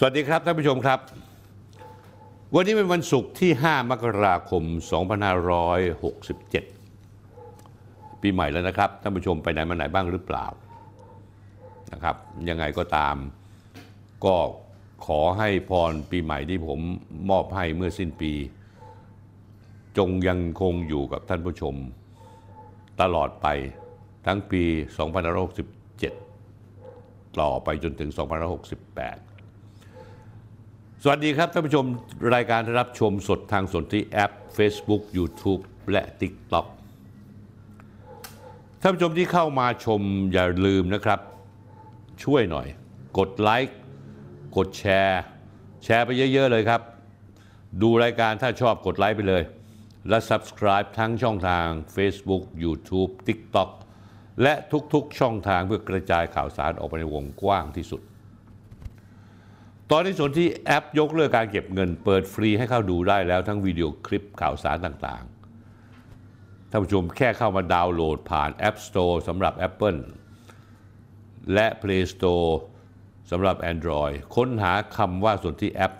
สวัสดีครับท่านผู้ชมครับ วันนี้เป็นวันศุกร์ที่ 5 มกราคม 2567 ปีใหม่แล้วนะครับท่านผู้ชมไปไหนมาไหนบ้างหรือเปล่านะครับยังไงก็ตาม ก็ขอให้พรปีใหม่ที่ผมมอบให้เมื่อสิ้นปี จงยังคงอยู่กับท่านผู้ชม ตลอดไปทั้งปี 2567 ต่อไปจนถึง 2568 สวัสดีครับท่านผู้ชมรายการรับชมสดทางสนที่แอป Facebook YouTube และ TikTok ท่านผู้ชมที่เข้ามาชมอย่าลืมนะครับ ช่วยหน่อย กดไลค์กดแชร์ แชร์ไปเยอะ ๆ เลยครับ ดูรายการถ้าชอบกดไลค์ไปเลย และ Subscribe ทั้งช่องทาง Facebook YouTube TikTok และทุกๆช่องทางเพื่อกระจายข่าวสารออกไปในวงกว้างที่สุด ตอนนี้ส่วนที่แอปยกเลิกการเก็บเงิน เปิดฟรีให้เข้าดูได้แล้วทั้งวิดีโอคลิปข่าวสารต่างๆ ท่านผู้ชมแค่เข้ามาดาวน์โหลดผ่าน App Store สำหรับ Apple และ Play Store สำหรับ Android ค้นหาคำว่าส่วนที่แอป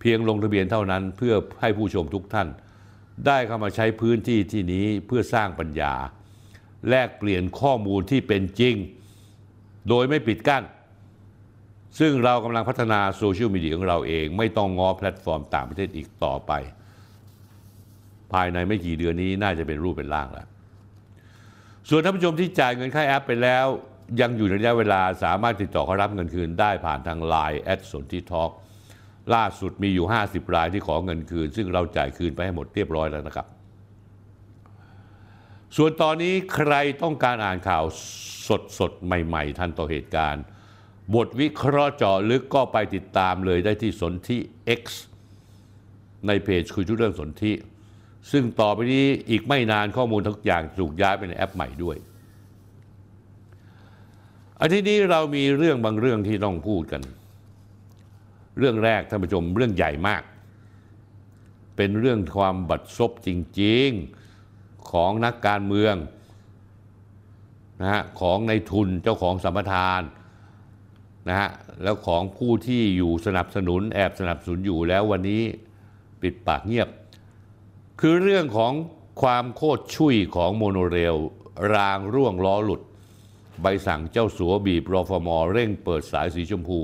เพียงลงทะเบียนเท่านั้นเพื่อให้ผู้ชมทุกท่าน ได้เข้ามาใช้พื้นที่ที่นี้เพื่อสร้างปัญญา แลกเปลี่ยนข้อมูลที่เป็นจริง โดยไม่ปิดกั้น ซึ่งเรากำลังพัฒนาโซเชียลมีเดียของเราเอง ไม่ต้องงอแพลตฟอร์มต่างประเทศอีกต่อไป ภายในไม่กี่เดือนนี้น่าจะเป็นรูปเป็นร่างแล้ว ส่วนท่านผู้ชมที่จ่ายเงินค่าแอปไปแล้ว ยังอยู่ในระยะเวลาสามารถติดต่อเขารับเงินคืนได้ผ่านทาง Line แอดสนที่ทอ k ล่าสุดมีอยู่ 50 รายที่ขอเงินคืน ซึ่งเราจ่ายคืนไปให้หมดเรียบร้อยแล้วนะครับ ส่วนตอนนี้ใครต้องการอ่านข่าวสดสดๆใหม่ ๆ ทันต่อเหตุการณ์ บทวิเคราะห์เจาะลึกก็ไปติดตามเลยได้ที่สนที่ X ในเพจคุยทุกเรื่องสนที่ซึ่งต่อไปนี้อีกไม่นานข้อมูลทุกอย่างถูกย้ายไปในแอปใหม่ด้วย อาทิตย์นี้เรามีเรื่องบางเรื่องที่ต้องพูดกัน เรื่องแรกท่านผู้ชมเรื่องใหญ่มาก เป็นเรื่องความบัดซบจริงๆของนักการเมืองนะฮะของในทุนเจ้าของสัมปทาน นะฮะแล้วของผู้ที่อยู่สนับสนุนแอบสนับสนุนอยู่แล้ววันนี้ปิดปากเงียบ คือเรื่องของความโคตรชุยของโมโนเรล รางร่วงล้อหลุด ใบสั่งเจ้าสัวบีบรอฟมอเร่งเปิดสายสีชมพู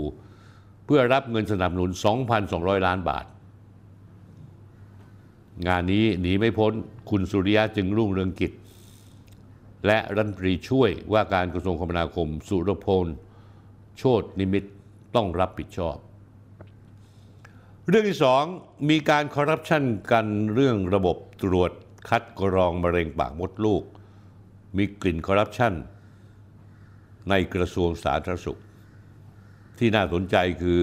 เพื่อรับเงินสนับสนุน 2,200 ล้านบาท งานนี้หนีไม่พ้นคุณสุริยะจึงรุ่งเรืองกิจ และรัฐมนตรีช่วยว่าการกระทรวงคมนาคมสุรพล โชตนิมิตต้องรับผิดชอบ เรื่องที่สองมีการคอร์รัปชันกันเรื่องระบบตรวจคัดกรองมะเร็งปากมดลูก มีกลิ่นคอร์รัปชันในกระทรวงสาธารณสุข ที่น่าสนใจคือ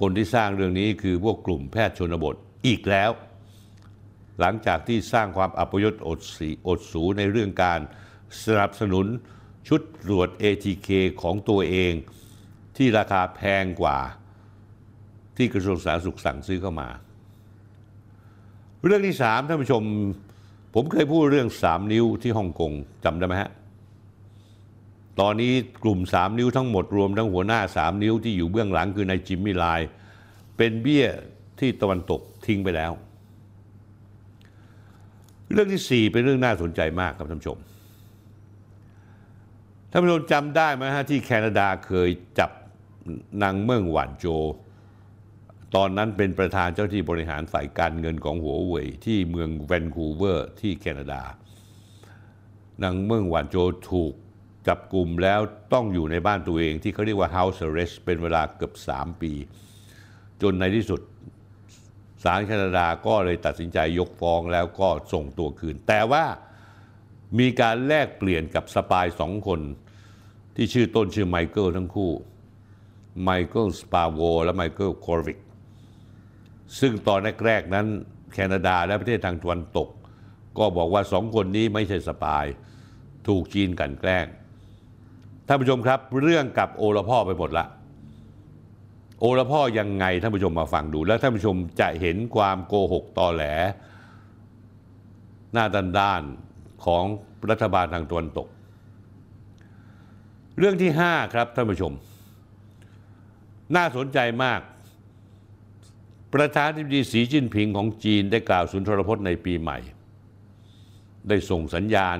คนที่สร้างเรื่องนี้คือพวกกลุ่มแพทย์ชนบทอีกแล้ว หลังจากที่สร้างความอัปยศอดสีอดสูในเรื่องการสนับสนุน ชุดตรวจ ATK ของตัวเองที่ราคาแพงกว่าที่กระทรวงสาธารณสุขสั่งซื้อเข้ามา เรื่องที่สามท่านผู้ชม ผมเคยพูดเรื่องสามนิ้วที่ฮ่องกงจำได้ไหมฮะตอนนี้กลุ่มสามนิ้วทั้งหมดรวมทั้งหัวหน้าสามนิ้วที่อยู่เบื้องหลังคือนายจิมมี่ไลน์เป็นเบี้ยที่ตะวันตกทิ้งไปแล้ว เรื่องที่สี่เป็นเรื่องน่าสนใจมากครับท่านผู้ชม ท่านผู้ชมจำได้ไหมฮะที่แคนาดาเคยจับนางเมืองหวานโจ ตอนนั้นเป็นประธานเจ้าที่บริหารฝ่ายการเงินของหัวเว่ยที่เมืองแวนคูเวอร์ที่แคนาดานางเมืองหวานโจถูกจับกลุ่มแล้วต้องอยู่ในบ้านตัวเองที่เขาเรียกว่า house arrest เป็นเวลาเกือบ 3 ปี จนในที่สุดศาลแคนาดาก็เลยตัดสินใจยกฟ้องแล้วก็ส่งตัวคืน แต่ว่า มีการแลกเปลี่ยนกับ spy สองคน ที่ชื่อต้นชื่อไมเคิลทั้งคู่ไมเคิลสปาโวและไมเคิลโคฟริกซึ่งตอนแรกๆนั้นแคนาดาและประเทศทางตะวันตก ก็บอกว่าสองคนนี้ไม่ใช่ spy ถูกจีนกลั่นแกล้งท่านผู้ชมครับเรื่องกลับโอละพ่อไปหมดละโอละพ่อยังไงท่านผู้ชมมาฟังดู แล้วท่านผู้ชมจะเห็นความโกหกตอแหล หน้าด้านด้าน ของรัฐบาลทางตะวันตก เรื่องที่ 5 ครับท่านผู้ชม น่าสนใจมาก ประธานาธิบดีสีจิ้นผิงของจีนได้กล่าวสุนทรพจน์ในปีใหม่ ได้ส่งสัญญาณ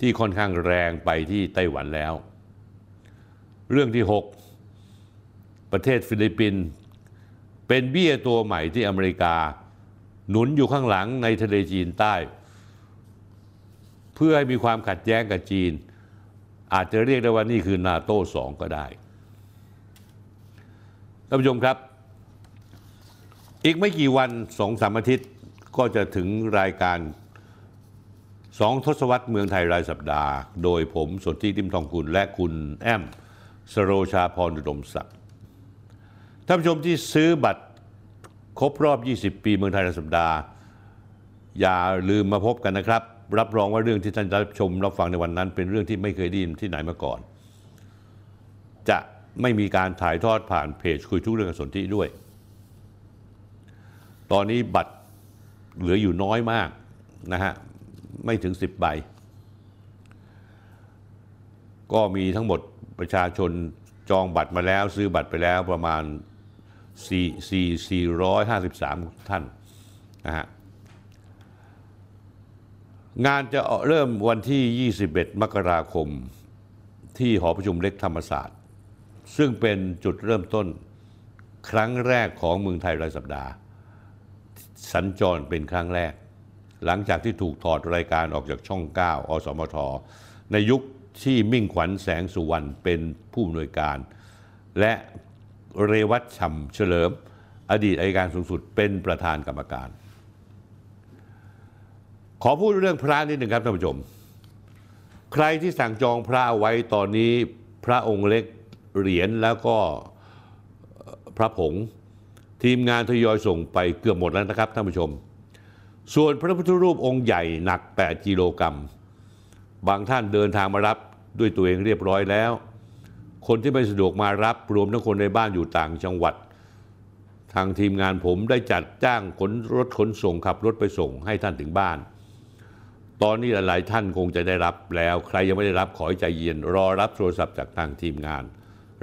ที่ค่อนข้างแรงไปที่ไต้หวันแล้ว เรื่องที่ 6 ประเทศฟิลิปปินส์เป็นเบี้ยตัวใหม่ที่อเมริกา หนุนอยู่ข้างหลังในทะเลจีนใต้ เพื่อให้มีความขัดแย้งกับจีน อาจจะเรียกได้ว่านี่คือนาโต้สองก็ได้ท่านผู้ชมครับ อีกไม่กี่วันสองสามอาทิตย์ก็จะถึงรายการสองทศวรรษเมืองไทยรายสัปดาห์ โดยผมสนธิติมทองกุลและคุณแอมสโรชาพรอุดมศักดิ์ท่านผู้ชมที่ซื้อบัตรครบรอบ 20 ปีเมืองไทยรายสัปดาห์ อย่าลืมมาพบกันนะครับ รับรองว่าเรื่องที่ท่านรับชมรับฟังในวันนั้น เป็นเรื่องที่ไม่เคยได้ยินที่ไหนมาก่อน จะไม่มีการถ่ายทอดผ่านเพจคุยทุกเรื่องสนธิด้วย ตอนนี้บัตรเหลืออยู่น้อยมากนะฮะไม่ถึง 10 ใบ ก็มีทั้งหมดประชาชนจองบัตรมาแล้ว ซื้อบัตรไปแล้วประมาณ4 4 453 ท่านนะฮะ งานจะเริ่มวันที่ 21 มกราคมที่หอประชุมเล็กธรรมศาสตร์ ซึ่งเป็นจุดเริ่มต้นครั้งแรกของเมืองไทยรายสัปดาห์ สัญจรเป็นครั้งแรก หลังจากที่ถูกถอดรายการออกจากช่อง 9 อสมท ในยุคที่มิ่งขวัญแสงสุวรรณเป็นผู้อำนวยการ และเรวัตฉ่ำเฉลิม อดีตอัยการสูงสุดเป็นประธานกรรมการ ขอพูดเรื่องพระนิดหนึ่งครับท่านผู้ชม ใครที่สั่งจองพระไว้ตอนนี้พระองค์เล็กเหรียญแล้วก็พระผง ทีมงานทยอยส่งไปเกือบหมดแล้วนะครับท่านผู้ชม ส่วนพระพุทธรูปองค์ใหญ่หนัก 8 กิโลกรัม บางท่านเดินทางมารับด้วยตัวเองเรียบร้อยแล้ว คนที่ไม่สะดวกมารับรวมทั้งคนในบ้านอยู่ต่างจังหวัด ทางทีมงานผมได้จัดจ้างขนรถขนส่งขับรถไปส่งให้ท่านถึงบ้าน ตอนนี้หลายท่านคงจะได้รับแล้ว ใครยังไม่ได้รับขอให้ใจเย็น รอรับโทรศัพท์จากทางทีมงาน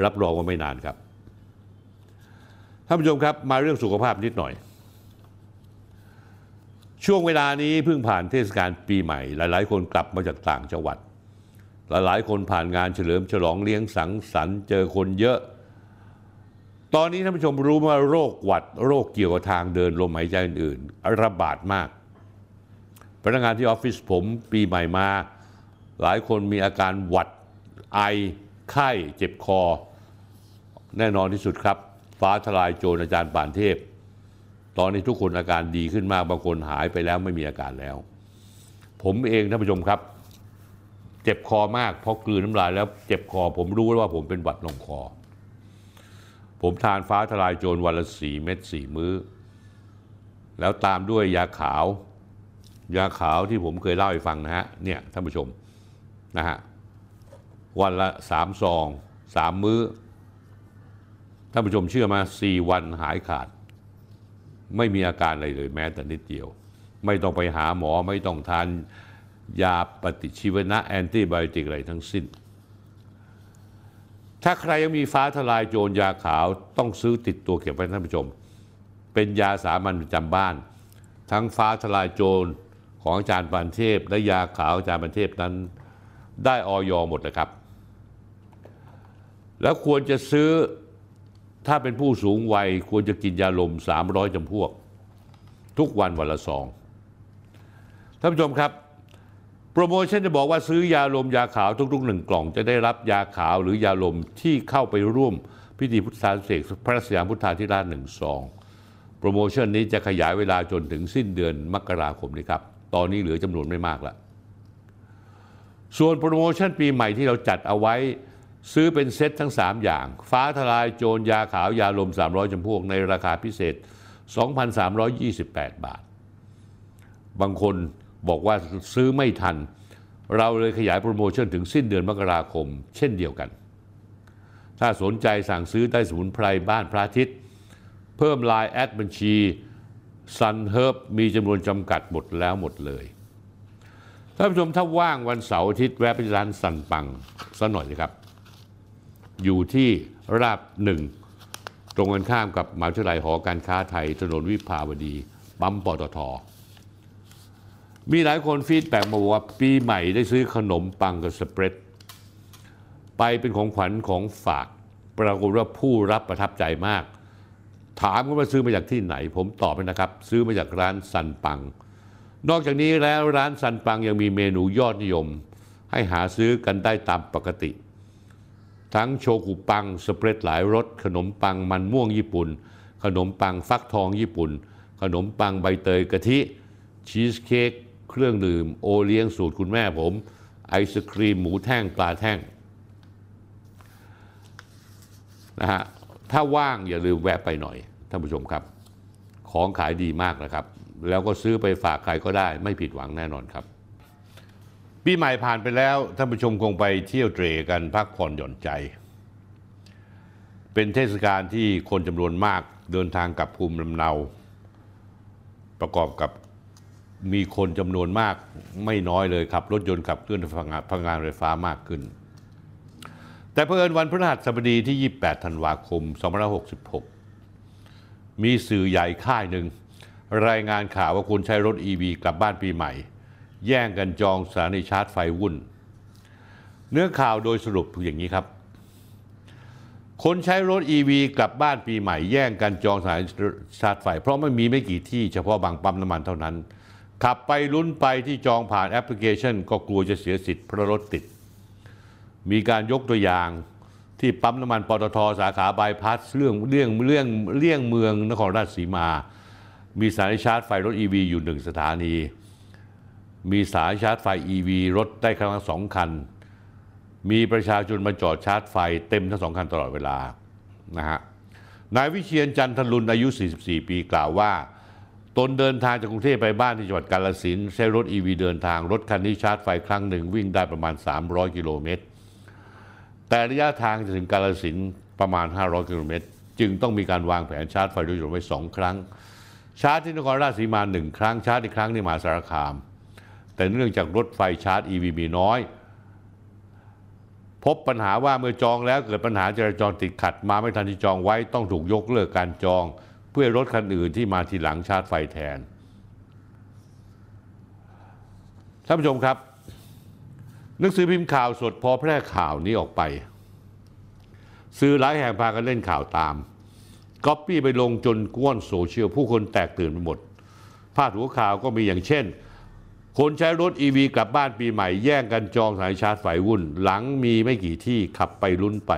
รับรองว่าไม่นานครับท่านผู้ชมครับมาเรื่องสุขภาพนิดหน่อย ช่วงเวลานี้เพิ่งผ่านเทศกาลปีใหม่ หลาย ๆ คนกลับมาจากต่างจังหวัด หลาย ๆ คนผ่านงานเฉลิมฉลองเลี้ยงสังสรรค์เจอคนเยอะ ตอนนี้ท่านผู้ชมรู้ว่าโรคหวัด โรคเกี่ยวกับทางเดินลมหายใจอื่นๆระบาดมาก พนักงานที่ออฟฟิศผมปีใหม่มา หลายคนมีอาการหวัดไอไข้เจ็บคอ แน่นอนที่สุดครับ ฟ้าทลายโจรอาจารย์ป่านเทพ ตอนนี้ทุกคนอาการดีขึ้นมากบางคนหายไปแล้วไม่มีอาการแล้ว ผมเองท่านผู้ชมครับ เจ็บคอมากเพราะกลืนน้ำลายแล้วเจ็บคอ ผมรู้แล้วว่าผมเป็นหวัดลงคอ ผมทานฟ้าทลายโจรวันละสี่เม็ดสี่มื้อ แล้วตามด้วยยาขาว ยาขาวที่ผมเคยเล่าให้ฟังนะฮะเนี่ยท่านผู้ชมนะฮะวันละสามซองสามมื้อ ท่านผู้ชมเชื่อมาสี่วันหายขาด ไม่มีอาการอะไรเลยแม้แต่นิดเดียว ไม่ต้องไปหาหมอไม่ต้องทานยาปฏิชีวนะแอนติไบโอติกอะไรทั้งสิ้น ถ้าใครยังมีฟ้าทลายโจรยาขาวต้องซื้อติดตัวเก็บไว้ท่านผู้ชม เป็นยาสามัญประจำบ้าน ทั้งฟ้าทลายโจร ของอาจารย์ปานเทพและยาขาวอาจารย์ปานเทพนั้นได้ออยหมดนะครับ แล้วควรจะซื้อถ้าเป็นผู้สูงวัยควรจะกินยาลม 300จำพวก ทุกวันวันละซองท่านผู้ชมครับ โปรโมชั่นจะบอกว่าซื้อยาลมยาขาวทุกๆหนึ่งกล่องจะได้รับยาขาวหรือยาลมที่เข้าไปร่วมพิธีพุทธาเศษกพระสยามพุทธาธิราชหนึ่งซองโปรโมชั่นนี้จะขยายเวลาจนถึงสิ้นเดือนมกราคมนี้ครับ ตอนนี้เหลือจำนวนไม่มากแล้วส่วนโปรโมชั่นปีใหม่ที่เราจัดเอาไว้ซื้อเป็นเซ็ตทั้ง 3 อย่าง ฟ้าทลายโจรยาขาวยาลม 300จำพวกในราคาพิเศษ 2,328 บาท บางคนบอกว่าซื้อไม่ทัน เราเลยขยายโปรโมชั่นถึงสิ้นเดือนมกราคม เช่นเดียวกัน ถ้าสนใจสั่งซื้อได้สมุนไพรบ้านพระอาทิตย์ เพิ่มไลน์แอดบัญชี Sun Herb มีจำนวนจำกัดหมดแล้วหมดเลยท่านผู้ชมถ้าว่างวันเสาร์อาทิตย์แวะไปร้านสันปังสักหน่อยนะครับ อยู่ที่ราบหนึ่ง ตรงกันข้ามกับมหาวิทยาลัยหอการค้าไทยถนนวิภาวดีปั๊มปตท มีหลายคนฟีดแบ็มาบอกว่าปีใหม่ได้ซื้อขนมปังกับสเปรดไปเป็นของขวัญของฝาก ปรากฏว่าผู้รับประทับใจมาก ถามว่าซื้อมาจากที่ไหน ผมตอบไปนะครับ ซื้อมาจากร้านสันปัง นอกจากนี้แล้วร้านสันปังยังมีเมนูยอดนิยม ให้หาซื้อกันได้ตามปกติ ทั้งโชกุปังสเปรดหลายรสขนมปังมันม่วงญี่ปุ่น ขนมปังฟักทองญี่ปุ่น ขนมปังใบเตยกะทิ ชีสเค้กเครื่องดื่มโอเลี้ยงสูตรคุณแม่ผม ไอศครีมหมูแท่งปลาแท่งนะฮะ ถ้าว่างอย่าลืมแวะไปหน่อยท่านผู้ชมครับ ของขายดีมากนะครับ แล้วก็ซื้อไปฝากใครก็ได้ไม่ผิดหวังแน่นอนครับปีใหม่ผ่านไปแล้วท่านผู้ชมคงไปเที่ยวเตรกันพักผ่อนหย่อนใจ เป็นเทศกาลที่คนจำนวนมากเดินทางกลับภูมิลำเนา ประกอบกับมีคนจำนวนมากไม่น้อยเลยครับ รถยนต์ขับเคลื่อนพลังงานพลังงานไฟฟ้ามากขึ้น แต่เพิ่นวันพฤหัสบดีที่ 28 ธันวาคม 2566 มีสื่อใหญ่ค่ายหนึ่ง รายงานข่าวว่าคนใช้รถ EV กลับบ้านปีใหม่ แย่งกันจองสถานีชาร์จไฟวุ่น เนื้อข่าวโดยสรุปอย่างนี้ครับ คนใช้รถ EV กลับบ้านปีใหม่ แย่งกันจองสถานีชาร์จไฟ เพราะไม่มีไม่กี่ที่เฉพาะบางปั๊มน้ำมันเท่านั้น ขับไปลุ้นไปที่จองผ่านแอปพลิเคชัน ก็กลัวจะเสียสิทธิ์เพราะรถติด มีการยกตัวอย่างที่ปั๊มน้ำมันปตทสาขาบายพาสเรื่องเรื่องเรื่องเลี่ยงเมืองนครราชสีมา มีสานีชาร์จไฟรถ EV อยู่หนึ่งสถานี มีสายชาร์จไฟ EV รถได้ครั้งละสองคัน มีประชาชนมาจอดชาร์จไฟเต็มทั้งสองคันตลอดเวลานะฮะนายวิเชียนจันทรุนอายุ 44 ปีกล่าวว่า ตนเดินทางจากกรุงเทพไปบ้านที่จังหวัดกาฬสินใช้รถ EV เดินทางรถคันนี้ชาร์จไฟครั้งหนึ่งวิ่งได้ประมาณ 300 กิโลเมตร แต่ระยะทางจะถึงกาฬสินประมาณ 500 กิโลเมตร จึงต้องมีการวางแผนชาร์จไฟโดยรวมไว้สองครั้ง ชาร์จที่นครราชสีมาหนึ่งครั้งชาร์จอีกครั้งที่มหาสารคาม แต่เนื่องจากรถไฟชาร์จ EV มีน้อย พบปัญหาว่าเมื่อจองแล้วเกิดปัญหาจราจรติดขัดมาไม่ทันที่จองไว้ต้องถูกยกเลิกการจอง เพื่อรถคันอื่นที่มาทีหลังชาร์จไฟแทนท่านผู้ชมครับ หนังสือพิมพ์ข่าวสดพอแพร่ข่าวนี้ออกไป สื่อหลายแห่งพากันเล่นข่าวตามก๊อปปี้ไปลงจนป่วนโซเชียลผู้คนแตกตื่นไปหมด พาดหัวข่าวก็มีอย่างเช่น คนใช้รถ EV กลับบ้านปีใหม่แย่งกันจองสายชาร์จไฟวุ่น หลังมีไม่กี่ที่ขับไปลุ้นไป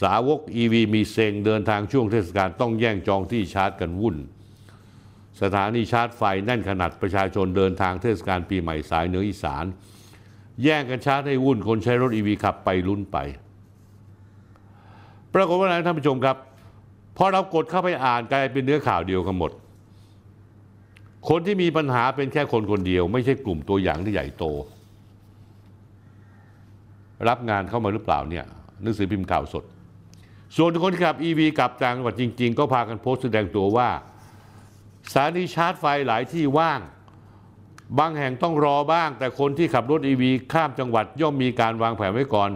สาวก EV มีเซ็งเดินทางช่วงเทศกาลต้องแย่งจองที่ชาร์จกันวุ่น สถานีชาร์จไฟแน่นขนัดประชาชนเดินทางเทศกาลปีใหม่สายเหนืออีสาน แย่งกันชาร์จให้วุ่นคนใช้รถ EV ขับไปลุ้นไป ปรากฏว่าอะไรท่านผู้ชมครับ พอเรากดเข้าไปอ่านกลายเป็นเนื้อข่าวเดียวกันหมด คนที่มีปัญหาเป็นแค่คนคนเดียว ไม่ใช่กลุ่มตัวอย่างที่ใหญ่โต รับงานเข้ามาหรือเปล่าเนี่ยหนังสือพิมพ์ข่าวสด ส่วนคนที่ขับ EV กลับต่างจังหวัดจริง ๆ ก็พากันโพสต์แสดงตัวว่าสถานีชาร์จไฟหลายที่ว่าง บางแห่งต้องรอบ้าง แต่คนที่ขับรถ EV ข้ามจังหวัดย่อมมีการวางแผนไว้ก่อน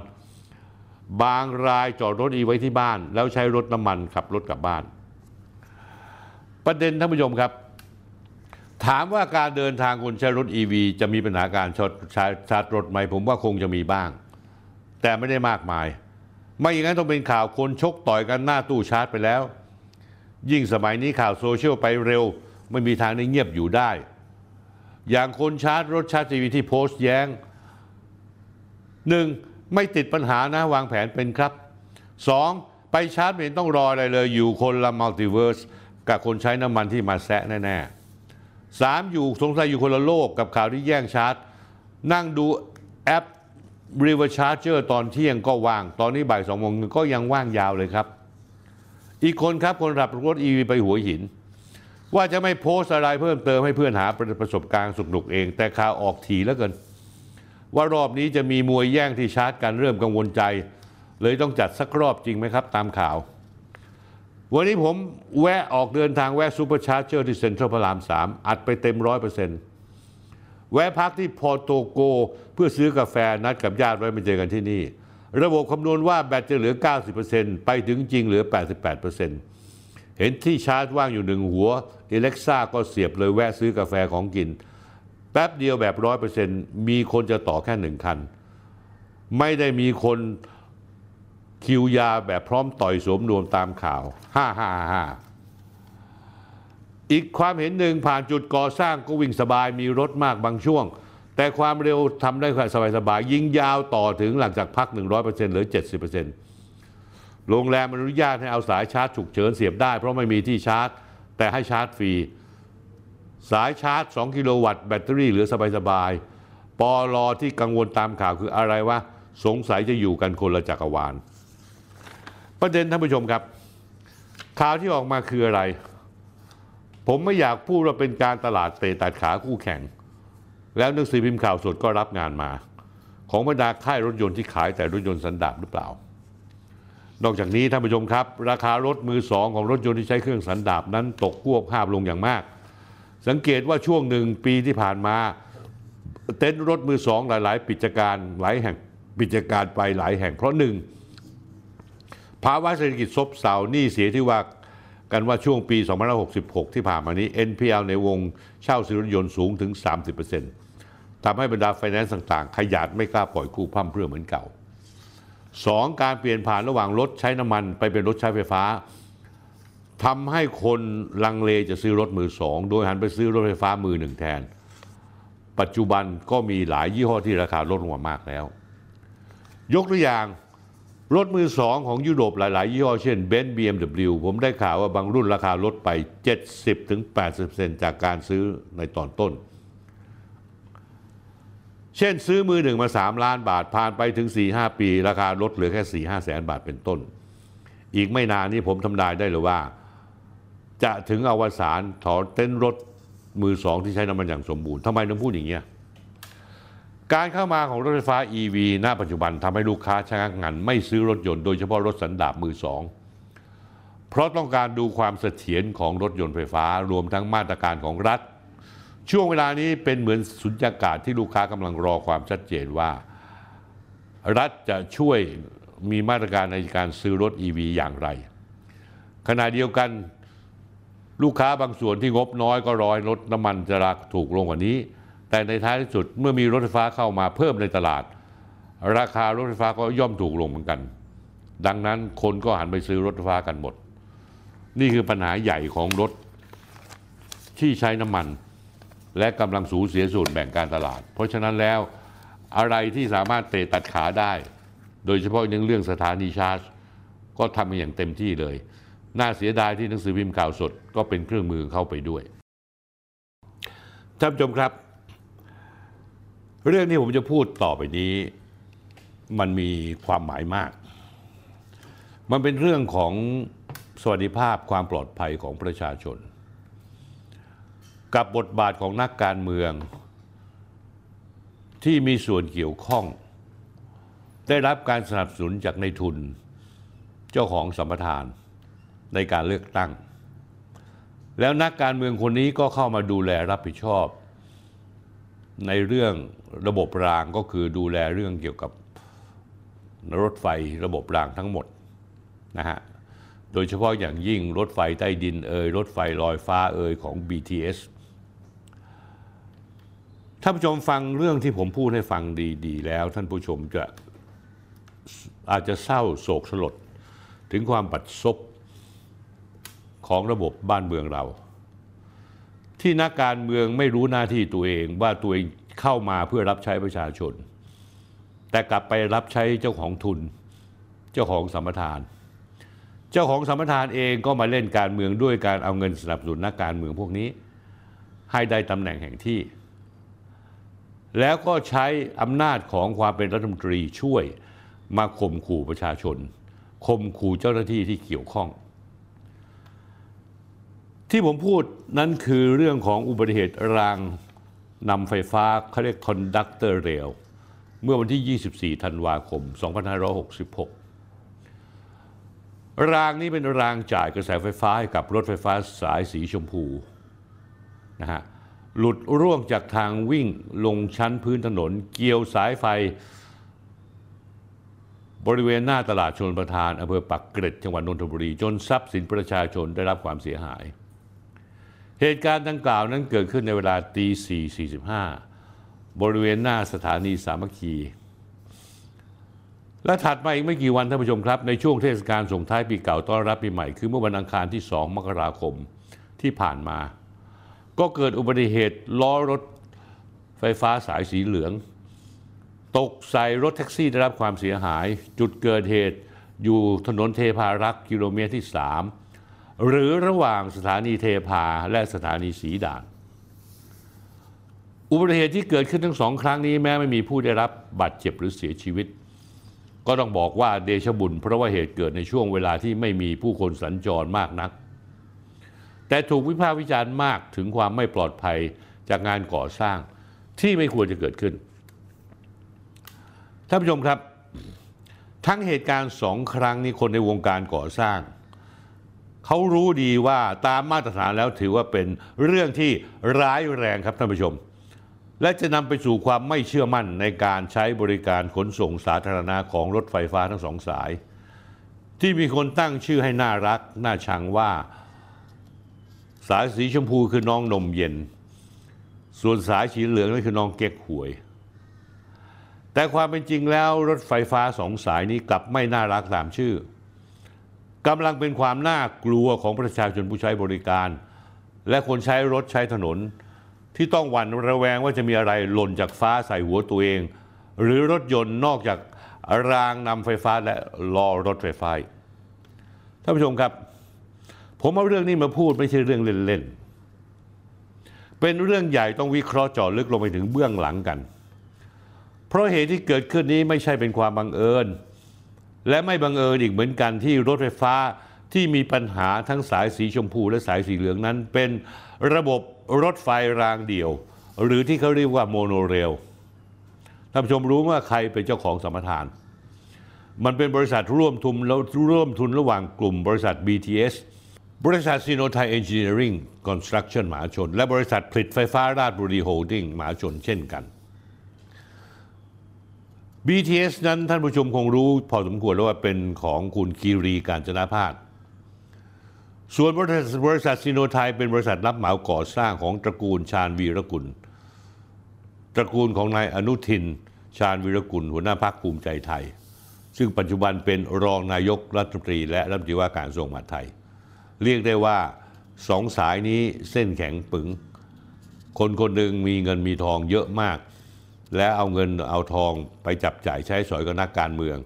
บางรายจอดรถ EV ไว้ที่บ้าน แล้วใช้รถน้ำมันขับรถกลับบ้าน ประเด็นท่านผู้ชมครับ ถามว่าการเดินทางคนใช้รถ EV จะมีปัญหาการชดชาร์จชาร์จรถไหมผมว่าคงจะมีบ้าง แต่ไม่ได้มากมาย ไม่อย่างนั้นต้องเป็นข่าวคนชกต่อยกันหน้าตู้ชาร์จไปแล้ว ยิ่งสมัยนี้ข่าวโซเชียลไปเร็ว ไม่มีทางได้เงียบอยู่ได้ อย่างคนชาร์จรถชาร์จ EV ที่โพสต์แย้งหนึ่งไม่ติดปัญหานะวางแผนเป็นครับสองไปชาร์จไม่ต้องรออะไรเลย อยู่คนละ multiverse กับคนใช้น้ำมันที่มาแซะแน่ๆสามอยู่สงสัยอยู่คนละโลกกับข่าวที่แย่งชาร์จ นั่งดูแอป ReverSharger ตอนเที่ยงก็ว่าง ตอนนี้บ่ายสองโมงก็ยังว่างยาวเลยครับ อีกคนครับคนขับรถ EV ไปหัวหิน ว่าจะไม่โพสต์อะไรเพิ่มเติมให้เพื่อนหาประสบการณ์สุขหนุกเอง แต่ข่าวออกทีแล้วเกิน ว่ารอบนี้จะมีมวยแย่งที่ชาร์จกันเริ่มกังวลใจ เลยต้องจัดสักรอบจริงไหมครับ ตามข่าว วันนี้ผมแวะออกเดินทางแวะ Supercharger ที่เซ็นทรัลพระรามสามอัดไปเต็มร้อยเปอร์เซ็นต์แวะพักที่ Porto Go เพื่อซื้อกาแฟนัดกับญาติไว้มาเจอกันที่นี่ ระบบคำนวณว่าแบตจะเหลือ 90%ไปถึงจริงเหลือ 88%เห็นที่ชาร์จว่างอยู่หนึ่งหัว อเล็กซ่าก็เสียบเลยแวะซื้อกาแฟของกิน แป๊บเดียวแบบร้อยเปอร์เซ็นต์มีคนจะต่อแค่หนึ่งคัน ไม่ได้มีคนคิวยาแบบพร้อมต่อยสวมนวมตามข่าวห้าห้าห้าอีกความเห็นหนึ่งผ่านจุดก่อสร้างก็วิ่งสบายมีรถมากบางช่วง แต่ความเร็วทำได้ค่สบายๆยิงยาวต่อถึงหลังจากพัก 100%หรือ 70%โรงแรมอนุญาตให้เอาสายชาร์จฉุกเฉินเสียบได้เพราะไม่มีที่ชาร์จ แต่ให้ชาร์จฟรี สายชาร์จ 2 กิโลวัตต์แบตเตอรี่เหลือสบายๆปอลอที่กังวลตามข่าวคืออะไรวะ สงสัยจะอยู่กันคนละจักรวาล ประเด็นท่านผู้ชมครับ ข่าวที่ออกมาคืออะไร ผมไม่อยากพูดว่าเป็นการตลาดเตะตัดขาคู่แข่ง แล้วหนังสือพิมพ์ข่าวสดก็รับงานมา ของบรรดาค่ายรถยนต์ที่ขายแต่รถยนต์สันดาปหรือเปล่า นอกจากนี้ท่านผู้ชมครับ ราคารถมือสองของรถยนต์ที่ใช้เครื่องสันดาปนั้นตกพวกภาพลงอย่างมาก สังเกตว่าช่วงหนึ่งปีที่ผ่านมา เต็นท์รถมือสองหลาย ๆ ปิจการหลายแห่งปิจการไปหลายแห่งเพราะหนึ่งภาวะเศรษฐกิจซบเซาหนี้เสียที่ว่ากันว่าช่วงปี 2566 ที่ผ่านมานี้ NPL ในวงเช่าซื้อรถยนต์สูงถึง 30%ทำให้บรรดาไฟแนนซ์ต่าง ๆ ขยันไม่กล้าปล่อยกู้พั่มเพื่อเหมือนเก่า 2. การเปลี่ยนผ่านระหว่างรถใช้น้ำมันไปเป็นรถใช้ไฟฟ้าทำให้คนลังเลจะซื้อรถมือสองโดยหันไปซื้อรถไฟฟ้ามือหนึ่งแทน ปัจจุบันก็มีหลายยี่ห้อที่ราคาลดลงมามากแล้ว ยกตัวอย่างรถมือสองของยุโรปหลาย ๆ ยี่ห้อเช่นเบนซ์บีเอ็มดับลิวผมได้ข่าวว่าบางรุ่นราคาลดไป 70-80%จากการซื้อในตอนต้น เช่นซื้อมือหนึ่งมา 3 ล้านบาทผ่านไปถึง 4-5 ปี ราคาลดเหลือแค่ 4-5 แสนบาทเป็นต้น อีกไม่นานนี้ผมทำนายได้เลยว่า จะถึงอวสานถอนเต้นรถมือสองที่ใช้น้ำมันอย่างสมบูรณ์ทำไมต้องพูดอย่างเงี้ยการเข้ามาของรถไฟฟ้า EV ณปัจจุบันทำให้ลูกค้าชะงักงันไม่ซื้อรถยนต์โดยเฉพาะรถสันดาปมือสองเพราะต้องการดูความเสถียรของรถยนต์ไฟฟ้ารวมทั้งมาตรการของรัฐ ช่วงเวลานี้เป็นเหมือนสุญญากาศที่ลูกค้ากำลังรอความชัดเจนว่า รัฐจะช่วยมีมาตรการในการซื้อรถ EV อย่างไร ขณะเดียวกันลูกค้าบางส่วนที่งบน้อยก็รอยรถน้ำมันจะราคาถูกลงกว่านี้ แต่ในท้ายที่สุดเมื่อมีรถไฟฟ้าเข้ามาเพิ่มในตลาด ราคารถไฟฟ้าก็ย่อมถูกลงเหมือนกัน ดังนั้นคนก็หันไปซื้อรถไฟฟ้ากันหมด นี่คือปัญหาใหญ่ของรถที่ใช้น้ำมัน และกำลังสูญเสียส่วนแบ่งการตลาด เพราะฉะนั้นแล้วอะไรที่สามารถเตะตัดขาได้ โดยเฉพาะในเรื่องสถานีชาร์จ ก็ทำอย่างเต็มที่เลย น่าเสียดายที่หนังสือพิมพ์ข่าวสดก็เป็นเครื่องมือเข้าไปด้วยท่านผู้ชมครับ เรื่องที่ผมจะพูดต่อไปนี้ มันมีความหมายมาก มันเป็นเรื่องของสวัสดิภาพความปลอดภัยของประชาชน กับบทบาทของนักการเมือง ที่มีส่วนเกี่ยวข้อง ได้รับการสนับสนุนจากในทุน เจ้าของสัมปทานในการเลือกตั้ง แล้วนักการเมืองคนนี้ก็เข้ามาดูแลรับผิดชอบ ในเรื่องระบบรางก็คือดูแลเรื่องเกี่ยวกับรถไฟระบบรางทั้งหมดนะฮะโดยเฉพาะอย่างยิ่งรถไฟใต้ดินเอ่ยรถไฟลอยฟ้าเอ่ยของ BTS ท่านผู้ชมฟังเรื่องที่ผมพูดให้ฟังดีๆ แล้ว ท่านผู้ชมจะอาจจะเศร้าโศกสลด ถึงความบัดซบของระบบบ้านเมืองเรา ที่นักการเมืองไม่รู้หน้าที่ตัวเองว่าตัวเองเข้ามาเพื่อรับใช้ประชาชน แต่กลับไปรับใช้เจ้าของทุน เจ้าของสัมปทาน เจ้าของสัมปทานเองก็มาเล่นการเมืองด้วยการเอาเงินสนับสนุนนักการเมืองพวกนี้ ให้ได้ตำแหน่งแห่งที่ แล้วก็ใช้อำนาจของความเป็นรัฐมนตรีช่วยมาข่มขู่ประชาชนข่มขู่เจ้าหน้าที่ที่เกี่ยวข้อง ที่ผมพูดนั้นคือเรื่องของอุบัติเหตุรางนำไฟฟ้าเขาเรียก conductor rail เมื่อวันที่ 24 ธันวาคม 2566 รางนี้เป็นรางจ่ายกระแสไฟฟ้าให้กับรถไฟฟ้าสายสีชมพูนะฮะ หลุดร่วงจากทางวิ่งลงชั้นพื้นถนน เกี่ยวสายไฟ บริเวณหน้าตลาดชนประทานอำเภอปักเกร็ดจังหวัดนนทบุรี จนทรัพย์สินประชาชนได้รับความเสียหาย เหตุการณ์ดังกล่าวนั้นเกิดขึ้นในเวลาตี4.45 บริเวณหน้าสถานีสามัคคีและถัดมาอีกไม่กี่วันท่านผู้ชมครับ ในช่วงเทศกาลส่งท้ายปีเก่าต้อนรับปีใหม่ คือเมื่อวันอังคารที่ 2 มกราคมที่ผ่านมา ก็เกิดอุบัติเหตุล้อรถไฟฟ้าสายสีเหลือง ตกใส่รถแท็กซี่ได้รับความเสียหาย จุดเกิดเหตุอยู่ถนนเทพารักษ์กิโลเมตรที่ 3 หรือระหว่างสถานีเทพาและสถานีสีด่าน อุบัติเหตุที่เกิดขึ้นทั้งสองครั้งนี้แม้ไม่มีผู้ได้รับบาดเจ็บหรือเสียชีวิต ก็ต้องบอกว่าเดชบุญ เพราะว่าเหตุเกิดในช่วงเวลาที่ไม่มีผู้คนสัญจรมากนัก แต่ถูกวิพากษ์วิจารณ์มากถึงความไม่ปลอดภัยจากงานก่อสร้างที่ไม่ควรจะเกิดขึ้น ท่านผู้ชมครับ ทั้งเหตุการณ์สองครั้งนี้คนในวงการก่อสร้าง เขารู้ดีว่าตามมาตรฐานแล้วถือว่าเป็นเรื่องที่ร้ายแรงครับท่านผู้ชม และจะนำไปสู่ความไม่เชื่อมั่นในการใช้บริการขนส่งสาธารณะของรถไฟฟ้าทั้งสองสาย ที่มีคนตั้งชื่อให้น่ารักน่าชังว่า สายสีชมพูคือน้องนมเย็น ส่วนสายสีเหลืองนั่นคือน้องเก๊กหวย แต่ความเป็นจริงแล้วรถไฟฟ้าสองสายนี้กลับไม่น่ารักตามชื่อกำลังเป็นความน่ากลัวของประชาชนผู้ใช้บริการ และคนใช้รถใช้ถนน ที่ต้องหวั่นระแวงว่าจะมีอะไรหล่นจากฟ้าใส่หัวตัวเอง หรือรถยนต์นอกจากรางนำไฟฟ้าและล้อรถไฟฟ้าท่านผู้ชมครับ ผมเอาเรื่องนี้มาพูดไม่ใช่เรื่องเล่นๆ เป็นเรื่องใหญ่ต้องวิเคราะห์เจาะลึกลงไปถึงเบื้องหลังกัน เพราะเหตุที่เกิดขึ้นนี้ไม่ใช่เป็นความบังเอิญ และไม่บังเอิญอีกเหมือนกันที่รถไฟฟ้าที่มีปัญหาทั้งสายสีชมพูและสายสีเหลืองนั้น เป็นระบบรถไฟรางเดี่ยว หรือที่เขาเรียกว่า monorail ท่านผู้ชมรู้ว่าใครเป็นเจ้าของสัมปทาน มันเป็นบริษัทร่วมทุนแล้วร่วมทุนระหว่างกลุ่มบริษัท BTS บริษัทซิโนไทยเอนจิเนียริงคอนสตรักชั่นมหาชน และบริษัทผลิตไฟฟ้าราชบุรีโฮลดิ้งมหาชนเช่นกัน BTS นั้นท่านผู้ชมคงรู้พอสมควรแล้วว่าเป็นของคุณคีรีการจนาพาสส่วนบริษัทบริษัทซีโนไทยเป็นบริษัทรับเหมาก่อสร้างของตระกูลชาญวีรกุล ตระกูลของนายอนุทิน ชาญวีรกุล หัวหน้าพรรคภูมิใจไทย ซึ่งปัจจุบันเป็นรองนายกรัฐมนตรีและรัฐมนตรีว่าการกระทรวงมหาดไทย เรียกได้ว่าสองสายนี้เส้นแข็งปึง คนคนหนึ่งมีเงินมีทองเยอะมาก และเอาเงินเอาทองไปจับจ่ายใช้สอยกับนักการเมือง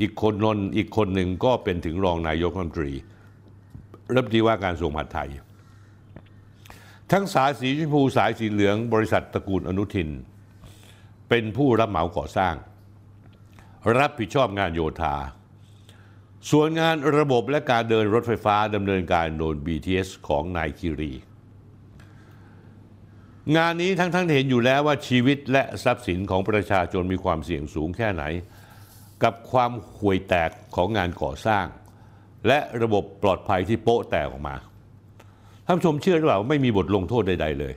อีกคนนนอีกคนหนึ่งก็เป็นถึงรองนายกรัฐมนตรีรัฐมนตรีว่าการกระทรวงมหาดไทย ทั้งสายสีชมพูสายสีเหลืองบริษัทตระกูลอนุทิน เป็นผู้รับเหมาก่อสร้าง รับผิดชอบงานโยธา ส่วนงานระบบและการเดินรถไฟฟ้าดำเนินการโดย BTS ของนายคิรี งานนี้ทั้งทั้งเห็นอยู่แล้วว่าชีวิตและทรัพย์สินของประชาชนมีความเสี่ยงสูงแค่ไหน กับความห่วยแตกของงานก่อสร้าง และระบบปลอดภัยที่โป๊ะแตกออกมาท่านชมเชื่อหรือเปล่าว่าไม่มีบทลงโทษใด ๆ เลย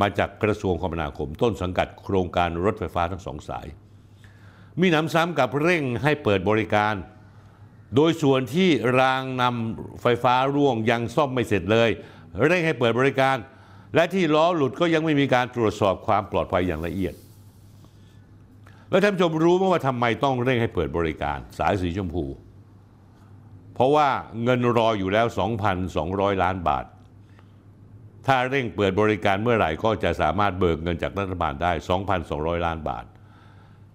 มาจากกระทรวงคมนาคมต้นสังกัดโครงการรถไฟฟ้าทั้งสองสาย มีหนำซ้ำกับเร่งให้เปิดบริการ โดยส่วนที่รางนำไฟฟ้าร่วงยังซ่อมไม่เสร็จเลยเร่งให้เปิดบริการ และที่ล้อหลุดก็ยังไม่มีการตรวจสอบความปลอดภัยอย่างละเอียด แล้วท่านผู้ชมรู้ไหมว่าทำไมต้องเร่งให้เปิดบริการ สายสีชมพู เพราะว่าเงินรออยู่แล้ว 2,200 ล้านบาท ถ้าเร่งเปิดบริการเมื่อไหร่ก็จะสามารถเบิกเงินจากรัฐบาลได้ 2,200 ล้านบาท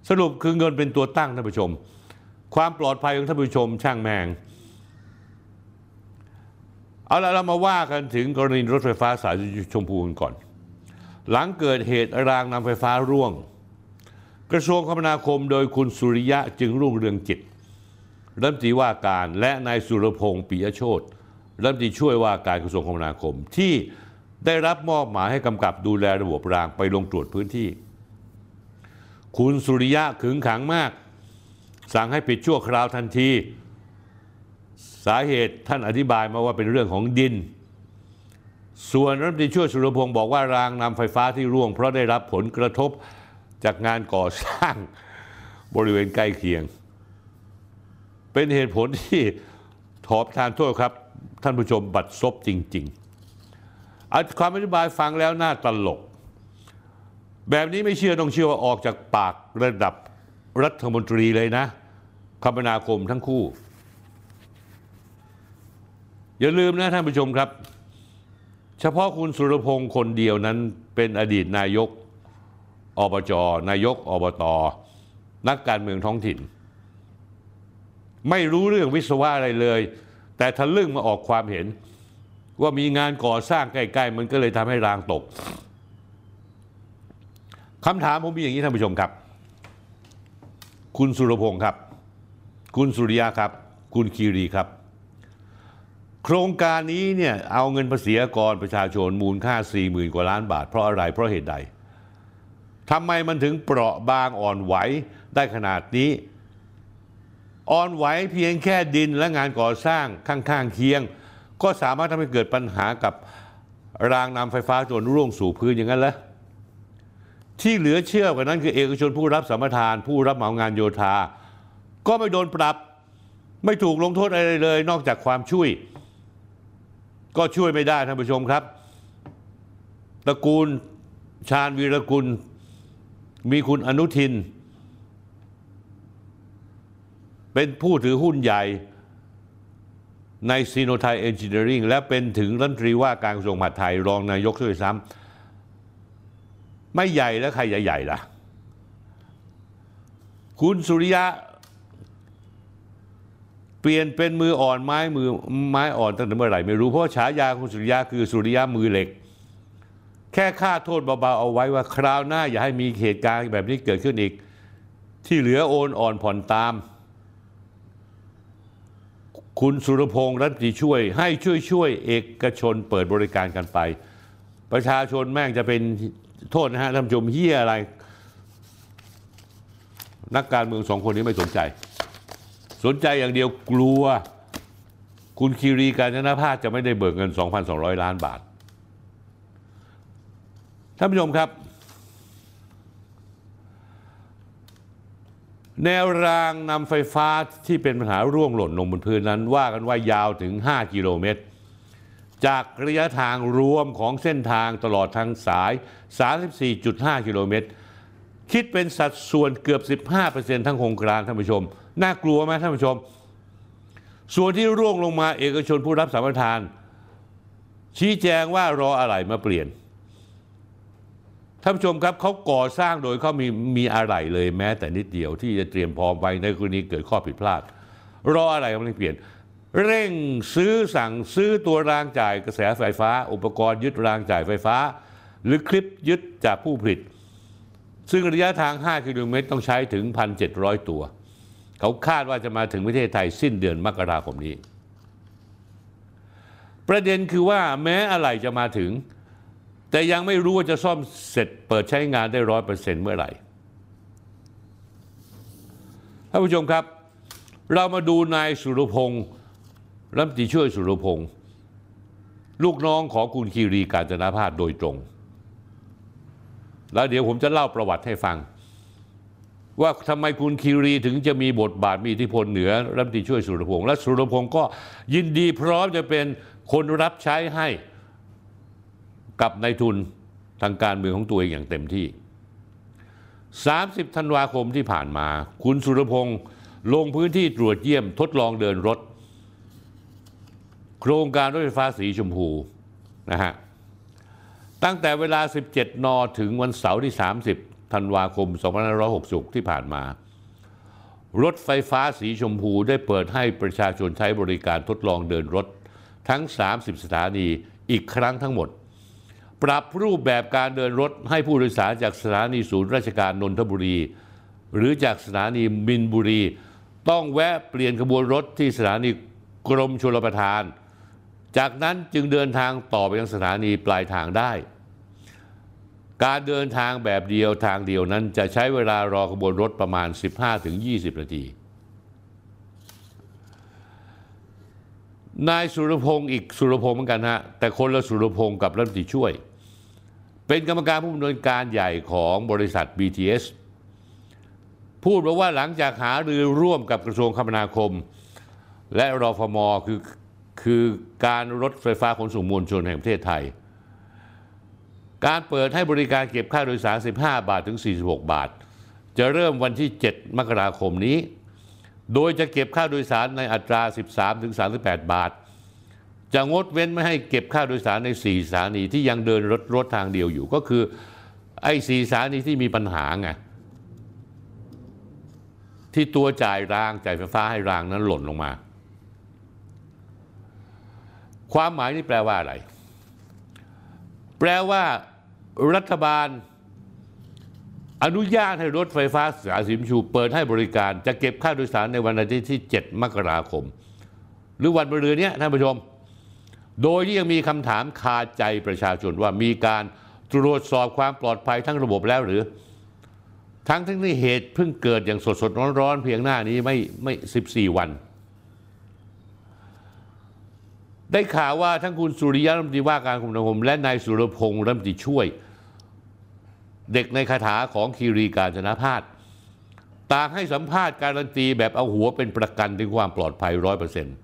สรุปคือเงินเป็นตัวตั้งท่านผู้ชม ความปลอดภัยของท่านผู้ชมช่างแมง เอาละเรามาว่ากันถึงกรณีรถไฟฟ้าสายชมพูกันก่อน หลังเกิดเหตุรางนำไฟฟ้าร่วง กระทรวงคมนาคมโดยคุณสุริยะจึงรุ่งเรืองจิตรัฐมนตรีว่าการและนายสุรพงศ์ปิยโชตรัฐมนตรีช่วยว่าการกระทรวงคมนาคมที่ได้รับมอบหมายให้กำกับดูแลระบบรางไปลงตรวจพื้นที่ คุณสุริยะขึงขังมาก สั่งให้ปิดชั่วคราวทันที สาเหตุท่านอธิบายมาว่าเป็นเรื่องของดิน ส่วนรัฐมนตรีช่วยสุรพงศ์บอกว่ารางนำไฟฟ้าที่ร่วง เพราะได้รับผลกระทบจากงานก่อสร้างบริเวณใกล้เคียง เป็นเหตุผลที่ถอบทานโทษครับ ท่านผู้ชมบัดซบจริงๆอความอธิบายฟังแล้วน่าตลก แบบนี้ไม่เชื่อต้องเชื่อว่าออกจากปากระดับรัฐมนตรีเลยนะ คมนาคมทั้งคู่ อย่าลืมนะท่านผู้ชมครับ เฉพาะคุณสุรพงศ์คนเดียวนั้นเป็นอดีตนายกอบจนายกอบตนักการเมืองท้องถิ่น ไม่รู้เรื่องวิศวะอะไรเลย แต่ทะลึ่งมาออกความเห็น ว่ามีงานก่อสร้างใกล้ๆมันก็เลยทำให้รางตกคำถามผมมีอย่างนี้ท่านผู้ชมครับ คุณสุรพงศ์ครับ คุณสุริยะครับ คุณคีรีครับ โครงการนี้เนี่ยเอาเงินภาษีกรประชาชนมูลค่า 4 0,000 กว่าล้านบาท เพราะอะไรเพราะเหตุใดทำไมมันถึงเปราะบางอ่อนไหวได้ขนาดนี้ อ่อนไหวเพียงแค่ดินและงานก่อสร้างข้างๆเคียง ก็สามารถทำให้เกิดปัญหากับรางนำไฟฟ้าจนร่วงสู่พื้นอย่างนั้นล้วที่เหลือเชื่อกว่านั้นคือเอกชนผู้รับสัมปทาน ผู้รับเหมางานโยธา ก็ไม่โดนปรับ ไม่ถูกลงโทษอะไรเลย นอกจากความช่วย ก็ช่วยไม่ได้ท่านผู้ชมครับตระกูลชาญวีรกุล มีคุณอนุทิน เป็นผู้ถือหุ้นใหญ่ในซีโนไทยเอนจิเนียริงและเป็นถึงรัฐมนตรีว่าการกระทรวงมหาดไทยรองนายกด้วยซ้ำไม่ใหญ่แล้วใครใหญ่ๆล่ะ คุณสุริยะ เปลี่ยนเป็นมืออ่อนไม้มือไม้อ่อนตั้งแต่เมื่อไหร่ไม่รู้เพราะฉายาคุณสุริยะคือสุริยะมือเหล็ก แค่ค่าโทษเบาๆเอาไว้ว่าคราวหน้าอย่าให้มีเหตุการณ์แบบนี้เกิดขึ้นอีก ที่เหลือโอนอ่อนผ่อนตาม คุณสุรพงษ์รัฐมนตรีช่วย ให้ช่วยช่วยเอกชนเปิดบริการกันไป ประชาชนแม่งจะเป็นโทษนะฮะท่านผู้ชมเฮียอะไร นักการเมืองสองคนนี้ไม่สนใจ สนใจอย่างเดียวกลัว คุณคีรีการจนะภาพจะไม่ได้เบิกเงิน 2,200 ล้านบาท ท่านผู้ชมครับ แนวรางนำไฟฟ้าที่เป็นปัญหาร่วงหล่นลงบนพื้นนั้น ว่ากันว่ายาวถึง 5 กิโลเมตร จากระยะทางรวมของเส้นทางตลอดทางสาย 34.5 กิโลเมตร คิดเป็นสัดส่วนเกือบ 15%ทั้งโครงการท่านผู้ชม น่ากลัวไหมท่านผู้ชม ส่วนที่ร่วงลงมาเอกชนผู้รับสัมปทาน ชี้แจงว่ารออะไรมาเปลี่ยนท่านผู้ชมครับเขาก่อสร้างโดยเขามีมีอะไรเลยแม้แต่นิดเดียวที่จะเตรียมพร้อมไว้ในกรณีเกิดข้อผิดพลาด รออะไรมาเปลี่ยน เร่งซื้อสั่งซื้อตัวรางจ่ายกระแสไฟฟ้า อุปกรณ์ยึดรางจ่ายไฟฟ้า หรือคลิปยึดจากผู้ผลิต ซึ่งระยะทาง 5 กิโลเมตรต้องใช้ถึง 1,700 ตัว เขาคาดว่าจะมาถึงประเทศไทยสิ้นเดือนมกราคมนี้ ประเด็นคือว่าแม้อะไรจะมาถึง แต่ยังไม่รู้ว่าจะซ่อมเสร็จเปิดใช้งานได้ร้อยเปอร์เซ็นต์เมื่อไหร่ท่านผู้ชมครับ เรามาดูนายสุรพงศ์รัฐมนตรีช่วยสุรพงศ์ลูกน้องของคุณคีรีการจนาภาสโดยตรง แล้วเดี๋ยวผมจะเล่าประวัติให้ฟัง ว่าทำไมคุณคีรีถึงจะมีบทบาทมีอิทธิพลเหนือรัฐมนตรีช่วยสุรพงศ์และสุรพงศ์ก็ยินดีพร้อมจะเป็นคนรับใช้ให้กับนายทุนทางการเมืองของตัวเองอย่างเต็มที่ 30 ธันวาคมที่ผ่านมา คุณสุรพงศ์ลงพื้นที่ตรวจเยี่ยมทดลองเดินรถ โครงการรถไฟฟ้าสีชมพูนะฮะตั้งแต่เวลา 17 น ถึงวันเสาร์ที่ 30 ธันวาคม 2560 ที่ผ่านมา รถไฟฟ้าสีชมพูได้เปิดให้ประชาชนใช้บริการทดลองเดินรถ ทั้ง 30 สถานีอีกครั้งทั้งหมด ปรับรูปแบบการเดินรถให้ผู้โดยสารจากสถานีศูนย์ราชการนนทบุรี หรือจากสถานีมินบุรี ต้องแวะเปลี่ยนขบวนรถที่สถานีกรมชลประทาน จากนั้นจึงเดินทางต่อไปยังสถานีปลายทางได้ การเดินทางแบบเดียวทางเดียวนั้นจะใช้เวลารอขบวนรถประมาณ 15-20 นาที นายสุรพงศ์อีกสุรพงศ์เหมือนกันฮะแต่คนละสุรพงศ์กับรัฐมนตรีช่วย เป็นกรรมการผู้ดำเนินการใหญ่ของบริษัท BTS พูดบอกว่าหลังจากหารือร่วมกับกระทรวงคมนาคม และรอฟมคือคือการรถไฟฟ้าขนส่งมวลชนแห่งประเทศไทย การเปิดให้บริการเก็บค่าโดยสาร 15 บาทถึง 46 บาท จะเริ่มวันที่ 7 มกราคมนี้ โดยจะเก็บค่าโดยสารในอัตรา 13 ถึง 38 บาท จะงดเว้นไม่ให้เก็บค่าโดยสารใน 4 สถานีที่ยังเดินรถรถทางเดียวอยู่ ก็คือไอ้4สถานีที่มีปัญหาไงที่ตัวจ่ายรางจ่ายไฟฟ้าให้รางนั้นหล่นลงมา ความหมายนี่แปลว่าอะไร แปลว่า รัฐบาล อนุญาตให้รถไฟฟ้าสายสีชมพูเปิดให้บริการ จะเก็บค่าโดยสารในวันอาทิตย์ที่ 7 มกราคม หรือวันมะรืนเนี้ยท่านผู้ชม โดยที่ยังมีคำถามคาใจประชาชนว่ามีการตรวจสอบความปลอดภัยทั้งระบบแล้วหรือ ทั้งทั้งที่เหตุเพิ่งเกิดอย่างสดสดร้อนร้อนๆเพียงหน้านี้ไม่ไม่ 14 วันได้ข่าวว่าทั้งคุณสุริยะรัฐมนตรีว่าการคมนาคมและนายสุรพงษ์รัฐมนตรีช่วย เด็กในคาถาของคีรีการจนาพาสต่างให้สัมภาษณ์การันตีแบบเอาหัวเป็นประกันถึงความปลอดภัยร้อยเปอร์เซ็นต์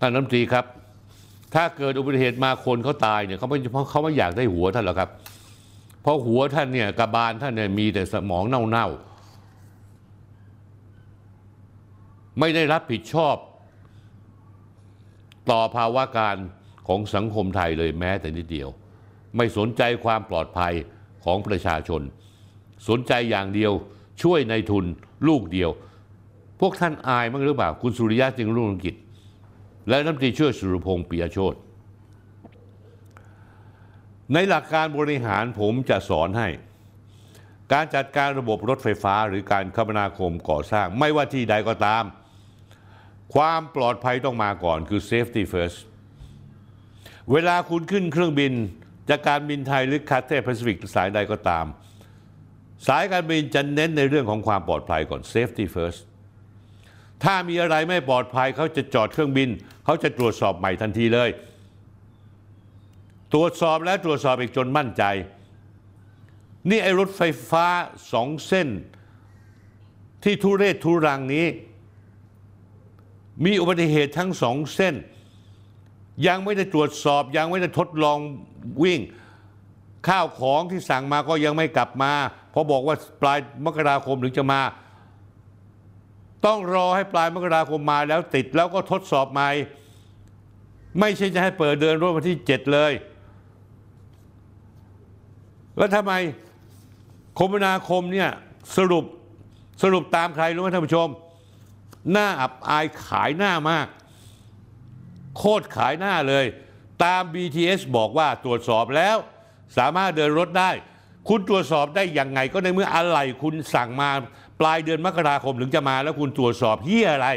ท่านรัฐมนตรีครับ ถ้าเกิดอุบัติเหตุมาคนเขาตายเนี่ยเขาไม่เพราะเขาไม่อยากได้หัวท่านหรอกครับ เพราะหัวท่านเนี่ยกระบาลท่านเนี่ยมีแต่สมองเน่าๆ ไม่ได้รับผิดชอบ ต่อภาวะการของสังคมไทยเลยแม้แต่นิดเดียว ไม่สนใจความปลอดภัยของประชาชน สนใจอย่างเดียวช่วยในทุนลูกเดียว พวกท่านอายมั้งหรือเปล่า คุณสุริยะจึงรุ่งกิจ และรัฐมนตรีช่วยสุรพงษ์ปิยโชตในหลักการบริหารผมจะสอนให้ การจัดการระบบรถไฟฟ้าหรือการคมนาคมก่อสร้าง ไม่ว่าที่ใดก็ตาม ความปลอดภัยต้องมาก่อนคือ safety first เวลาคุณขึ้นเครื่องบิน จากการบินไทยหรือคาเทแปซิฟิกสายใดก็ตาม สายการบินจะเน้นในเรื่องของความปลอดภัยก่อน safety first ถ้ามีอะไรไม่ปลอดภัยเขาจะจอดเครื่องบิน เขาจะตรวจสอบใหม่ทันทีเลย ตรวจสอบและตรวจสอบอีกจนมั่นใจ นี่ไอ้รถไฟฟ้าสองเส้น ที่ทุเรศทุรังนี้ มีอุบัติเหตุทั้งสองเส้น ยังไม่ได้ตรวจสอบ ยังไม่ได้ทดลองวิ่ง ข้าวของที่สั่งมาก็ยังไม่กลับมา เพราะบอกว่าปลายมกราคมถึงจะมา ต้องรอให้ปลายมกราคมมาแล้วติดแล้วก็ทดสอบใหม่ ไม่ใช่จะให้เปิดเดินรถวันที่7เลย แล้วทำไมคมนาคมเนี่ยสรุปสรุปตามใครรู้ไหมท่านผู้ชม หน้าอับอายขายหน้ามาก โคตรขายหน้าเลย ตาม BTS บอกว่าตรวจสอบแล้ว สามารถเดินรถได้ คุณตรวจสอบได้ยังไงก็ในเมื่ออะไรคุณสั่งมาปลายเดือนมกราคมถึงจะมาแล้วคุณตรวจสอบเฮียอะไร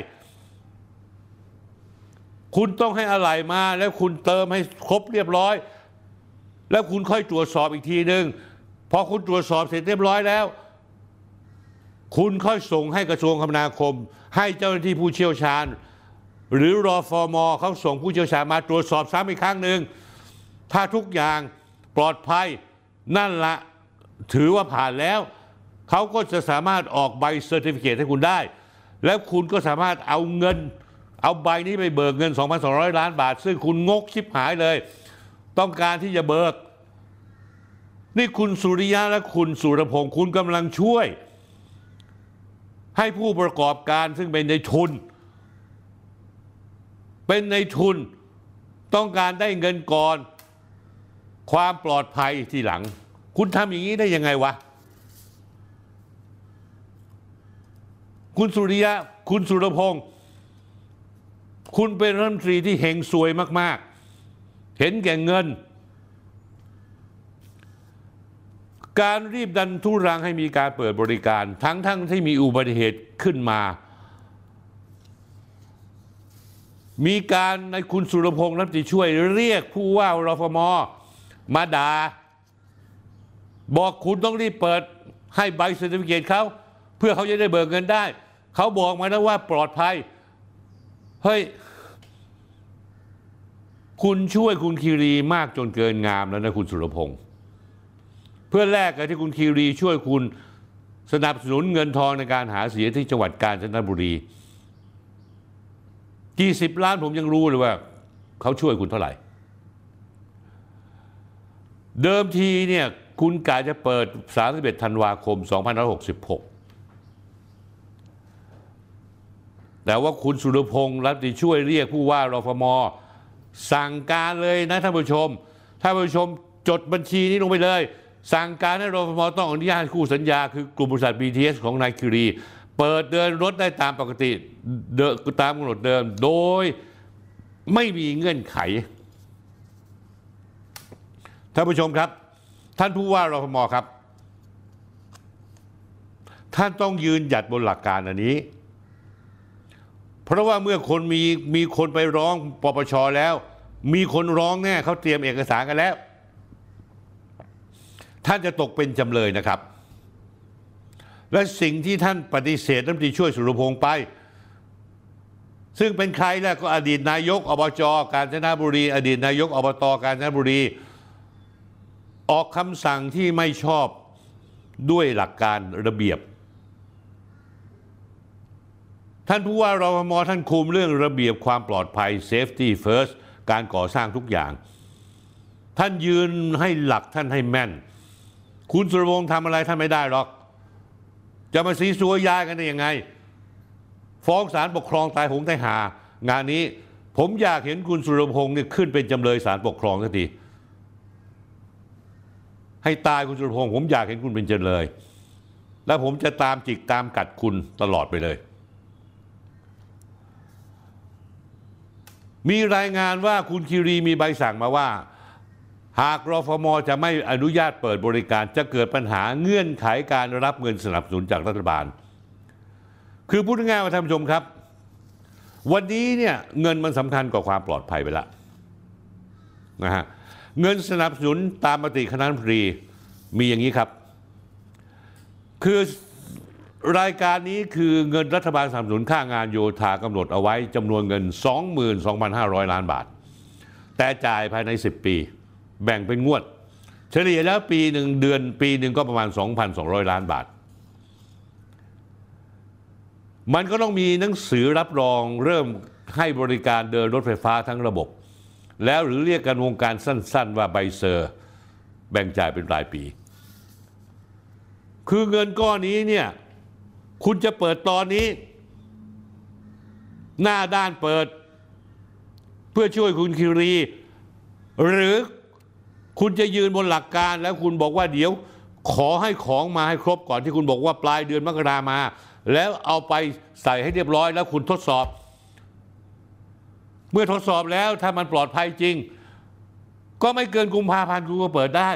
คุณต้องให้อะไรมาแล้วคุณเติมให้ครบเรียบร้อย แล้วคุณค่อยตรวจสอบอีกทีหนึ่งพอคุณตรวจสอบเสร็จเรียบร้อยแล้ว คุณค่อยส่งให้กระทรวงคมนาคม ให้เจ้าหน้าที่ผู้เชี่ยวชาญ หรือรอฟอร์มเขาส่งผู้เชี่ยวชาญมาตรวจสอบซ้ำอีกครั้งหนึ่งถ้าทุกอย่างปลอดภัยนั่นละถือว่าผ่านแล้ว เขาก็จะสามารถออกใบ certificate ให้คุณได้ แล้วคุณก็สามารถเอาเงิน เอาใบนี้ไปเบิกเงิน 2,200 ล้านบาท ซึ่งคุณงกชิบหายเลย ต้องการที่จะเบิก นี่คุณสุริยะและคุณสุรพงศ์คุณกำลังช่วย ให้ผู้ประกอบการซึ่งเป็นในทุน เป็นในทุนต้องการได้เงินก่อน ความปลอดภัยทีหลัง คุณทำอย่างนี้ได้ยังไงวะ คุณสุริยะ คุณสุรพงศ์คุณเป็นรัฐมนตรีที่เฮงซวยมาก ๆ เห็นแก่เงิน การรีบดันทุรังให้มีการเปิดบริการ ทั้งทั้งที่มีอุบัติเหตุขึ้นมา มีการในคุณสุรพงษ์รัตนตรีช่วยเรียกผู้ว่ารฟมมาด่าบอกคุณต้องรีบเปิดให้ใบ certificate เขาเพื่อเขาจะได้เบิกเงินได้ เขาบอกมาแล้วว่าปลอดภัย เฮ้ย คุณช่วยคุณคีรีมากจนเกินงามแล้วนะคุณสุรพงษ์เพื่อแลกกับที่คุณคีรีช่วยคุณสนับสนุนเงินทองในการหาเสียงที่จังหวัดกาญจนบุรี กี่สิบล้านผมยังรู้เลยว่าเขาช่วยคุณเท่าไหร่ เดิมทีเนี่ยคุณกาจะเปิด 31 ธันวาคม 2566 แต่ว่าคุณสุรพงษ์รัตนช่วยเรียกผู้ว่ารฟม สั่งการเลยนะท่านผู้ชม ท่านผู้ชมจดบัญชีนี้ลงไปเลย สั่งการให้รฟมต้องอนุญาตคู่สัญญาคือกลุ่มบริษัท BTS ของนายคิรี เปิดเดินรถได้ตามปกติเดตามกำหนดเดิม โดยไม่มีเงื่อนไข ท่านผู้ชมครับ ท่านผู้ว่ารฟมครับ ท่านต้องยืนหยัดบนหลักการอันนี้ เพราะว่าเมื่อคนมีมีคนไปร้องปปชแล้ว มีคนร้องแน่เขาเตรียมเอกสารกันแล้ว ท่านจะตกเป็นจำเลยนะครับ และสิ่งที่ท่านปฏิเสธรัฐมนตรีช่วยสุรพงษ์ไป ซึ่งเป็นใครแล้วก็อดีตนายกอบจกาญจนบุรี อดีตนายกอบตกาญจนบุรี ออกคำสั่งที่ไม่ชอบด้วยหลักการระเบียบ ท่านผู้ว่ารฟมท่านคุมเรื่องระเบียบความปลอดภัย safety first การก่อสร้างทุกอย่าง ท่านยืนให้หลักท่านให้แม่น คุณสุรวงศ์ทำอะไรท่านไม่ได้หรอก จะมาซีซัวยายกันได้ยังไง ฟ้องศาลปกครองตายหงตายหางานนี้ผมอยากเห็นคุณสุรพงศ์เนี่ยขึ้นเป็นจำเลยศาลปกครองสักทีให้ตายคุณสุรพงศ์ผมอยากเห็นคุณเป็นจำเลย แล้วผมจะตามจิกตามกัดคุณตลอดไปเลย มีรายงานว่าคุณคิรีมีใบสั่งมาว่า หากรฟมจะไม่อนุญาตเปิดบริการจะเกิดปัญหาเงื่อนไขการรับเงินสนับสนุนจากรัฐบาล คือพูดง่ายๆว่าท่านผู้ชมครับ วันนี้เนี่ยเงินมันสำคัญกว่าความปลอดภัยไปแล้วนะฮะเงินสนับสนุนตามมติคณะรัฐมนตรีมีอย่างนี้ครับ คือรายการนี้คือเงินรัฐบาลสนับสนุนค่างานโยธากำหนดเอาไว้จำนวนเงิน 22,500 ล้านบาท แต่จ่ายภายใน 10 ปี แบ่งเป็นงวด เฉลี่ยแล้วปีหนึ่งเดือนปีหนึ่งก็ประมาณ 2,200 ล้านบาท มันก็ต้องมีหนังสือรับรองเริ่มให้บริการเดินรถไฟฟ้าทั้งระบบ แล้วหรือเรียกกันวงการสั้น ๆ ว่าใบเซอร์ แบ่งจ่ายเป็นรายปี คือเงินก้อนนี้เนี่ยคุณจะเปิดตอนนี้ หน้าด้านเปิด เพื่อช่วยคุณคิรี หรือ คุณจะยืนบนหลักการแล้วคุณบอกว่าเดี๋ยวขอให้ของมาให้ครบก่อนที่คุณบอกว่าปลายเดือนมกรามา แล้วเอาไปใส่ให้เรียบร้อยแล้วคุณทดสอบ เมื่อทดสอบแล้วถ้ามันปลอดภัยจริง ก็ไม่เกินกุมภาพันธ์คุณก็เปิดได้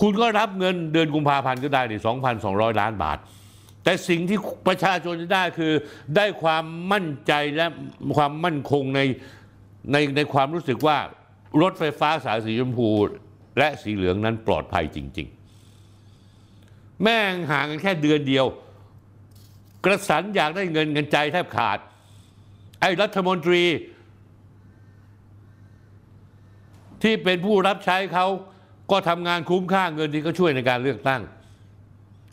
คุณก็รับเงินเดือนกุมภาพันธ์ก็ได้นี่2,200 ล้านบาท แต่สิ่งที่ประชาชนจะได้คือได้ความมั่นใจและความมั่นคงในในในความรู้สึกว่ารถไฟฟ้าสายสีชมพู และสีเหลืองนั้นปลอดภัยจริง ๆ แม่งห่างกันแค่เดือนเดียว กระสันอยากได้เงินเงินใจแทบขาด ไอ้รัฐมนตรี ที่เป็นผู้รับใช้เขาก็ทำงานคุ้มค่าเงินที่เขาช่วยในการเลือกตั้ง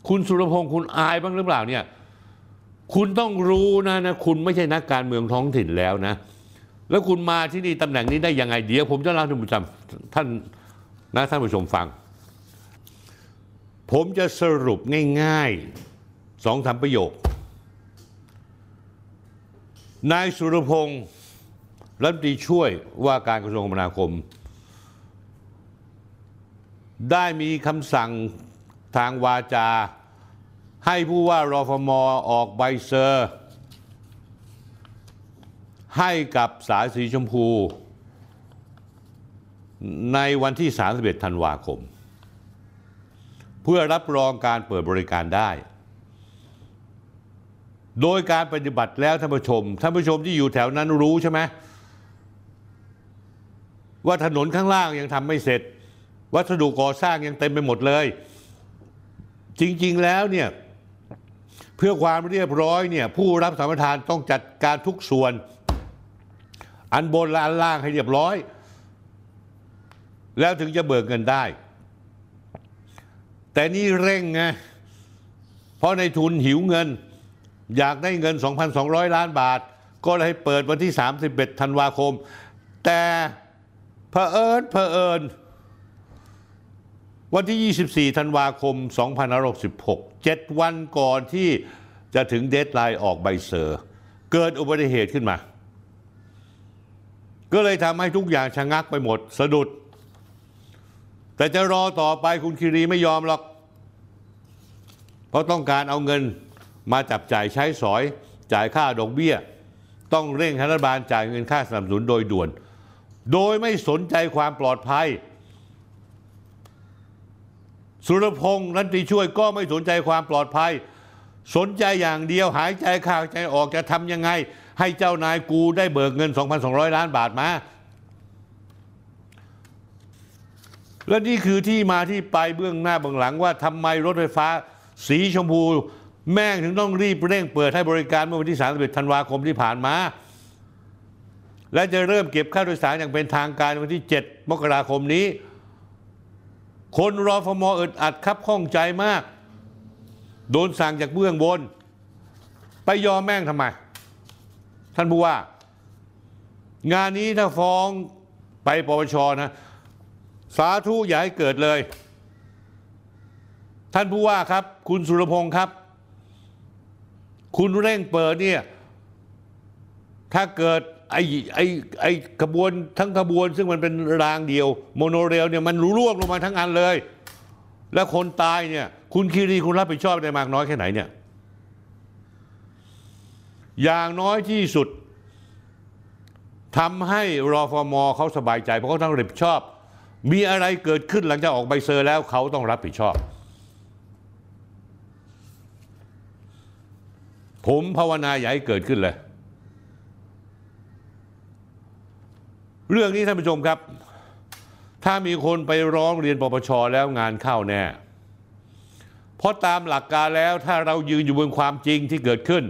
คุณสุรพงศ์คุณอายบ้างหรือเปล่าเนี่ยคุณต้องรู้นะนะคุณไม่ใช่นักการเมืองท้องถิ่นแล้วนะ แล้วคุณมาที่นี่ตำแหน่งนี้ได้ยังไงเดี๋ยวผมจะเล่าให้ท่านผู้ชมท่าน นะท่านผู้ชมฟัง ผมจะสรุปง่ายๆสองสามประโยค นายสุรพงศ์รัฐมนตรีช่วยว่าการกระทรวงคมนาคม ได้มีคำสั่งทางวาจา ให้ผู้ว่ารอฟมออกใบเซอร์ ให้กับสายสีชมพู ในวันที่ 31 ธันวาคม เพื่อรับรองการเปิดบริการได้ โดยการปฏิบัติแล้วท่านผู้ชม ท่านผู้ชมที่อยู่แถวนั้นรู้ใช่ไหมว่าถนนข้างล่างยังทำไม่เสร็จ วัสดุก่อสร้างยังเต็มไปหมดเลย จริงๆแล้วเนี่ยเพื่อความเรียบร้อยเนี่ยผู้รับสัมปทานต้องจัดการทุกส่วน อันบนและอันล่างให้เรียบร้อย แล้วถึงจะเบิกเงินได้ แต่นี่เร่งไงเพราะในทุนหิวเงิน อยากได้เงิน 2,200 ล้านบาท ก็เลยเปิดวันที่ 31 ธันวาคม แต่เผอิญเผอิญวันที่ 24 ธันวาคม 2566 7 วันก่อนที่จะถึง deadline ออกใบ cer เกิดอุบัติเหตุขึ้นมา ก็เลยทำให้ทุกอย่างชะงักไปหมด สะดุด แต่จะรอต่อไปคุณคีรีไม่ยอมหรอก เพราะต้องการเอาเงินมาจับจ่ายใช้สอยจ่ายค่าดอกเบี้ย ต้องเร่งรัฐบาลจ่ายเงินค่าสนับสนุนโดยด่วน โดยไม่สนใจความปลอดภัย สุรพงษ์รันตรีช่วยก็ไม่สนใจความปลอดภัย สนใจอย่างเดียวหายใจเข้าใจออกจะทำยังไง ให้เจ้านายกูได้เบิกเงิน 2,200 ล้านบาทมา และนี่คือที่มาที่ไปเบื้องหน้าเบื้องหลังว่าทำไมรถไฟฟ้า สีชมพู แม่งถึงต้องรีบเร่งเปิดให้บริการเมื่อวันที่ 31 ธันวาคมที่ผ่านมา และจะเริ่มเก็บค่าโดยสารอย่างเป็นทางการวันที่ 7 มกราคมนี้ คนรอฟมอึดอัดคับข้องใจมาก โดนสั่งจากเบื้องบน ไปยอมแม่งทำไม ท่านผู้ว่า งานนี้ถ้าฟ้องไปปปชนะ สาธุอย่าให้เกิดเลย ท่านผู้ว่าครับ คุณสุรพงศ์ครับ คุณเร่งเปิดเนี่ยถ้าเกิดไอ้ไอ้ไอ้ขบวนทั้งขบวน ซึ่งมันเป็นรางเดียว โมโนเรลเนี่ยมันร่วงลงมาทั้งอันเลย แล้วคนตายเนี่ย คุณคีรีคุณรับผิดชอบได้มากน้อยแค่ไหนเนี่ยอย่างน้อยที่สุดทำให้รอฟมเขาสบายใจ เพราะเขาต้องรับผิดชอบ มีอะไรเกิดขึ้นหลังจากออกใบเซอร์แล้วเขาต้องรับผิดชอบ ผมภาวนาอย่าให้เกิดขึ้นเลย เรื่องนี้ท่านผู้ชมครับ ถ้ามีคนไปร้องเรียนปปชแล้วงานเข้าแน่ เพราะตามหลักการแล้วถ้าเรายืนอยู่บนความจริงที่เกิดขึ้น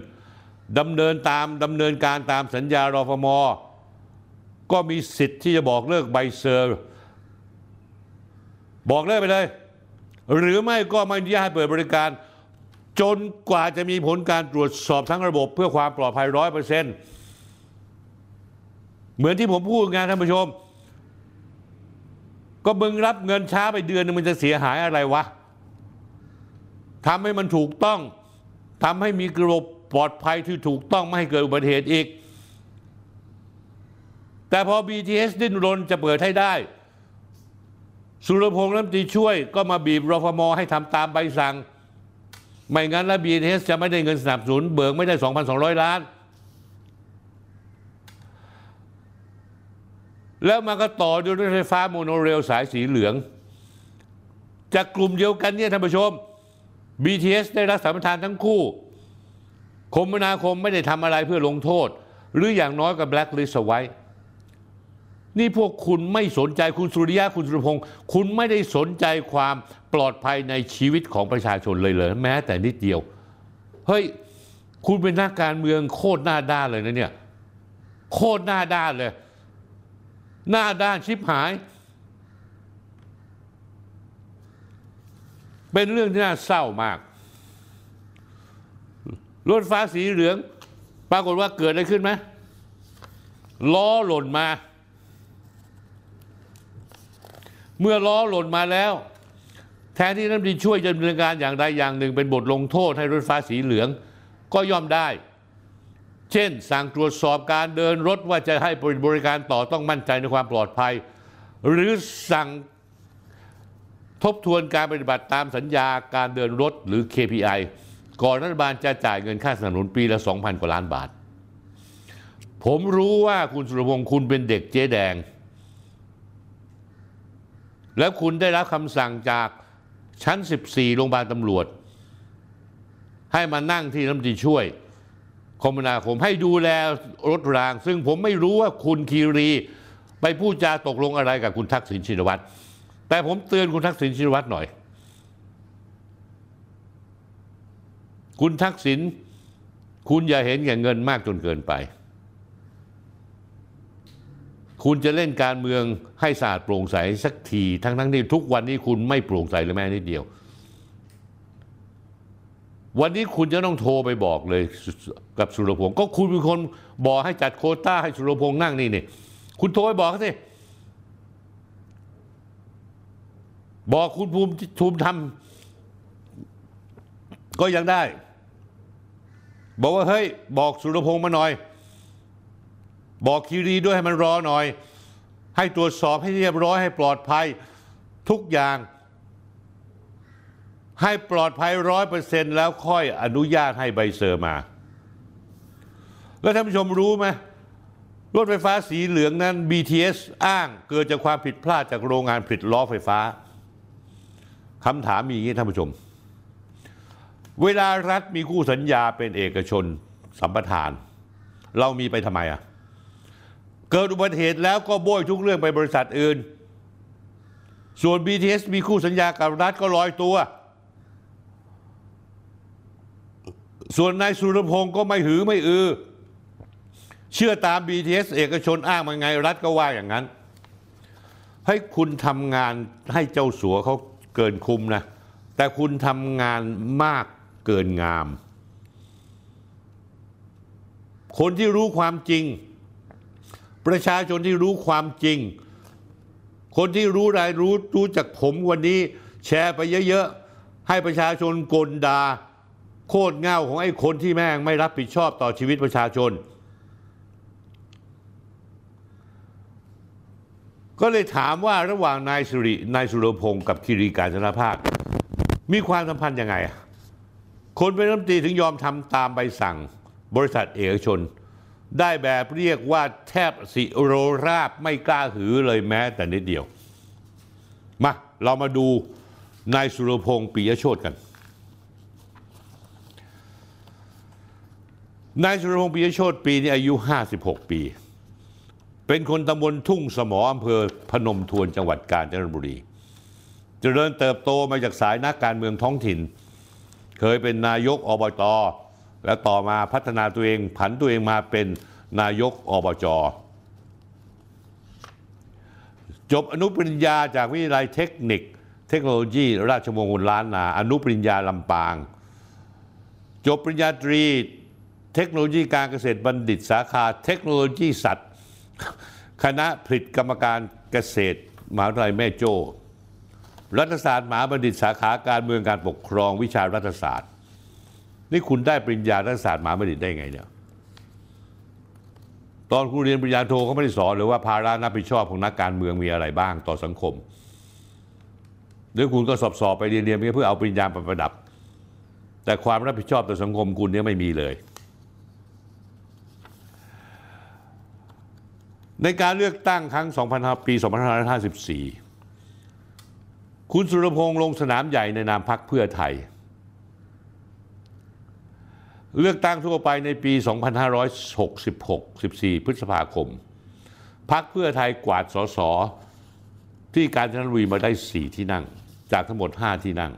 ดำเนินตามดำเนินการตามสัญญารฟม.ก็มีสิทธิ์ที่จะบอกเลิกใบ cer บอกเลิกไปเลย หรือไม่ก็ไม่อนุญาตให้เปิดบริการ จนกว่าจะมีผลการตรวจสอบทั้งระบบเพื่อความปลอดภัยร้อยเปอร์เซ็นต์เหมือนที่ผมพูดไงท่านผู้ชม ก็มึงรับเงินช้าไปเดือนนึงมันจะเสียหายอะไรวะทำให้มันถูกต้องทำให้มีระบบปลอดภัยที่ถูกต้องไม่ให้เกิดอุบัติเหตุอีก แต่พอ BTS ดิ้นรนจะเปิดให้ได้ สุรพงษ์รัฐมนตรีช่วยก็มาบีบรฟมให้ทำตามใบสั่ง ไม่งั้นแล้ว BTS จะไม่ได้เงินสนับสนุนเบิกไม่ได้ 2,200 ล้าน แล้วมันก็ต่อด้วยรถไฟฟ้า monorail สายสีเหลือง จากกลุ่มเดียวกันเนี่ยท่านผู้ชม BTS ได้รับสัมปทานทั้งคู่ คมนาคมไม่ได้ทำอะไรเพื่อลงโทษ หรืออย่างน้อยก็แบล็คลิสต์ไว้ นี่พวกคุณไม่สนใจคุณสุริยะคุณสุรพงศ์คุณไม่ได้สนใจความปลอดภัยในชีวิตของประชาชนเลยเลยแม้แต่นิดเดียว เฮ้ย คุณเป็นนักการเมืองโคตรหน้าด้านเลยนะเนี่ย โคตรหน้าด้านเลย หน้าด้านชิบหาย เป็นเรื่องที่น่าเศร้ามากรถฟ้าสีเหลือง ปรากฏว่าเกิดอะไรขึ้นไหมล้อหล่นมา เมื่อล้อหล่นมาแล้ว แทนที่รัฐมนตรีช่วยจะดำเนินการอย่างใดอย่างหนึ่ง เป็นบทลงโทษให้รถฟ้าสีเหลือง ก็ย่อมได้ เช่น สั่งตรวจสอบการเดินรถว่าจะให้บริการต่อต้องมั่นใจในความปลอดภัย หรือสั่งทบทวนการปฏิบัติตามสัญญาการเดินรถหรือ KPI ก่อนรัฐบาลจะจ่ายเงินค่าสนับสนุนปีละ 2,000 กว่าล้านบาท ผมรู้ว่าคุณสุรพงศ์คุณเป็นเด็กเจ๊แดง แล้วคุณได้รับคำสั่งจากชั้น 14 โรงพยาบาลตำรวจ ให้มานั่งที่รัฐมนตรีช่วย คมนาคมให้ดูแลรถราง ซึ่งผมไม่รู้ว่าคุณคีรีไปพูดจาตกลงอะไรกับคุณทักษิณชินวัตรแต่ผมเตือนคุณทักษิณชินวัตรหน่อย คุณทักษิณคุณอย่าเห็นแก่เงินมากจนเกินไป คุณจะเล่นการเมืองให้สะอาดโปร่งใสสักทีทั้งทั้งที่ทุกวันนี้คุณไม่โปร่งใสเลยแม้นิดเดียว วันนี้คุณจะต้องโทรไปบอกเลยกับสุรพงศ์ก็คุณเป็นคนบอกให้จัดโคต้าให้สุรพงศ์นั่งนี่นี่คุณโทรไปบอกเขาสิบอกคุณภูมิภูมิธรรมก็ยังได้ บอกว่าเฮ้ยบอกสุรพงศ์มาหน่อย บอกคีรีด้วยให้มันรอหน่อย ให้ตรวจสอบให้เรียบร้อยให้ปลอดภัยทุกอย่าง ให้ปลอดภัยร้อยเปอร์เซ็นต์แล้วค่อยอนุญาตให้ใบเซอร์มา แล้วท่านผู้ชมรู้ไหมรถไฟฟ้าสีเหลืองนั้น BTS อ้างเกิดจากความผิดพลาดจากโรงงานผลิตล้อไฟฟ้าคำถามมีอย่างนี้ท่านผู้ชม เวลารัฐมีคู่สัญญาเป็นเอกชนสัมปทาน เรามีไปทำไมอะ เกิดอุบัติเหตุแล้วก็โบยทุกเรื่องไปบริษัทอื่น ส่วน BTS มีคู่สัญญากับรัฐก็ลอยตัว ส่วนนายสุรพงศ์ก็ไม่หือไม่อือ เชื่อตาม BTS เอกชนอ้างมาไงรัฐก็ว่าอย่างนั้น ให้คุณทำงานให้เจ้าสัวเขาเกินคุ้มนะ แต่คุณทำงานมากเกินงาม คนที่รู้ความจริง ประชาชนที่รู้ความจริง คนที่รู้รายรู้รู้จากผมวันนี้ แชร์ไปเยอะๆ ให้ประชาชนกลดา โคตรเง่าของไอ้คนที่แม่งไม่รับผิดชอบต่อชีวิตประชาชน ก็เลยถามว่าระหว่างนายสุรินายสุรพงศ์กับคิรีการชนภาค มีความสัมพันธ์ยังไงอะคนเป็นรัฐมนตรีถึงยอมทำตามใบสั่งบริษัทเอกชน ได้แบบเรียกว่าแทบสิโรราบไม่กล้าหือเลยแม้แต่นิดเดียว มาเรามาดูนายสุรพงศ์ปิยโชตกัน นายสุรพงศ์ปิยโชตปีนี้อายุ 56 ปี เป็นคนตำบลทุ่งสมออำเภอพนมทวนจังหวัดกาญจนบุรีเจริญเติบโตมาจากสายนักการเมืองท้องถิ่น เคยเป็นนายกอบต แล้วต่อมาพัฒนาตัวเองผันตัวเองมาเป็นนายกอบจจบอนุปริญญาจากวิทยาลัยเทคนิค เทคโนโลยี ราชมงคลล้านนา อนุปริญญาลำปาง จบปริญญาตรี เทคโนโลยีการเกษตรบัณฑิตสาขาเทคโนโลยีสัตว์ คณะผลิตกรรมการเกษตรมหาวิทยาลัยแม่โจ้รัฐศาสตร์มหาบัณฑิตสาขาการเมืองการปกครองวิชารัฐศาสตร์ นี่คุณได้ปริญญารัฐศาสตร์มหาบัณฑิตได้ไงเนี่ยตอนคุณเรียนปริญญาโทเขาไม่ได้สอนเลยว่าภาระรับผิดชอบของนักการเมืองมีอะไรบ้างต่อสังคมหรือคุณก็สอบสอบไปเรียนเรียนเพื่อเอาปริญญาไปประดับ แต่ความรับผิดชอบต่อสังคมคุณเนี่ยไม่มีเลย ในการเลือกตั้งครั้ง 2000ปี 2554 คุณสุรพงษ์ลงสนามใหญ่ในนามพรรคเพื่อไทย เลือกตั้งทั่วไปในปี 2566 14 พฤษภาคมพรรคเพื่อไทยกวาดสสที่การจนบุรีมาได้ 4 ที่นั่ง จากทั้งหมด 5 ที่นั่ง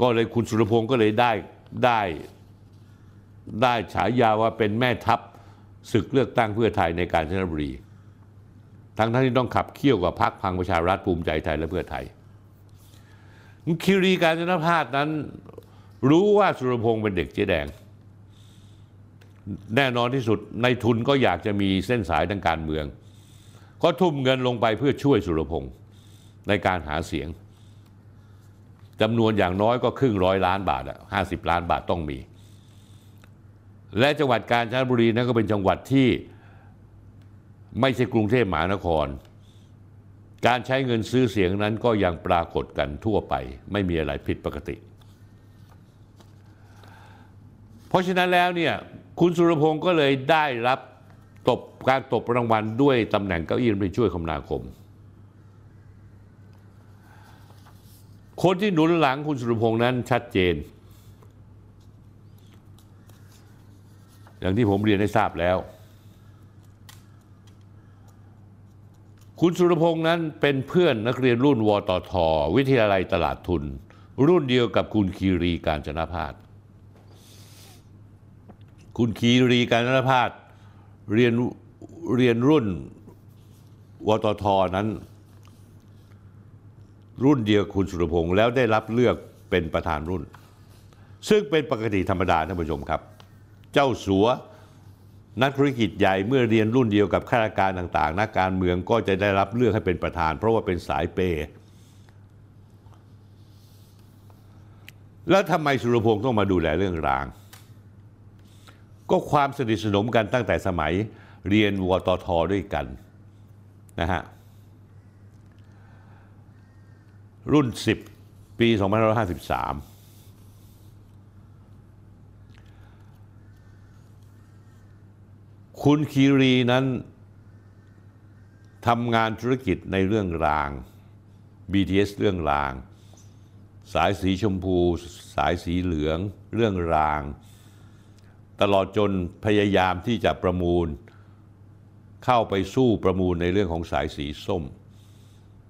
ก็เลยคุณสุรพงศ์ก็เลยได้ได้ได้ฉายาว่าเป็นแม่ทัพศึกเลือกตั้งเพื่อไทยในการจนบุรี ทั้งทั้งที่ต้องขับเคี่ยวกับพรรคพังประชารัฐภูมิใจไทยและเพื่อไทย คิรีการจนพาสนั้น รู้ว่าสุรพงศ์เป็นเด็กเจ๊แดง แน่นอนที่สุดในทุนก็อยากจะมีเส้นสายทางการเมือง ก็ทุ่มเงินลงไปเพื่อช่วยสุรพงศ์ในการหาเสียงจำนวนอย่างน้อยก็ครึ่งร้อยล้านบาทอะห้าสิบล้านบาทต้องมี และจังหวัดกาญจนบุรีนั้นก็เป็นจังหวัดที่ไม่ใช่กรุงเทพมหานคร การใช้เงินซื้อเสียงนั้นก็ยังปรากฏกันทั่วไป ไม่มีอะไรผิดปกติ เพ ราะฉะนั้นแล้วเนี่ยคุณสุรพงศ์ก็เลยได้รับตบการตบรางวัลด้วยตำแหน่งเก้าอี้รัฐมนตรีช่วยคมนาคม คนที่หนุนหลังคุณสุรพงษ์นั้นชัดเจน อย่างที่ผมเรียนให้ทราบแล้ว คุณสุรพงษ์นั้นเป็นเพื่อนนักเรียนรุ่นวตท วิทยาลัยตลาดทุน รุ่นเดียวกับคุณคีรีการจนพาส คุณคีรีการจนพาสเรียนเรียนรุ่นวตทนั้น รุ่นเดียวกับคุณสุรพงษ์แล้วได้รับเลือกเป็นประธานรุ่น ซึ่งเป็นปกติธรรมดาท่านผู้ชมครับ เจ้าสัวนักธุรกิจใหญ่เมื่อเรียนรุ่นเดียวกับข้าราชการต่าง ๆ นักการเมืองก็จะได้รับเลือกให้เป็นประธาน เพราะว่าเป็นสายเปย์แล้วทำไมสุรพงษ์ต้องมาดูแลเรื่องราง ก็ความสนิทสนมกันตั้งแต่สมัยเรียนวตทด้วยกันนะฮะรุ่น 10 ปี 2553 คุณคีรีนั้นทำงานธุรกิจในเรื่องราง BTS เรื่องราง สายสีชมพู สายสีเหลือง เรื่องราง ตลอดจนพยายามที่จะประมูล เข้าไปสู้ประมูลในเรื่องของสายสีส้ม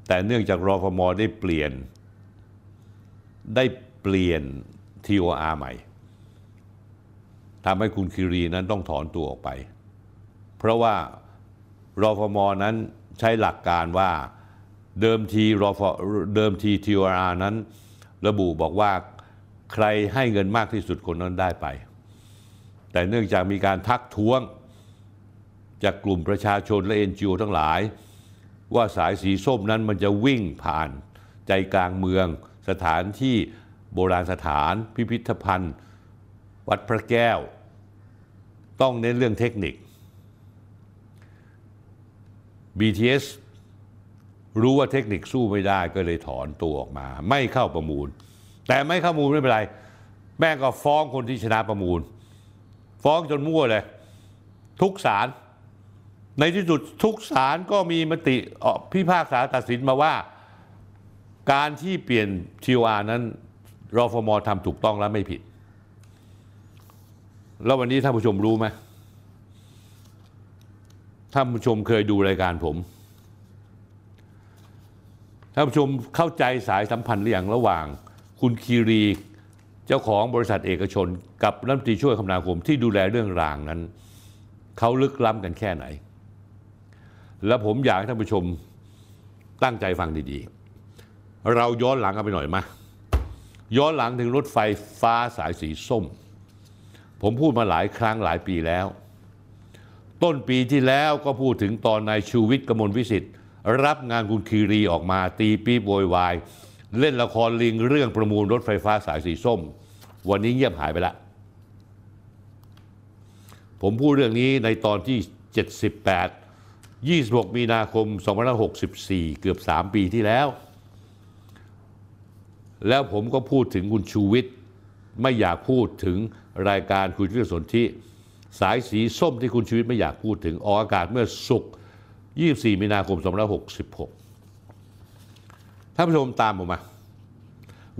แต่เนื่องจากรอฟมได้เปลี่ยน ได้เปลี่ยน TOR ใหม่ทำให้คุณคิรีนั้นต้องถอนตัวออกไป เพราะว่ารอฟมนั้นใช้หลักการว่าเดิมทีรอฟเดิมที TOR นั้น ระบุบอกว่าใครให้เงินมากที่สุดคนนั้นได้ไป แต่เนื่องจากมีการทักท้วง จากกลุ่มประชาชนและ NGO ทั้งหลาย ว่าสายสีส้มนั้นมันจะวิ่งผ่านใจกลางเมือง สถานที่โบราณสถาน พิพิธภัณฑ์ วัดพระแก้ว ต้องเน้นเรื่องเทคนิค BTS รู้ว่าเทคนิคสู้ไม่ได้ก็เลยถอนตัวออกมา ไม่เข้าประมูล แต่ไม่เข้าประมูลไม่เป็นไร แม่ก็ฟ้องคนที่ชนะประมูล ฟ้องจนมั่วเลย ทุกศาลในที่สุดทุกศาลก็มีมติพิพากษาตัดสินมาว่า การที่เปลี่ยนทีวานั้นรอฟมทำถูกต้องและไม่ผิด แล้ววันนี้ท่านผู้ชมรู้ไหมท่านผู้ชมเคยดูรายการผมท่านผู้ชมเข้าใจสายสัมพันธ์หรือยังระหว่าง คุณคีรี เจ้าของบริษัทเอกชน กับรัฐมนตรีช่วยคมนาคมที่ดูแลเรื่องรางนั้นเขาลึกล้ำกันแค่ไหน และผมอยากให้ท่านผู้ชมตั้งใจฟังดีๆ เราย้อนหลังกันไปหน่อยมาย้อนหลังถึงรถไฟฟ้าสายสีส้ม ผมพูดมาหลายครั้งหลายปีแล้ว ต้นปีที่แล้วก็พูดถึงตอนนายชูวิทย์กมลวิสิทธิ์ รับงานคุณคีรีออกมาตีปีบโวยวาย เล่นละครลิงเรื่องประมูลรถไฟฟ้าสายสีส้ม วันนี้เงียบหายไปละ ผมพูดเรื่องนี้ในตอนที่ 78 26 มีนาคม 2564 เกือบ 3 ปีที่แล้ว แล้วผมก็พูดถึงคุณชูวิทย์ไม่อยากพูดถึงรายการคุยเรื่องสนธิสายสีส้มที่คุณชูวิทย์ไม่อยากพูดถึงออกอากาศเมื่อศุกร์24 มีนาคม 2566 ท่านผู้ชมตามผมมา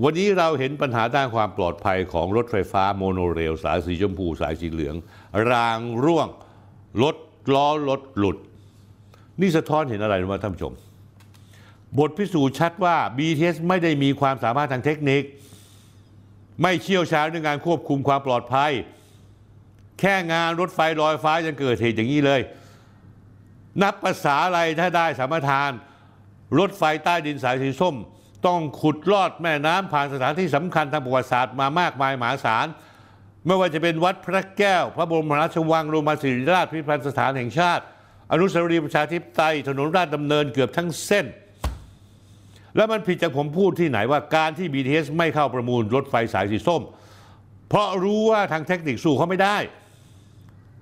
วันนี้เราเห็นปัญหาด้านความปลอดภัยของรถไฟฟ้าโมโนเรล สายสีชมพู สายสีเหลือง รางร่วงรถล้อรถหลุด นี่สะท้อนเห็นอะไรรู้ไหมท่านผู้ชม บทพิสูจน์ชัดว่า BTS ไม่ได้มีความสามารถทางเทคนิค ไม่เชี่ยวชาญในการควบคุมความปลอดภัย แค่งานรถไฟลอยฟ้ายังเกิดเหตุอย่างนี้เลย นับภาษาอะไรถ้าได้สามทาน รถไฟใต้ดินสายสีส้ม ต้องขุดลอดแม่น้ำผ่านสถานที่สำคัญทางประวัติศาสตร์มามากมายมหาศาลไม่ว่าจะเป็นวัดพระแก้ว พระบรมราชวังโรมาศิริราชพิพิธภัณฑ์สถานแห่งชาติ อนุสาวรีย์ประชาธิปไตยถนนราชดำเนินเกือบทั้งเส้น แล้วมันผิดจากผมพูดที่ไหนว่าการที่ BTS ไม่เข้าประมูลรถไฟสายสีส้ม เพราะรู้ว่าทางเทคนิคสู้เขาไม่ได้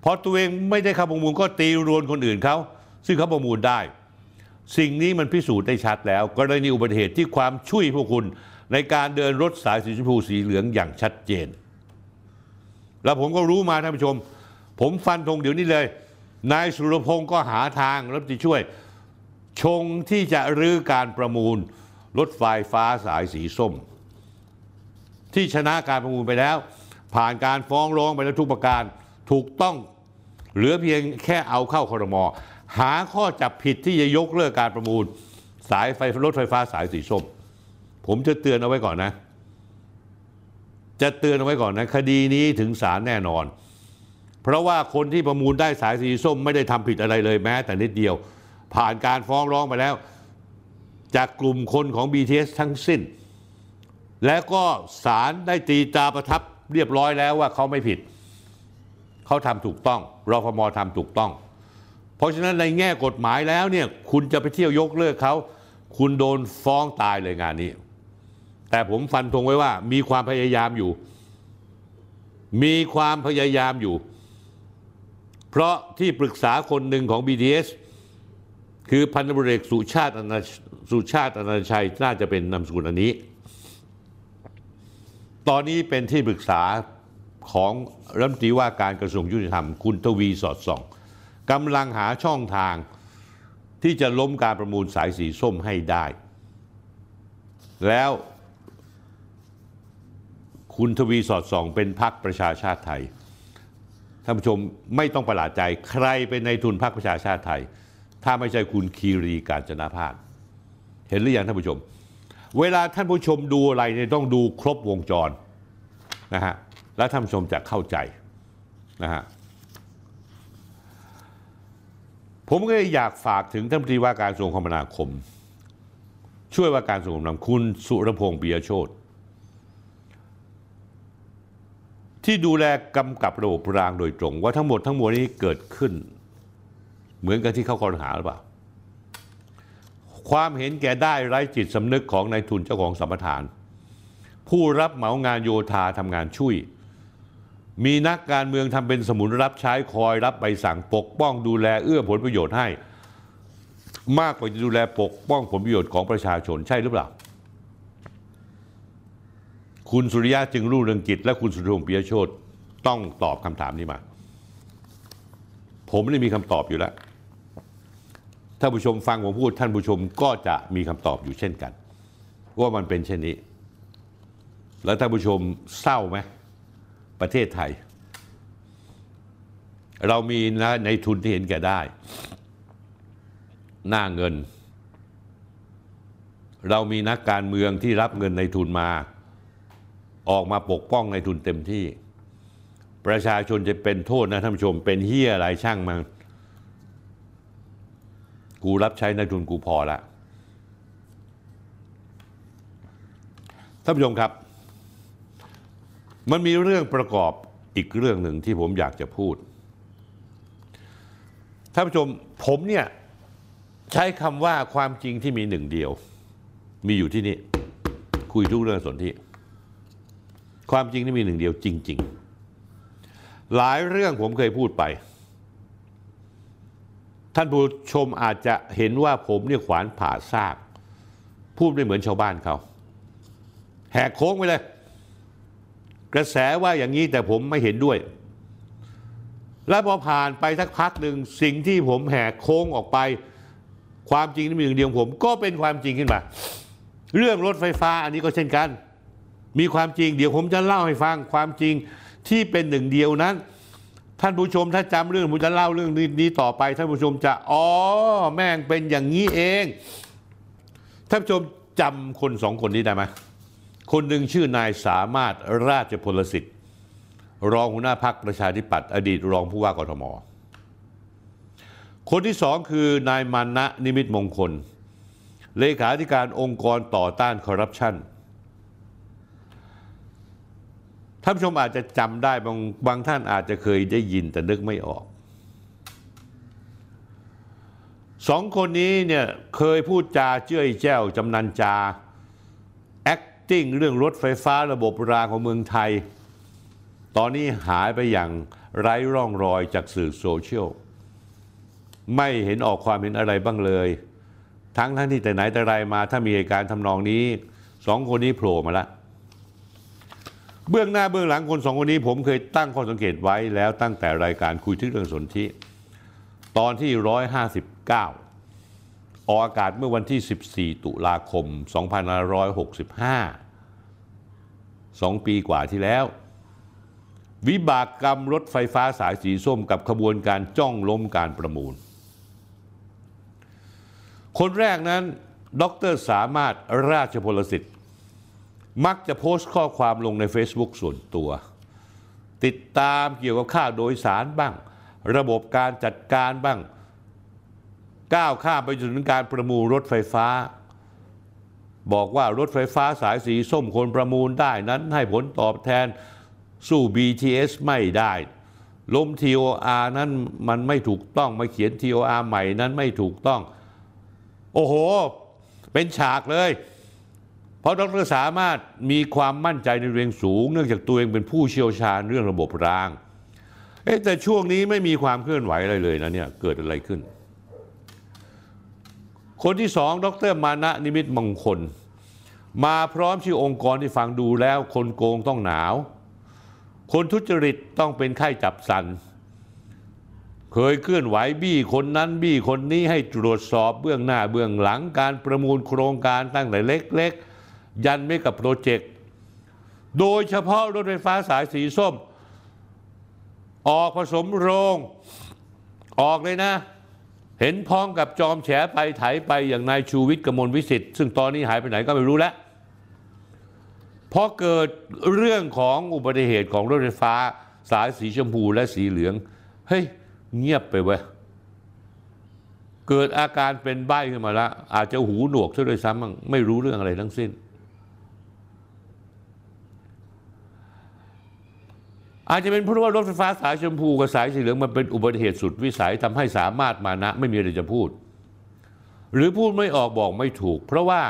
พอตัวเองไม่ได้เข้าประมูลก็ตีรวนคนอื่นเขาซึ่งเขาประมูลได้ สิ่งนี้มันพิสูจน์ได้ชัดแล้วกรณีอุบัติเหตุที่ความช่วยพวกคุณในการเดินรถสายสีชมพูสีเหลืองอย่างชัดเจน แล้วผมก็รู้มาท่านผู้ชม ผมฟันธงเดี๋ยวนี้เลย นายสุรพงศ์ก็หาทางรัฐมนตรีช่วย ชงที่จะรื้อการประมูล รถไฟฟ้าสายสีส้ม ที่ชนะการประมูลไปแล้ว ผ่านการฟ้องร้องไปแล้วทุกประการถูกต้อง เหลือเพียงแค่เอาเข้าคอรมอ หาข้อจับผิดที่จะยกเลิกการประมูล สายไฟรถไฟฟ้าสายสีส้ม ผมจะเตือนเอาไว้ก่อนนะ จะเตือนเอาไว้ก่อนนะ คดีนี้ถึงศาลแน่นอน เพราะว่าคนที่ประมูลได้สายสีส้ม ไม่ได้ทำผิดอะไรเลยแม้ แต่นิดเดียว ผ่านการฟ้องร้องไปแล้ว จากกลุ่มคนของ BTS ทั้งสิ้น แล้วก็ศาลได้ตีตาประทับเรียบร้อยแล้วว่าเขาไม่ผิด เขาทำถูกต้องรฟมทำถูกต้อง ราะฉะนั้นในแง่กฎหมายแล้วเนี่ยคุณจะไปเที่ยวยกเลิกเขาคุณโดนฟ้องตายเลยงานนี้ แต่ผมฟันธงไว้ว่า มีความพยายามอยู่ มีความพยายามอยู่ เพราะที่ปรึกษาคนหนึ่งของ BTS คือพันธบริเอกสุชาติอนันต์สุชาติอนันตชัยน่าจะเป็นนามสกุลอันนี้ ตอนนี้เป็นที่ปรึกษาของรัฐมนตรีว่าการกระทรวงยุติธรรม คุณทวีสอดส่อง กำลังหาช่องทางที่จะล้มการประมูลสายสีส้มให้ได้ แล้วคุณทวีสอดส่องเป็นพักประชาชาติไทย ท่านผู้ชมไม่ต้องประหลาดใจใครเป็นในทุนพรรคประชาชาติไทย ถ้าไม่ใช่คุณคีรีการจนาภาคเห็นหรือยังท่านผู้ชม เวลาท่านผู้ชมดูอะไรเนี่ยต้องดูครบวงจรนะฮะแล้วท่านผู้ชมจะเข้าใจนะฮะ ผมก็อยากฝากถึงท่านปรีว่าการกระทรวงคมนาคม ช่วยว่าการกระทรวงคมนาคมคุณสุรพงษ์ปิยโชตที่ดูแลกำกับระบบรางโดยตรง ว่าทั้งหมดทั้งมวลนี้เกิดขึ้น เหมือนกับที่เขากล่าวหาหรือเปล่า ความเห็นแก่ได้ไร้จิตสำนึกของนายทุนเจ้าของสัมปทาน ผู้รับเหมางานโยธาทำงานช่วย มีนักการเมืองทำเป็นสมุนรับใช้คอยรับใบสั่งปกป้องดูแลเอื้อผลประโยชน์ให้ มากกว่าจะดูแลปกป้องผลประโยชน์ของประชาชนใช่หรือเปล่า คุณสุริยะจึงรุ่งเรืองกิจ และคุณสุรพงษ์ปิยโชตต้องตอบคำถามนี้มา ผมไม่ได้มีคำตอบอยู่แล้วถ้าผู้ชมฟังผมพูดท่านผู้ชมก็จะมีคำตอบอยู่เช่นกัน ว่ามันเป็นเช่นนี้ แล้วท่านผู้ชมเศร้าไหม ประเทศไทย เรามีนะในทุนที่เห็นแก่ได้ หน้าเงิน เรามีนักการเมืองที่รับเงินในทุนมา ออกมาปกป้องในทุนเต็มที่ ประชาชนจะเป็นโทษนะท่านผู้ชม เป็นเฮียอะไรช่างมันกูรับใช้ในทุนกูพอละท่านผู้ชมครับ มันมีเรื่องประกอบอีกเรื่องหนึ่งที่ผมอยากจะพูดท่านผู้ชมผมเนี่ยใช้คำว่าความจริงที่มีหนึ่งเดียว มีอยู่ที่นี่คุยทุกเรื่องสนที่ความจริงที่มีหนึ่งเดียวจริง ๆ หลายเรื่องผมเคยพูดไป ท่านผู้ชมอาจจะเห็นว่าผมเนี่ยขวานผ่าซาก พูดไม่เหมือนชาวบ้านเขา แหกโค้งไปเลย กระแสว่าอย่างนี้แต่ผมไม่เห็นด้วย แล้วพอผ่านไปสักพักหนึ่งสิ่งที่ผมแหกโค้งออกไป ความจริงที่มีหนึ่งเดียวผม ก็เป็นความจริงขึ้นมา เรื่องรถไฟฟ้าอันนี้ก็เช่นกัน มีความจริง เดี๋ยวผมจะเล่าให้ฟังความจริงที่เป็นหนึ่งเดียวนั้น ท่านผู้ชมถ้าจำเรื่องผมจะเล่าเรื่องนี้ต่อไป ท่านผู้ชมจะอ๋อแม่งเป็นอย่างนี้เองท่านผู้ชมจำคนสองคนนี้ได้ไหม คนหนึ่งชื่อนายสามารถราชพลสิทธิ์ รองหัวหน้าพักประชาธิปัตย์อดีตรองผู้ว่ากทม คนที่สองคือนายมานะนิมิตมงคล เลขาธิการองค์กรต่อต้านคอร์รัปชันท่านผู้ชมอาจจะจำได้บางบางท่านอาจจะเคยได้ยินแต่นึกไม่ออกสองคนนี้เนี่ยเคยพูดจาเจ้ยแจ้วจำนันจา acting เรื่องรถไฟฟ้าระบบรางของเมืองไทย ตอนนี้หายไปอย่างไร้ร่องรอยจากสื่อโซเชียล ไม่เห็นออกความเห็นอะไรบ้างเลย ทั้งทั้งที่แต่ไหนแต่ไรมาถ้ามีเหตุการณ์ทำนองนี้สองคนนี้โผล่มาล้วเบื้องหน้าเบื้องหลังคนสองคนนี้ผมเคยตั้งข้อสังเกตไว้แล้วตั้งแต่รายการคุยที่เรื่องสนธิตอนที่ 159 ออกอากาศเมื่อวันที่ 14 ตุลาคม 2565สองปีกว่าที่แล้ว วิบากกรรมรถไฟฟ้าสายสีส้มกับขบวนการจ้องล้มการประมูล คนแรกนั้น ดรสามารถราชพลสิทธิ์ มักจะโพสต์ข้อความลงใน Facebook ส่วนตัว ติดตามเกี่ยวกับค่าโดยสารบ้าง ระบบการจัดการบ้าง ก้าวข้ามไปจนถึงการประมูลรถไฟฟ้า บอกว่ารถไฟฟ้าสายสีส้มคนประมูลได้นั้นให้ผลตอบแทนสู้ BTS ไม่ได้ล้ม TOR นั้นมันไม่ถูกต้องมาเขียน TOR ใหม่นั้นไม่ถูกต้อง โอ้โห เป็นฉากเลย เพราะดรสามารถมีความมั่นใจในเรียงสูง เนื่องจากตัวเองเป็นผู้เชี่ยวชาญเรื่องระบบราง เอ๊แต่ช่วงนี้ไม่มีความเคลื่อนไหวอะไรเลยนะเนี่ย เกิดอะไรขึ้น คนที่สองดรมานะนิมิตมงคล มาพร้อมชื่อองค์กรที่ฟังดูแล้ว คนโกงต้องหนาว คนทุจริตต้องเป็นไข้จับสัน เคยเคลื่อนไหวบี้คนนั้นบี้คนนี้ให้ตรวจสอบเบื้องหน้าเบื้องหลังการประมูลโครงการตั้งแต่เล็กๆ ยันไม่กับโปรเจกต์ โดยเฉพาะรถไฟฟ้าสายสีส้ม ออกผสมโรง ออกเลยนะ เห็นพ้องกับจอมแฉไปไถไปอย่างนายชูวิทย์กมลวิสิทธิ์ซึ่งตอนนี้หายไปไหนก็ไม่รู้แล้วพอเกิดเรื่องของอุบัติเหตุของรถไฟฟ้าสายสีชมพูและสีเหลือง เฮ้ย เงียบไปเว้ยเกิดอาการเป็นใบ้ขึ้นมาแล้วอาจจะหูหนวกซะด้วยซ้ำมั้งไม่รู้เรื่องอะไรทั้งสิ้น อาจจะเป็นเพราะว่ารถไฟฟ้าสายชมพูกับสายสีเหลืองมันเป็นอุบัติเหตุสุดวิสัยทำให้สามารถมานะไม่มีอะไรจะพูด หรือพูดไม่ออกบอกไม่ถูก เพราะว่า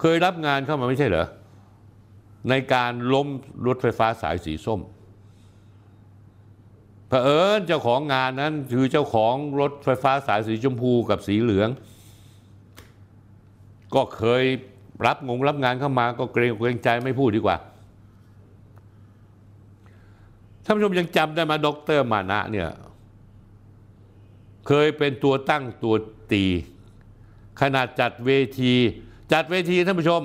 เคยรับงานเข้ามาไม่ใช่เหรอ ในการล้มรถไฟฟ้าสายสีส้มเผอิญเจ้าของงานนั้นคือเจ้าของรถไฟฟ้าสายสีชมพูกับสีเหลือง ก็เคยรับงงรับงานเข้ามาก็เกรงเกรงใจไม่พูดดีกว่า ท่านผู้ชมยังจำได้ไหมาดรมานะเนี่ยเคยเป็นตัวตั้งตัวตี ขนาดจัดเวที จัดเวทีท่านผู้ชม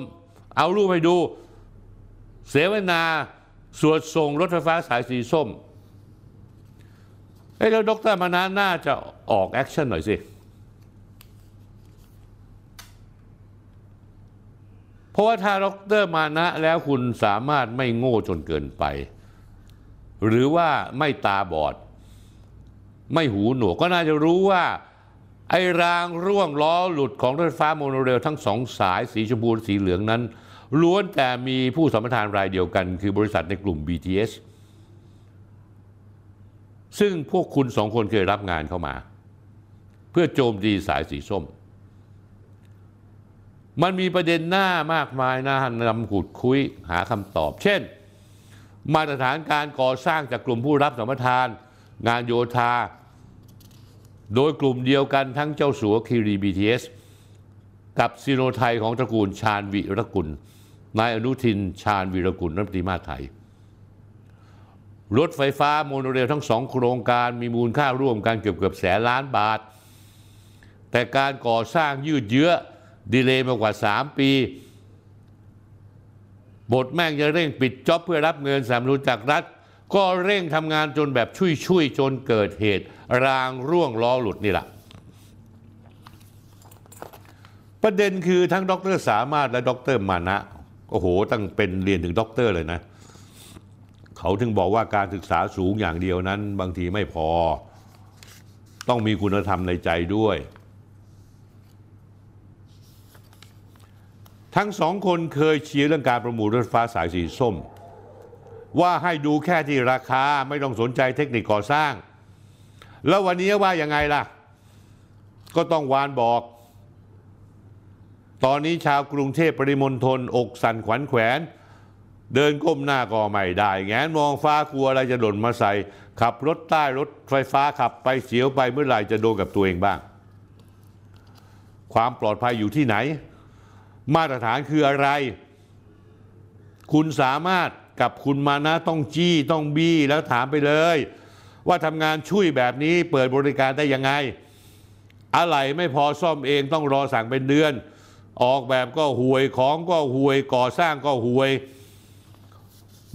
เอารูปไปดู เสวนาสวดส่งรถไฟฟ้าสายสีส้มเอ้แล้วดรมานะน่าจะออก action หน่อยสิ เพราะว่าถ้าดรมานะแล้วคุณสามารถไม่โง่จนเกินไป หรือว่าไม่ตาบอด ไม่หูหนวกก็น่าจะรู้ว่า ไอ้รางร่วงล้อหลุดของรถไฟฟ้าโมโนเรลทั้งสองสายสีชมพูสีเหลืองนั้น ล้วนแต่มีผู้สัมปทานรายเดียวกัน คือบริษัทในกลุ่ม BTS ซึ่งพวกคุณสองคนเคยรับงานเข้ามา เพื่อโจมตีสายสีส้ม มันมีประเด็นน่ามากมายนะนำขุดคุยหาคำตอบ เช่น มาตรฐานการก่อสร้างจากกลุ่มผู้รับสัมปทาน งานโยธา โดยกลุ่มเดียวกันทั้งเจ้าสัวคีรีบีทีเอสกับซิโน-ไทยของตระกูลชาญวีรกูลนายอนุทินชาญวีรกูลรัฐมนตรีมหาดไทย รถไฟฟ้าโมโนเรลทั้งสองโครงการมีมูลค่าร่วมกันเกือบเกือบแสนล้านบาท แต่การก่อสร้างยืดเยื้อ delay มากว่า 3 ปี บทแม่งจะเร่งปิด job เพื่อรับเงินสนับสนุนจากรัฐ ก็เร่งทำงานจนแบบชุ่ยๆจนเกิดเหตุ รางร่วงล้อหลุดนี่แหละประเด็นคือทั้งดรสามารถและดรมานะ โอ้โห ตั้งเป็นเรียนถึงด็อกเตอร์เลยนะ เขาถึงบอกว่าการศึกษาสูงอย่างเดียวนั้น บางทีไม่พอ ต้องมีคุณธรรมในใจด้วย ทั้งสองคนเคยเชียร์เรื่องการประมูลรถไฟฟ้าสายสีส้ม ว่าให้ดูแค่ที่ราคาไม่ต้องสนใจเทคนิคก่อสร้าง แล้ววันนี้ว่ายังไงล่ะ ก็ต้องวานบอก ตอนนี้ชาวกรุงเทพปริมณฑลอกสั่นขวัญแขวน เดินก้มหน้าก็ไม่ได้ แงนมองฟ้ากลัวอะไรจะหล่นมาใส่ ขับรถใต้รถไฟฟ้าขับไปเสียวไปเมื่อไหร่จะโดนกับตัวเองบ้าง ความปลอดภัยอยู่ที่ไหน มาตรฐานคืออะไร คุณสามารถกับคุณมานะต้องจี้ต้องบี้แล้วถามไปเลย ว่าทำงานช่วยแบบนี้เปิดบริการได้ยังไง อะไรไม่พอซ่อมเองต้องรอสั่งเป็นเดือน ออกแบบก็ห่วยของก็ห่วยก่อสร้างก็ห่วย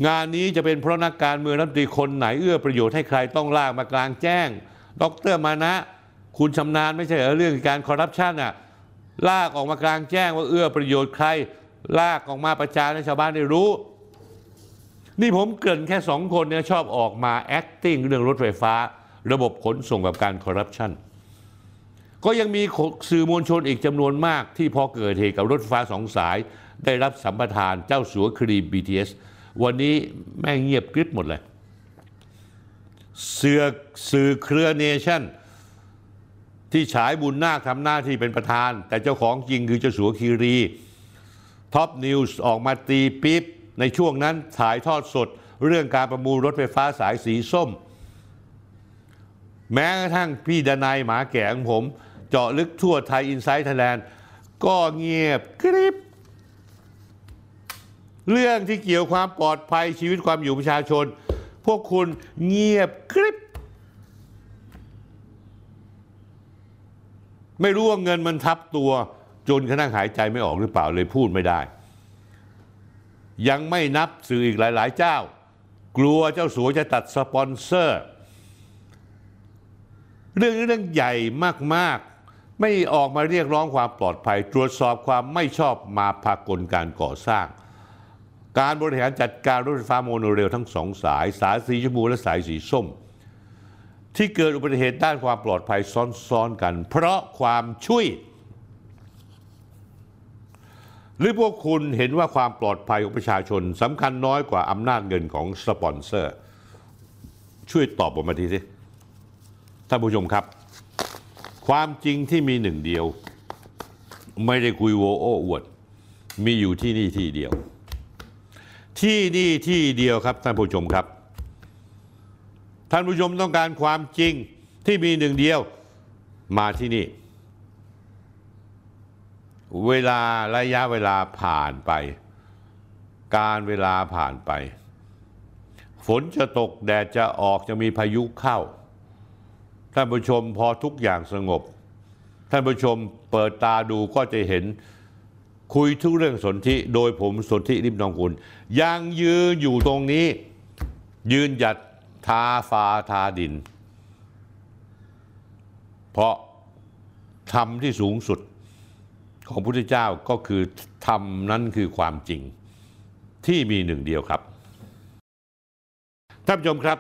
งานนี้จะเป็นเพราะนักการเมืองรัฐมนตรีคนไหนเอื้อประโยชน์ให้ใครต้องลากมากลางแจ้ง ดรมานะ คุณชำนาญไม่ใช่เรอเรื่องการคอร์รัปชันอะ ลากออกมากลางแจ้งว่าเอื้อประโยชน์ใคร ลากออกมาประจานให้ชาวบ้านได้รู้ นี่ผมเกริ่นแค่สองคนเนี่ยชอบออกมา acting เรื่องรถไฟฟ้า ระบบขนส่งกับการคอร์รัปชันก็ยังมีสื่อมวลชนอีกจำนวนมากที่พอเกิดเหตุกับรถไฟฟ้าสองสาย ได้รับสัมปทานเจ้าสัวคีรี BTS วันนี้แม่งเงียบกริบหมดเลยเสือสื่อเครือเนชั่น ที่ฉายบุนนาคทำหน้าที่เป็นประธาน แต่เจ้าของจริงคือเจ้าสัวคีรีท็อปนิวส์ออกมาตีปี๊บ ในช่วงนั้นถ่ายทอดสดเรื่องการประมูลรถไฟฟ้าสายสีส้ม แม้กระทั่งพี่ดนัยหมาแก่ของผม เจาะลึกทั่วไทย Inside Thailand ก็เงียบกริบเรื่องที่เกี่ยวความปลอดภัยชีวิตความอยู่ประชาชน พวกคุณเงียบกริบ ไม่รู้ว่าเงินมันทับตัวจนกระทั่งหายใจไม่ออกหรือเปล่าเลยพูดไม่ได้ ยังไม่นับสื่ออีกหลาย ๆ เจ้า กลัวเจ้าสัวจะตัดสปอนเซอร์ เรื่องนี้เรื่องใหญ่มาก ๆ ไม่ออกมาเรียกร้องความปลอดภัย ตรวจสอบความไม่ชอบมาพากลการก่อสร้าง การบริหารจัดการรถไฟฟ้าโมโนเรลทั้งสองสาย สายสีชมพูและสายสีส้ม ที่เกิดอุบัติเหตุด้านความปลอดภัยซ้อนๆกัน เพราะความช่วย หรือพวกคุณเห็นว่าความปลอดภัยของประชาชนสำคัญน้อยกว่าอำนาจเงินของสปอนเซอร์ ช่วยตอบผมมาทีสิท่านผู้ชมครับ ความจริงที่มีหนึ่งเดียว ไม่ได้คุยโวโอ้อวด มีอยู่ที่นี่ที่เดียว ที่นี่ที่เดียวครับท่านผู้ชมครับ ท่านผู้ชมต้องการความจริงที่มีหนึ่งเดียวมาที่นี่ เวลาระยะเวลาผ่านไป การเวลาผ่านไป ฝนจะตกแดดจะออกจะมีพายุเข้า ท่านผู้ชมพอทุกอย่างสงบ ท่านผู้ชมเปิดตาดูก็จะเห็นคุยทุกเรื่องสนธิโดยผมสนธิริมนองคุณยังยืนอยู่ตรงนี้ ยืนหยัด ทาฟ้าทาดิน เพราะธรรมที่สูงสุดของพระพุทธเจ้าก็คือธรรมนั้นคือความจริงที่มีหนึ่งเดียวครับท่านผู้ชมครับ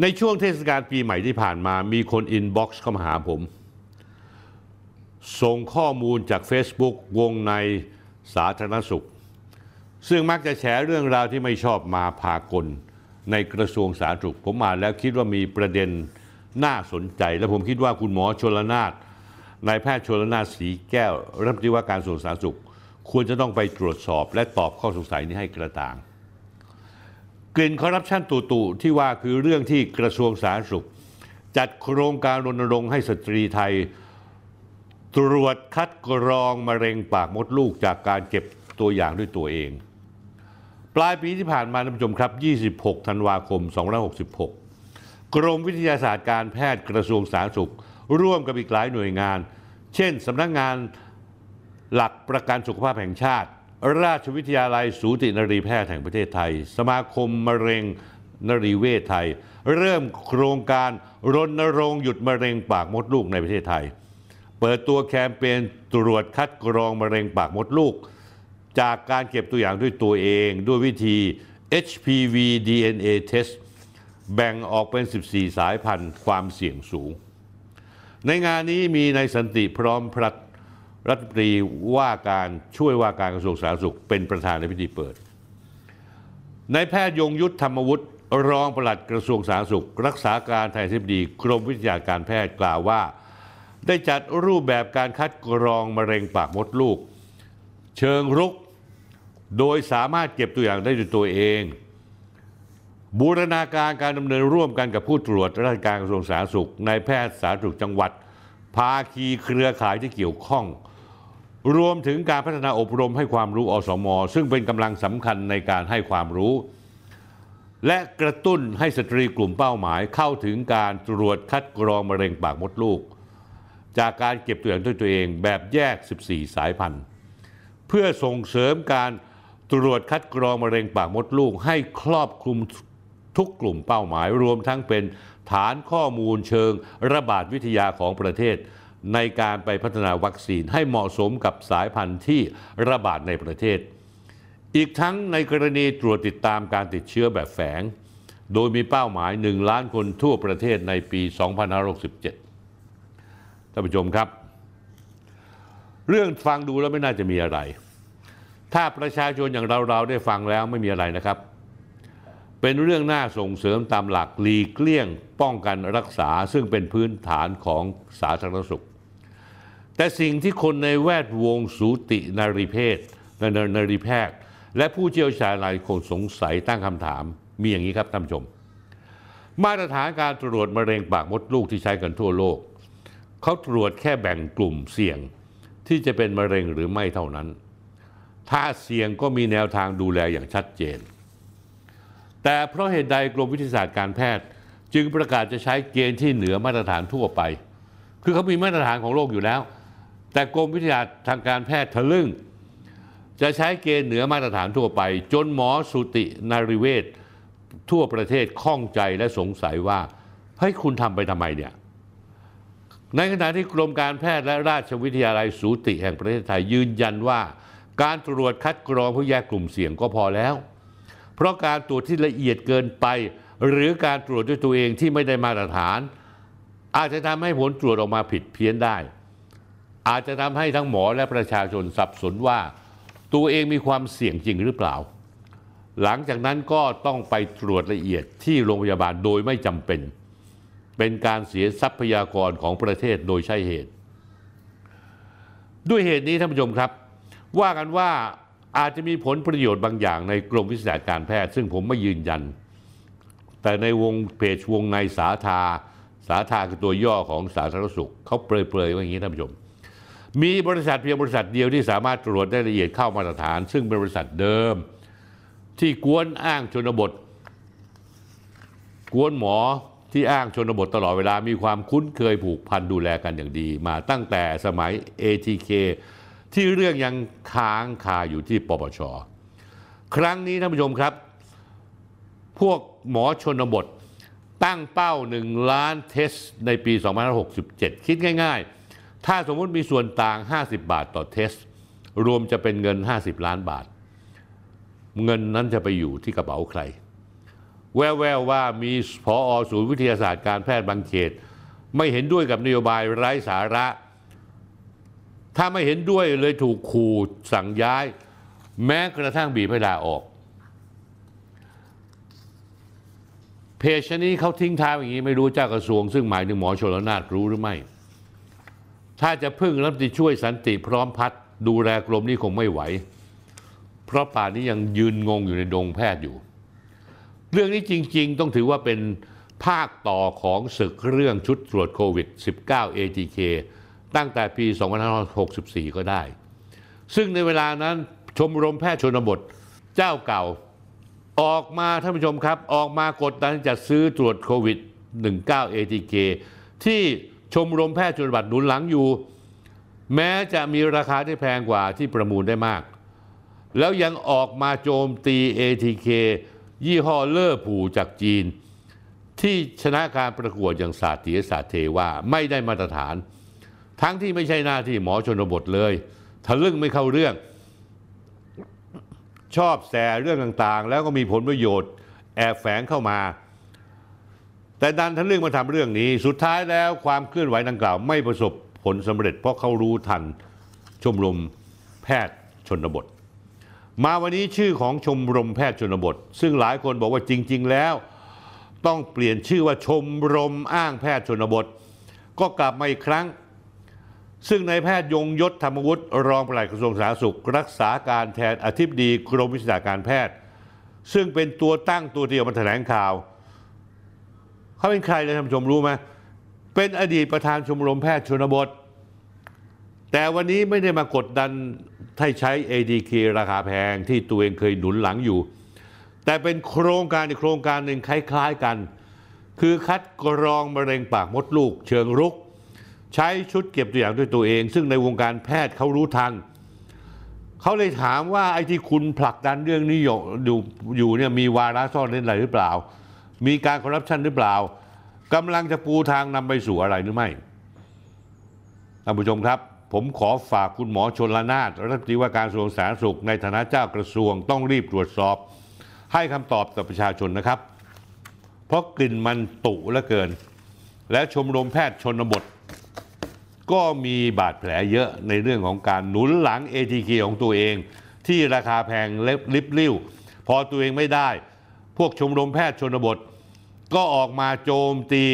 ในช่วงเทศกาลปีใหม่ที่ผ่านมามีคนอินบ็อกซ์เข้ามาหาผม ส่งข้อมูลจาก Facebook วงในสาธารณสุข ซึ่งมักจะแฉเรื่องราวที่ไม่ชอบมาพากล ในกระทรวงสาธารณสุข ผมมาแล้วคิดว่ามีประเด็นน่าสนใจ และผมคิดว่าคุณหมอชลนานนายแพทย์ชลนาสีแก้วรัฐมนตรีว่าการกระทรวงสาธารณสุข ควรจะต้องไปตรวจสอบ และตอบข้อสงสัยนี้ให้กระจ่าง กลิ่นคอร์รัปชันตู่ๆที่ว่าคือเรื่องที่กระทรวงสาธารณสุข จัดโครงการรณรงค์ให้สตรีไทย ตรวจคัดกรองมะเร็งปากมดลูกจากการเก็บตัวอย่างด้วยตัวเอง ปลายปีที่ผ่านมาท่านผู้ชมครับ 26 ธันวาคม 2566 กรมวิทยาศาสตร์การแพทย์กระทรวงสาธารณสุข ร่วมกับอีกหลายหน่วยงาน เช่นสำนักงงานหลักประกันสุขภาพแห่งชาติ ราชวิทยาลัยสูตินรีแพทย์แห่งประเทศไทย สมาคมมะเร็งนรีเวชไทย เริ่มโครงการรณรงค์หยุดมะเร็งปากมดลูกในประเทศไทย เปิดตัวแคมเปญตรวจคัดกรองมะเร็งปากมดลูก จากการเก็บตัวอย่างด้วยตัวเองด้วยวิธี HPV DNA test แบ่งออกเป็น 14 สายพันธุ์ความเสี่ยงสูง ในงานนี้มีนายสันติพร้อมพรัตรัฐมนตรีว่าการช่วยว่าการกระทรวงสาธารณสุขเป็นประธานในพิธีเปิดนายแพทย์ยงยุทธธรรมวุฒิรองปลัดกระทรวงสาธารณสุข รักษาการแทนทิบดีกรมวิทยาการแพทย์กล่าวว่า ได้จัดรูปแบบการคัดกรองมะเร็งปากมดลูก เชิงรุก โดยสามารถเก็บตัวอย่างได้ด้วยตัวเอง บูรณาการการดำเนินร่วมกันกับผู้ตรวจราชการกระทรวงสาธารณสุขนายแพทย์สาธารณสุขจังหวัด ภาคีเครือข่ายที่เกี่ยวข้อง รวมถึงการพัฒนาอบรมให้ความรู้อสม ซึ่งเป็นกำลังสำคัญในการให้ความรู้ และกระตุ้นให้สตรีกลุ่มเป้าหมายเข้าถึงการตรวจคัดกรองมะเร็งปากมดลูก จากการเก็บตัวอย่างด้วยตัวเองแบบแยก 14 สายพันธุ์ เพื่อส่งเสริมการ ตรวจคัดกรองมะเร็งปากมดลูกให้ครอบคลุมทุกกลุ่มเป้าหมายรวมทั้งเป็นฐานข้อมูลเชิงระบาดวิทยาของประเทศ ในการไปพัฒนาวัคซีนให้เหมาะสมกับสายพันธุ์ที่ระบาดในประเทศ อีกทั้งในกรณีตรวจติดตามการติดเชื้อแบบแฝง โดยมีเป้าหมาย 1 ล้านคนทั่วประเทศในปี 2567 ท่านผู้ชมครับ เรื่องฟังดูแล้วไม่น่าจะมีอะไร ถ้าประชาชนอย่างเราๆได้ฟังแล้วไม่มีอะไรนะครับ เป็นเรื่องน่าส่งเสริมตามหลักหลีกเลี่ยงป้องกันรักษาซึ่งเป็นพื้นฐานของสาธารณสุข แต่สิ่งที่คนในแวดวงสูตินารีเพศนารีแพทย์ และผู้เชี่ยวชาญหลายคนสงสัยตั้งคำถาม มีอย่างนี้ครับท่านผู้ชม มาตรฐานการตรวจมะเร็งปากมดลูกที่ใช้กันทั่วโลกเขาตรวจแค่แบ่งกลุ่มเสี่ยงที่จะเป็นมะเร็งหรือไม่เท่านั้น ถ้าเสี่ยงก็มีแนวทางดูแลอย่างชัดเจน แต่เพราะเหตุใดกรมวิทยาศาสตร์การแพทย์ จึงประกาศจะใช้เกณฑ์ที่เหนือมาตรฐานทั่วไป คือเขามีมาตรฐานของโลกอยู่แล้ว แต่กรมวิทยาศาสตร์ทางการแพทย์ทะลึ่ง จะใช้เกณฑ์เหนือมาตรฐานทั่วไป จนหมอสุตินารีเวชทั่วประเทศข้องใจและสงสัยว่าเฮ้ยคุณทำไปทำไมเนี่ยในขณะที่กรมการแพทย์และราชวิทยาลัยสูติแห่งประเทศไทยยืนยันว่า การตรวจคัดกรองเพื่อแยกกลุ่มเสี่ยงก็พอแล้ว เพราะการตรวจที่ละเอียดเกินไป หรือการตรวจด้วยตัวเองที่ไม่ได้มาตรฐาน อาจจะทำให้ผลตรวจออกมาผิดเพี้ยนได้ อาจจะทำให้ทั้งหมอและประชาชนสับสนว่า ตัวเองมีความเสี่ยงจริงหรือเปล่า หลังจากนั้นก็ต้องไปตรวจละเอียดที่โรงพยาบาลโดยไม่จำเป็น เป็นการเสียทรัพยากรของประเทศโดยใช่เหตุ ด้วยเหตุนี้ท่านผู้ชมครับ ว่ากันว่าอาจจะมีผลประโยชน์บางอย่างในกรมวิทยาศาสตร์การแพทย์ ซึ่งผมไม่ยืนยัน แต่ในวงเพจวงในสาธาสาธาคือตัวย่อของสาธารณสุขเขาเปรยๆว่าอย่างนี้ท่านผู้ชมมีบริษัทเพียงบริษัทเดียวที่สามารถตรวจได้ละเอียดเข้ามาตรฐาน ซึ่งเป็นบริษัทเดิม ที่กวนอ้างชนบท กวนหมอที่อ้างชนบทตลอดเวลามีความคุ้นเคยผูกพันดูแลกันอย่างดี มาตั้งแต่สมัย ATK ที่เรื่องยังค้างคาอยู่ที่ปปช ครั้งนี้ท่านผู้ชมครับ พวกหมอชนบท ตั้งเป้า 1 ล้านเทสในปี 2567 คิดง่ายๆ ถ้าสมมุติมีส่วนต่าง 50 บาทต่อเทส รวมจะเป็นเงิน 50 ล้านบาท เงินนั้นจะไปอยู่ที่กระเป๋าใคร แววๆว่ามีพออศูนย์วิทยาศาสตร์การแพทย์บางเขต ไม่เห็นด้วยกับนโยบายไร้สาระ ถ้าไม่เห็นด้วยเลยถูกขู่สั่งย้าย แม้กระทั่งบีบให้ลาออก เพจนี้เขาทิ้งท้ายอย่างนี้ไม่รู้เจ้ากระทรวง ซึ่งหมายถึงหมอชลนาฏรู้หรือไม่ ถ้าจะพึ่งรัฐมนตรีช่วยสันติพร้อมพัฒดูแลกรมนี้คงไม่ไหว เพราะป่านนี้ยังยืนงงอยู่ในดงแพทย์อยู่ เรื่องนี้จริง ๆ ต้องถือว่าเป็นภาคต่อของศึกเรื่องชุดตรวจโควิด 19 ATK ตั้งแต่ปี 2564 ก็ได้ ซึ่งในเวลานั้นชมรมแพทย์ชนบทเจ้าเก่า ออกมาท่านผู้ชมครับ ออกมากดดันจัดซื้อตรวจโควิด 19 ATK ที่ชมรมแพทย์ชนบทหนุนหลังอยู่ แม้จะมีราคาที่แพงกว่าที่ประมูลได้มาก แล้วยังออกมาโจมตี ATK ยี่ห้อเลอร์ผูจากจีน ที่ชนะการประกวดอย่างศาสตร์ศิลศาเทว่าไม่ได้มาตรฐาน ทั้งที่ไม่ใช่หน้าที่หมอชนบทเลยทะลึ่งไม่เข้าเรื่อง ชอบแสเรื่องต่างๆ แล้วก็มีผลประโยชน์ แอบแฝงเข้ามา แต่ดันทะลึ่งมาทำเรื่องนี้ สุดท้ายแล้วความเคลื่อนไหวดังกล่าว ไม่ประสบผลสำเร็จ เพราะเขารู้ทันชมรมแพทย์ชนบท มาวันนี้ชื่อของชมรมแพทย์ชนบท ซึ่งหลายคนบอกว่าจริง ๆ แล้ว ต้องเปลี่ยนชื่อว่าชมรมอ้างแพทย์ชนบท ก็กลับมาอีกครั้ง ซึ่งนายแพทย์ยงยศธรรมวุฒิรองปลัดกระทรวงสาธารณสุข รักษาการแทนอธิบดีกรมวิชาการแพทย์ ซึ่งเป็นตัวตั้งตัวเดียวมาแถลงข่าว เขาเป็นใครเลยท่านผู้ชมรู้ไหมเป็นอดีตประธานชมรมแพทย์ชนบท แต่วันนี้ไม่ได้มากดดันให้ใช้ ADK ราคาแพงที่ตัวเองเคยหนุนหลังอยู่ แต่เป็นโครงการอีกโครงการหนึ่งคล้าย ๆกัน คือคัดกรองมะเร็งปากมดลูก เชิงรุก ใช้ชุดเก็บตัวอย่างด้วยตัวเอง ซึ่งในวงการแพทย์เขารู้ทันเขาเลยถามว่าไอ้ที่คุณผลักดันเรื่องนี้อยู่อยู่อยู่เนี่ยมีวาระซ่อนเล่นอะไรหรือเปล่า มีการคอร์รัปชันหรือเปล่ากำลังจะปูทางนำไปสู่อะไรหรือไม่ท่านผู้ชมครับ ผมขอฝากคุณหมอชนละนานรัฐมนตรีว่าการกระทรวงสาธารณสุขในฐานะเจ้ากระทรวงต้องรีบตรวจสอบ ให้คำตอบกับประชาชนนะครับ เพราะกลิ่นมันตุเหลือเกิน และชมรมแพทย์ชนบท ก็มีบาดแผลเยอะในเรื่องของการหนุนหลัง ATK ของตัวเอง ที่ราคาแพงเล็บลิบลิ่วพอตัวเองไม่ได้ พวกชมรมแพทย์ชนบท ก็ออกมาโจมตี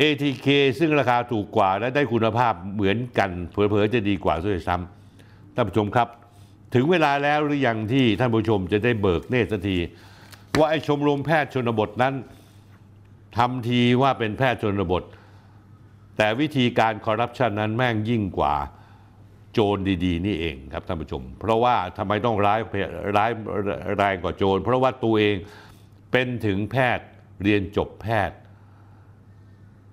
ATK ซึ่งราคาถูกกว่าและได้คุณภาพเหมือนกันเผลอๆจะดีกว่าด้วยซ้ำท่านผู้ชมครับ ถึงเวลาแล้วหรือยังที่ท่านผู้ชมจะได้เบิกเนตรสักที ว่าไอ้ชมรมแพทย์ชนบทนั้นทำทีว่าเป็นแพทย์ชนบท แต่วิธีการคอร์รัปชันนั้นแม่งยิ่งกว่าโจรดี ๆ นี่เองครับท่านผู้ชม เพราะว่าทำไมต้องร้ายร้ายแรงกว่าโจรเพราะว่าตัวเองเป็นถึงแพทย์เรียนจบแพทย์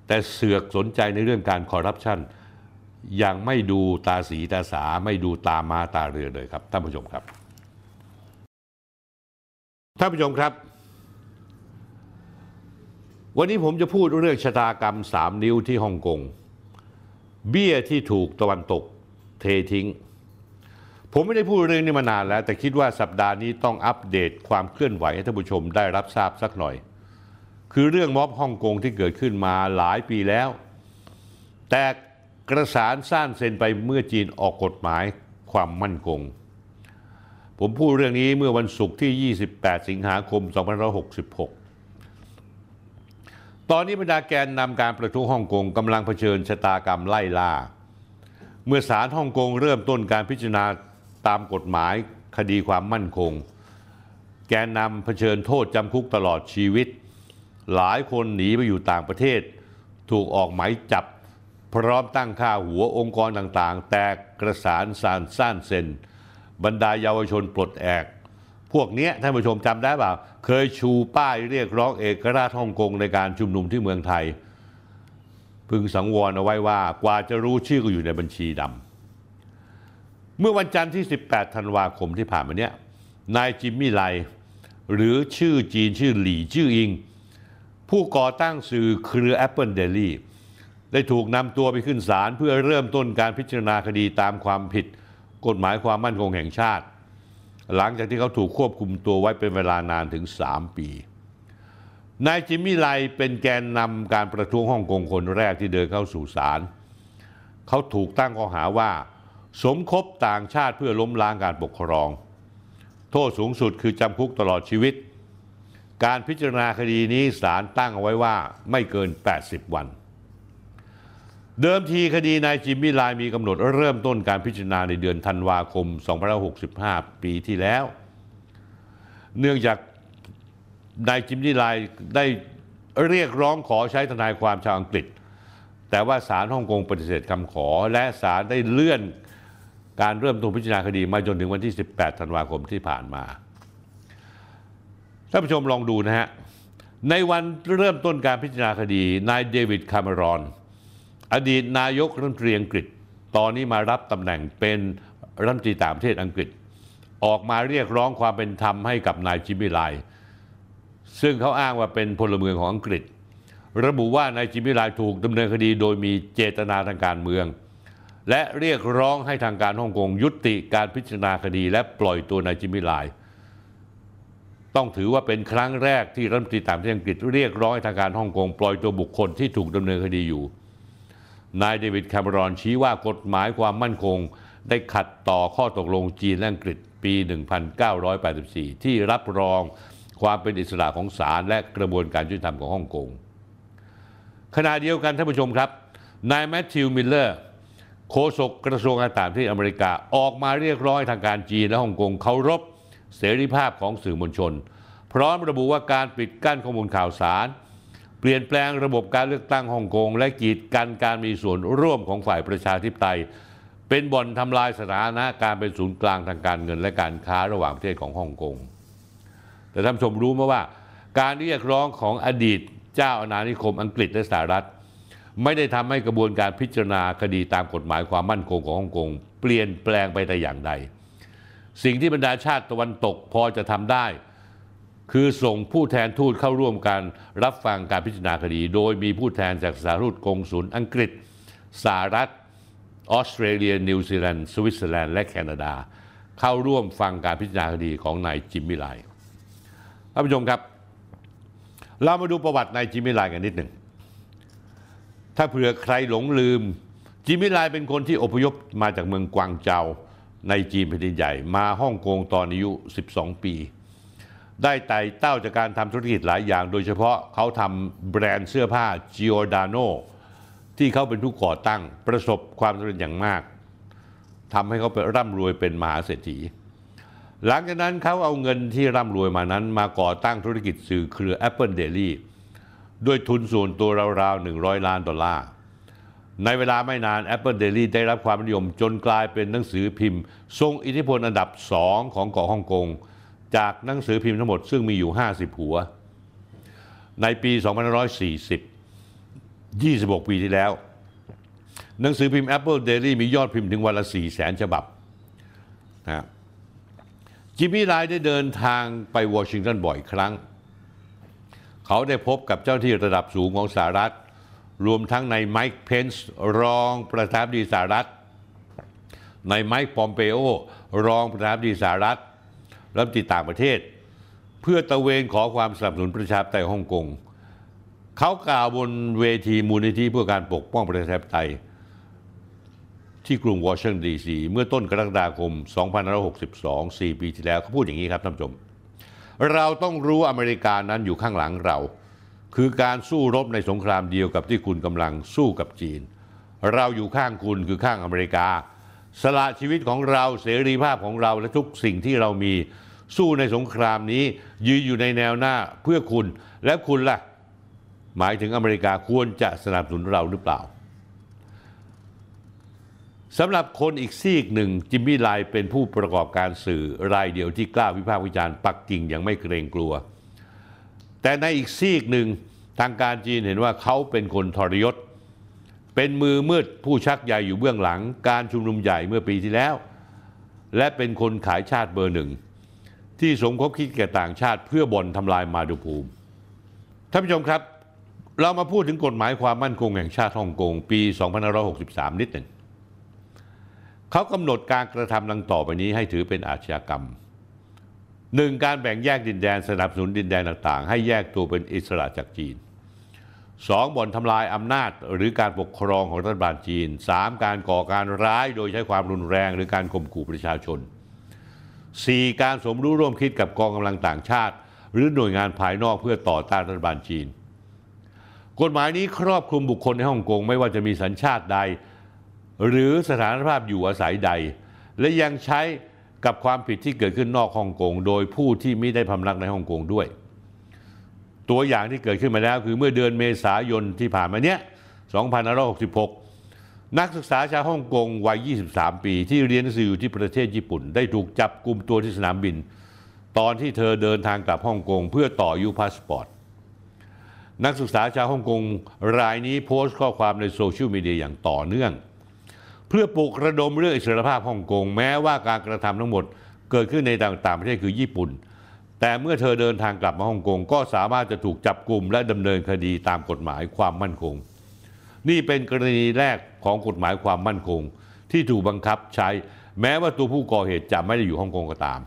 แต่เสือกสนใจในเรื่องการคอร์รัปชันยังไม่ดูตาสีตาสาไม่ดูตามาตาเรือเลยครับท่านผู้ชมครับท่านผู้ชมครับ วันนี้ผมจะพูดเรื่องชะตากรรมสามนิ้วที่ฮ่องกง เบี้ยที่ถูกตะวันตกเททิ้ง ผมไม่ได้พูดเรื่องนี้มานานแล้ว แต่คิดว่าสัปดาห์นี้ต้องอัปเดตความเคลื่อนไหวให้ท่านผู้ชมได้รับทราบสักหน่อย คือเรื่องม็อบฮ่องกงที่เกิดขึ้นมาหลายปีแล้ว แต่กระสานสร้างเซ็นไปเมื่อจีนออกกฎหมายความมั่นคง ผมพูดเรื่องนี้เมื่อวันศุกร์ที่ 28 สิงหาคม 2566 ตอนนี้บรรดาแกนนำการประท้วงฮ่องกงกำลังเผชิญชะตากรรมไล่ล่า เมื่อศาลฮ่องกงเริ่มต้นการพิจารณาตามกฎหมายคดีความมั่นคง แกนนำเผชิญโทษจำคุกตลอดชีวิต หลายคนหนีไปอยู่ต่างประเทศ ถูกออกหมายจับ พร้อมตั้งค่าหัวองค์กรต่างๆ แตกกระสานสารซ่านเซนบรรดาเยาวชนปลดแอก พวกนี้ท่านผู้ชมจำได้เปล่า เคยชูป้ายเรียกร้องเอกราชฮ่องกงในการชุมนุมที่เมืองไทย พึงสังวรเอาไว้ว่ากว่าจะรู้ชื่อก็อยู่ในบัญชีดำเมื่อวันจันทร์ที่ 18 ธันวาคมที่ผ่านมาเนี้ยนายจิมมี่ไล หรือชื่อจีนชื่อหลี่ชื่ออิง ผู้ก่อตั้งสื่อเครือ Apple Daily ได้ถูกนำตัวไปขึ้นศาลเพื่อเริ่มต้นการพิจารณาคดีตามความผิดกฎหมายความมั่นคงแห่งชาติ หลังจากที่เขาถูกควบคุมตัวไว้เป็นเวลานานถึง 3 ปี นายจิมมี่ไลเป็นแกนนำการประท้วงฮ่องกงคนแรกที่เดินเข้าสู่ศาลเขาถูกตั้งข้อหาว่า สมคบต่างชาติเพื่อล้มล้างการปกครอง โทษสูงสุดคือจำคุกตลอดชีวิต การพิจารณาคดีนี้ศาลตั้งเอาไว้ว่าไม่เกิน 80 วัน เดิมทีคดีนายจิมมี่ไลมีกำหนดเริ่มต้นการพิจารณาในเดือนธันวาคม 2565 ปีที่แล้ว เนื่องจากนายจิมมี่ไลได้เรียกร้องขอใช้ทนายความชาวอังกฤษ แต่ว่าศาลฮ่องกงปฏิเสธคำขอ และศาลได้เลื่อนการเริ่มต้นพิจารณาคดีมาจนถึงวันที่ 18 ธันวาคมที่ผ่านมาท่านผู้ชมลองดูนะฮะในวันเริ่มต้นการพิจารณาคดีนายเดวิดคาเมรอน อดีตนายกรัฐมนตรีอังกฤษ ตอนนี้มารับตำแหน่งเป็นรัฐมนตรีต่างประเทศอังกฤษ ออกมาเรียกร้องความเป็นธรรมให้กับนายจิมมี่ไลซึ่งเขาอ้างว่าเป็นพลเมืองของอังกฤษ ระบุว่านายจิมมี่ไลถูกดำเนินคดีโดยมีเจตนาทางการเมือง และเรียกร้องให้ทางการฮ่องกงยุติการพิจารณาคดี และปล่อยตัวนายจิมมี่ไลต้องถือว่าเป็นครั้งแรกที่รัฐมนตรีต่างประเทศอังกฤษเรียกร้องให้ทางการฮ่องกงปล่อยตัวบุคคลที่ถูกดำเนินคดีอยู่ นายเดวิดแคมรอนชี้ว่ากฎหมายความมั่นคง ได้ขัดต่อข้อตกลงจีนและอังกฤษปี 1984 ที่รับรองความเป็นอิสระของศาลและกระบวนการยุติธรรมของฮ่องกงขณะเดียวกันท่านผู้ชมครับ นายแมทธิวมิลเลอร์โฆษกกระทรวงการต่างประเทศอเมริกาออกมาเรียกร้องให้ทางการจีนและฮ่องกงเคารพเสรีภาพของสื่อมวลชน พร้อมระบุว่าการปิดกั้นข้อมูลข่าวสาร เปลี่ยนแปลงระบบการเลือกตั้งฮ่องกง และกีดกันการมีส่วนร่วมของฝ่ายประชาธิปไตย เป็นบ่อนทำลายสถานะการเป็นศูนย์กลางทางการเงิน และการค้าระหว่างประเทศของฮ่องกง แต่ท่านชมรู้ไหมว่า การเรียกร้องของอดีตเจ้าอาณานิคมอังกฤษและสหรัฐ ไม่ได้ทำให้กระบวนการพิจารณาคดีตามกฎหมายความมั่นคงของฮ่องกง เปลี่ยนแปลงไปแต่อย่างใด สิ่งที่บรรดาชาติตะวันตกพอจะทำได้ คือส่งผู้แทนทูตเข้าร่วมการรับฟังการพิจารณาคดี โดยมีผู้แทนจากสถานทูตกงสุลอังกฤษสหรัฐออสเตรเลีย นิวซีแลนด์สวิตเซอร์แลนด์และแคนาดา เข้าร่วมฟังการพิจารณาคดีของนายจิมมี่ไลท่านผู้ชมครับ เรามาดูประวัตินายจิมมี่ไลกันนิดหนึ่ง ถ้าเผื่อใครหลงลืม จิมมี่ไลเป็นคนที่อพยพมาจากเมืองกวางเจาในจีนแผ่นดินใหญ่ มาฮ่องกงตอนอายุ 12 ปี ได้ไต่เต้าจากการทำธุรกิจหลายอย่าง โดยเฉพาะเขาทำแบรนด์เสื้อผ้า Giordano ที่เขาเป็นผู้ก่อตั้งประสบความสำเร็จอย่างมากทำให้เขาเป็นร่ำรวยเป็นมหาเศรษฐี หลังจากนั้นเขาเอาเงินที่ร่ำรวยมานั้นมาก่อตั้งธุรกิจสื่อเครือ Apple Daily ด้วยทุนส่วนตัวราวๆ 100 ล้านดอลลาร์ ในเวลาไม่นาน Apple Daily ได้รับความนิยมจนกลายเป็นหนังสือพิมพ์ ทรงอิทธิพลอันดับสองของเกาะฮ่องกง จากหนังสือพิมพ์ทั้งหมดซึ่งมีอยู่ 50 หัว ในปี 2540 26 ปีที่แล้ว หนังสือพิมพ์ Apple Daily มียอดพิมพ์ถึงวันละ 4 0 0แสนฉบับนะจิมมี่ไลน์ได้เดินทางไปวอชิงตันบ่อยครั้ง เขาได้พบกับเจ้าที่ระดับสูงของสหรัฐ รวมทั้งในไมค์เพนส์รองประธานาธิบดีสหรัฐ ในไมค์ปอมเปโอ รองประธานาธิบดีสหรัฐ รัฐมนตรีต่างประเทศ เพื่อตะเวนขอความสนับสนุนประชาธิปไตยฮ่องกงเขากล่าวบนเวทีมูลนิธิเพื่อการปกป้องประชาธิปไตย ที่กรุงวอชิงตันดีซีเมื่อต้นกรกฎาคม 2562 4 ปีที่แล้วเขาพูดอย่างนี้ครับท่านผู้ชม เราต้องรู้อเมริกานั้นอยู่ข้างหลังเรา คือการสู้รบในสงครามเดียวกับที่คุณกำลังสู้กับจีน เราอยู่ข้างคุณคือข้างอเมริกา สละชีวิตของเราเสรีภาพของเราและทุกสิ่งที่เรามีสู้ในสงครามนี้ ยืนอยู่ในแนวหน้าเพื่อคุณ และคุณล่ะ หมายถึงอเมริกาควรจะสนับสนุนเราหรือเปล่าสำหรับคนอีกซีกหนึ่งจิมมี่ไลเป็นผู้ประกอบการสื่อรายเดียวที่กล้าวิพากษ์วิจารณ์ปักกิ่งอย่างไม่เกรงกลัว แต่ในอีกซีกหนึ่งทางการจีนเห็นว่าเขาเป็นคนทรยศ เป็นมือมืดผู้ชักใหญ่อยู่เบื้องหลัง การชุมนุมใหญ่เมื่อปีที่แล้ว และเป็นคนขายชาติเบอร์หนึ่ง ที่สมคบคิดแก่ต่างชาติเพื่อบ่นทำลายมาดุภูมิท่านผู้ชมครับ เรามาพูดถึงกฎหมายความมั่นคงแห่งชาติฮ่องกงปี 2563 นิดหนึ่งเขากำหนดการกระทำดังต่อไปนี้ให้ถือเป็นอาชญากรรมหนึ่งการแบ่งแยกดินแดนสนับสนุนดินแดนต่างๆ ให้แยกตัวเป็นอิสระจากจีน สองบ่อนทำลายอำนาจหรือการปกครองของรัฐบาลจีนสามการก่อการร้ายโดยใช้ความรุนแรงหรือการข่มขู่ประชาชน 4. การสมรู้ร่วมคิดกับกองกำลังต่างชาติ หรือหน่วยงานภายนอกเพื่อต่อต้านรัฐบาลจีน กฎหมายนี้ครอบคลุมบุคคลในฮ่องกงไม่ว่าจะมีสัญชาติใด หรือสถานภาพอยู่อาศัยใด และยังใช้กับความผิดที่เกิดขึ้นนอกฮ่องกงโดยผู้ที่ไม่ได้พำนักในฮ่องกงด้วย ตัวอย่างที่เกิดขึ้นมาแล้วคือเมื่อเดือนเมษายนที่ผ่านมาเนี้ย2566 นักศึกษาชาวฮ่องกงวัย 23 ปี ที่เรียนหนังสืออยู่ที่ประเทศญี่ปุ่น ได้ถูกจับกลุ่มตัวที่สนามบิน ตอนที่เธอเดินทางกลับฮ่องกงเพื่อต่ออายุพาสปอร์ตนักศึกษาชาวฮ่องกงรายนี้โพสต์ข้อความในโซเชียลมีเดียอย่างต่อเนื่อง เพื่อปลุกระดมเรื่องอิสรภาพฮ่องกงแม้ว่าการกระทำทั้งหมดเกิดขึ้นในต่างประเทศคือญี่ปุ่น แต่เมื่อเธอเดินทางกลับมาฮ่องกงก็สามารถจะถูกจับกลุ่มและดำเนินคดีตามกฎหมายความมั่นคง นี่เป็นกรณีแรกของกฎหมายความมั่นคง ที่ถูกบังคับใช้ แม้ว่าตัวผู้ก่อเหตุจะไม่ได้อยู่ฮ่องกงก็ตาม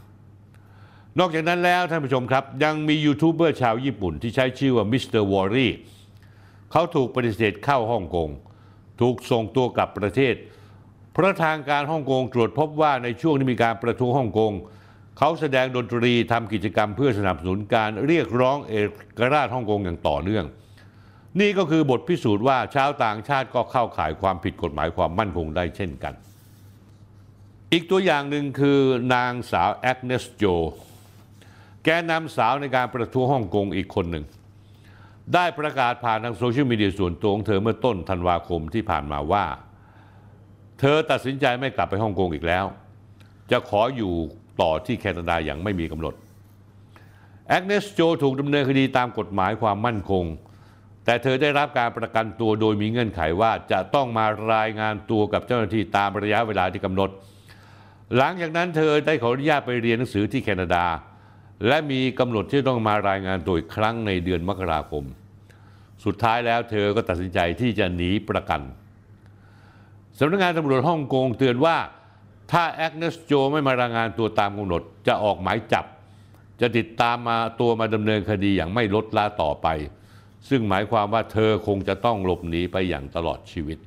นอกจากนั้นแล้วท่านผู้ชมครับ ยังมียูทูบเบอร์ชาวญี่ปุ่นที่ใช้ชื่อว่ามิสเตอร์วอรี่เขาถูกปฏิเสธเข้าฮ่องกงถูกส่งตัวกลับประเทศ เพราะทางการฮ่องกงตรวจพบว่าในช่วงที่มีการประท้วงฮ่องกง เขาแสดงดนตรีทำกิจกรรมเพื่อสนับสนุนการเรียกร้องเอกราชฮ่องกงอย่างต่อเนื่อง นี่ก็คือบทพิสูจน์ว่าชาวต่างชาติก็เข้าข่ายความผิดกฎหมายความมั่นคงได้เช่นกัน อีกตัวอย่างหนึ่งคือนางสาวแอกเนสโจ แกนนำสาวในการประท้วงฮ่องกงอีกคนหนึ่ง ได้ประกาศผ่านทางโซเชียลมีเดียส่วนตัวของเธอเมื่อต้นธันวาคมที่ผ่านมาว่า เธอตัดสินใจไม่กลับไปฮ่องกงอีกแล้ว จะขออยู่ ต่อที่แคนาดาอย่างไม่มีกำหนดแอกเนสโจถูกดำเนินคดีตามกฎหมายความมั่นคง แต่เธอได้รับการประกันตัวโดยมีเงื่อนไขว่าจะต้องมารายงานตัวกับเจ้าหน้าที่ตามระยะเวลาที่กำหนด หลังจากนั้นเธอได้ขออนุญาตไปเรียนหนังสือที่แคนาดา และมีกำหนดที่ต้องมารายงานตัวอีกครั้งในเดือนมกราคม สุดท้ายแล้วเธอก็ตัดสินใจที่จะหนีประกันสำนักงานตำรวจฮ่องกงเตือนว่า ถ้าแอกเนสโจไม่มารายงานตัวตามกำหนด จะออกหมายจับ จะติดตามมาตัวมาดำเนินคดีอย่างไม่ลดละต่อไป ซึ่งหมายความว่าเธอคงจะต้องหลบหนีไปอย่างตลอดชีวิต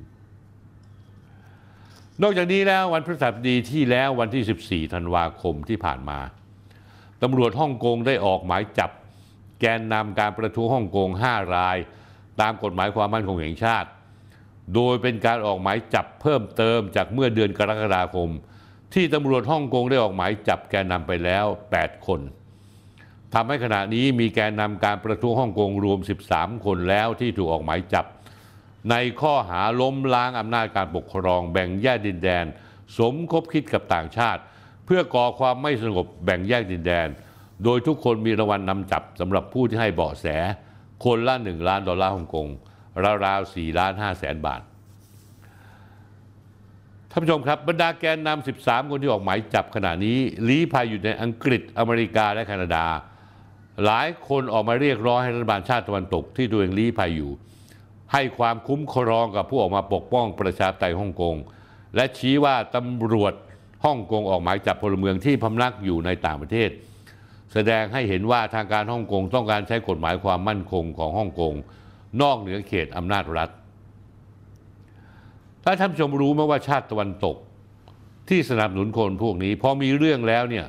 นอกจากนี้แล้ววันพฤหัสบดีที่แล้ววันที่ 14 ธันวาคมที่ผ่านมาตำรวจฮ่องกงได้ออกหมายจับ แกนนำการประท้วงฮ่องกง 5 ราย ตามกฎหมายความมั่นคงแห่งชาติ โดยเป็นการออกหมายจับเพิ่มเติมจากเมื่อเดือนกรกฎาคม ที่ตำรวจฮ่องกงได้ออกหมายจับแกนนำไปแล้ว 8 คนทำให้ขณะนี้มีแกนนำการประท้วงฮ่องกงรวม 13 คนแล้วที่ถูกออกหมายจับ ในข้อหาล้มล้างอำนาจการปกครอง แบ่งแยกดินแดน สมคบคิดกับต่างชาติ เพื่อก่อความไม่สงบแบ่งแยกดินแดน โดยทุกคนมีรางวัลนำจับสำหรับผู้ที่ให้เบาะแส คนละ 1 ล้านดอลลาร์ฮ่องกงราวๆ4ล้าน5แสนบาท ท่านผู้ชมครับบรรดาแกนนำ 13 คนที่ออกหมายจับขณะนี้ลี้ภัยอยู่ในอังกฤษอเมริกาและแคนาดา หลายคนออกมาเรียกร้องให้รัฐบาลชาติตะวันตกที่ตัวเองลี้ภัยอยู่ ให้ความคุ้มครองกับผู้ออกมาปกป้องประชาธิปไตยฮ่องกง และชี้ว่าตำรวจฮ่องกงออกหมายจับพลเมืองที่พำนักอยู่ในต่างประเทศ แสดงให้เห็นว่าทางการฮ่องกงต้องการใช้กฎหมายความมั่นคงของฮ่องกงนอกเหนือเขตอำนาจรัฐ ถ้าท่านผู้ชมรู้ไหมว่าชาติตะวันตก ที่สนับสนุนคนพวกนี้ พอมีเรื่องแล้วเนี่ย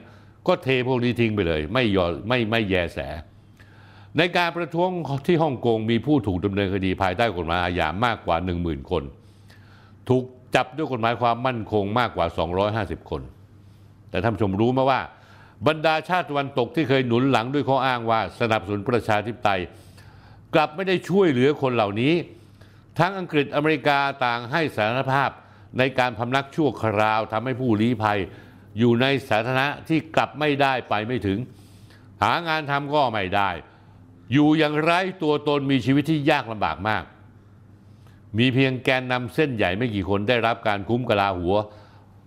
ก็เทพวกนี้ทิ้งไปเลย ไม่ยอไม่ไม่แยแส ในการประท้วงที่ฮ่องกงมีผู้ถูกดำเนินคดีภายใต้กฎหมายอาญามากกว่า 10,000 คน ถูกจับด้วยกฎหมายความมั่นคงมากกว่า 250 คน แต่ท่านผู้ชมรู้ไหมว่า บรรดาชาติตะวันตกที่เคยหนุนหลังด้วยข้ออ้างว่าสนับสนุนประชาธิปไตย กลับไม่ได้ช่วยเหลือคนเหล่านี้ ทั้งอังกฤษอเมริกาต่างให้สารภาพในการพำนักชั่วคราวทำให้ผู้ลี้ภัย อยู่ในสาธารณะที่กลับไม่ได้ไปไม่ถึง หางานทำก็ไม่ได้ อยู่อย่างไร้ตัวตนมีชีวิตที่ยากลำบากมาก มีเพียงแกนนำเส้นใหญ่ไม่กี่คนได้รับการคุ้มกะลาหัว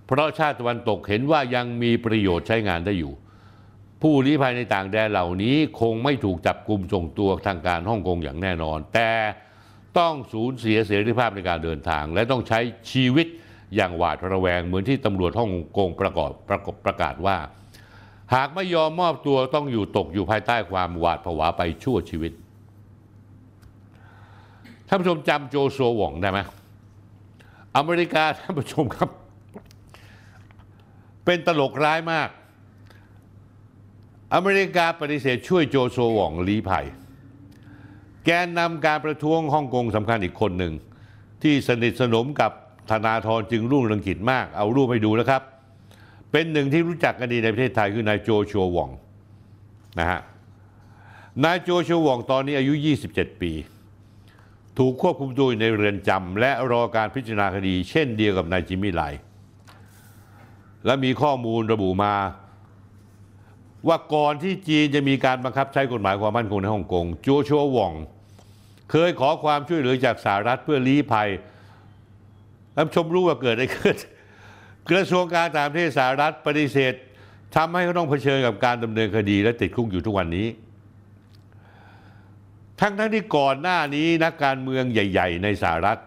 เพราะชาติตะวันตกเห็นว่ายังมีประโยชน์ใช้งานได้อยู่ ผู้ลี้ภัยในต่างแดนเหล่านี้คงไม่ถูกจับกลุ่มส่งตัวทางการฮ่องกงอย่างแน่นอน แต่ ต้องสูญเสียเสรีภาพในการเดินทาง และต้องใช้ชีวิตอย่างหวาดระแวงเหมือนที่ตำรวจฮ่องกงประกอบประกอบประกาศว่า หากไม่ยอมมอบตัวต้องอยู่ตกอยู่ภายใต้ความหวาดผวาไปชั่วชีวิตท่านผู้ชมจำโจโซหว่องได้ไหมอเมริกาท่านผู้ชมครับ เป็นตลกร้ายมาก อเมริกาปฏิเสธช่วยโจโซหว่องลี้ภัย แกนนำการประท้วงฮ่องกงสำคัญอีกคนหนึ่ง ที่สนิทสนมกับธนาธรจึงรุ่งเรืองกิจมาก เอารูปให้ดูนะครับ เป็นหนึ่งที่รู้จักกันดีในประเทศไทยคือนายโจชัวหว่องนะฮะนายโจชัวหว่องตอนนี้อายุ 27 ปี ถูกควบคุมตัวในเรือนจำและรอการพิจารณาคดี เช่นเดียวกับนายจิมมี่ไลและมีข้อมูลระบุมาว่าก่อนที่จีนจะมีการบังคับใช้กฎหมายความมั่นคงในฮ่องกงโจชัวหว่อง เคยขอความช่วยเหลือจากสหรัฐเพื่อลี้ภัยท่านชมรู้ว่าเกิดอะไรขึ้น กระทรวงการต่างประเทศสหรัฐปฏิเสธทำให้เขาต้องเผชิญกับการดำเนินคดีและติดคุกอยู่ทุกวันนี้ ทั้งทั้งที่ก่อนหน้านี้นักการเมืองใหญ่ ๆ ในสหรัฐ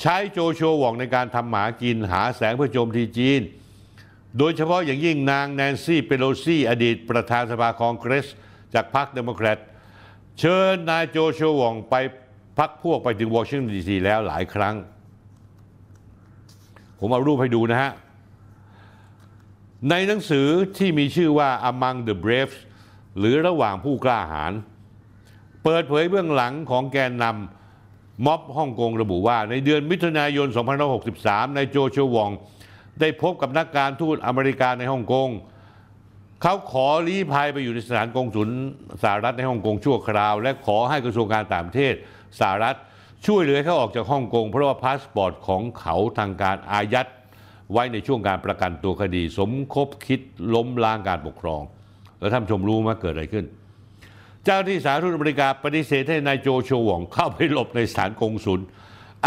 ใช้โจโชวองในการทำหมากินหาแสงเพื่อโจมตีจีน โดยเฉพาะอย่างยิ่งนางแนนซี่เปโลซี่อดีตประธานสภาคองเกรส จากพรรคเดโมแครต เชิญนายโจโชวองไปพักพวกไปถึงวอชิงตันดีซีแล้วหลายครั้ง ผมเอารูปให้ดูนะฮะ ในหนังสือที่มีชื่อว่า Among the Braves หรือระหว่างผู้กล้าหาญเปิดเผยเบื้องหลังของแกนนำม็อบฮ่องกงระบุว่า ในเดือนมิถุนายน 2563ในโจโชวองได้พบกับนักการทูตอเมริกาในฮ่องกง เขาขอลี้ภัยไปอยู่ในสถานกงสุลสหรัฐในฮ่องกงชั่วคราว และขอให้กระทรวงการต่างประเทศสหรัฐช่วยเหลือเขาออกจากฮ่องกงเพราะว่าพาสปอร์ตของเขาทางการอายัดไว้ในช่วงการประกันตัวคดี สมคบคิดล้มล้างการปกครอง แล้วท่านชมรู้ไหมเกิดอะไรขึ้น เจ้าหน้าที่สหรัฐอเมริกาปฏิเสธให้นายโจชัวหว่องเข้าไปหลบในสถานกงสุล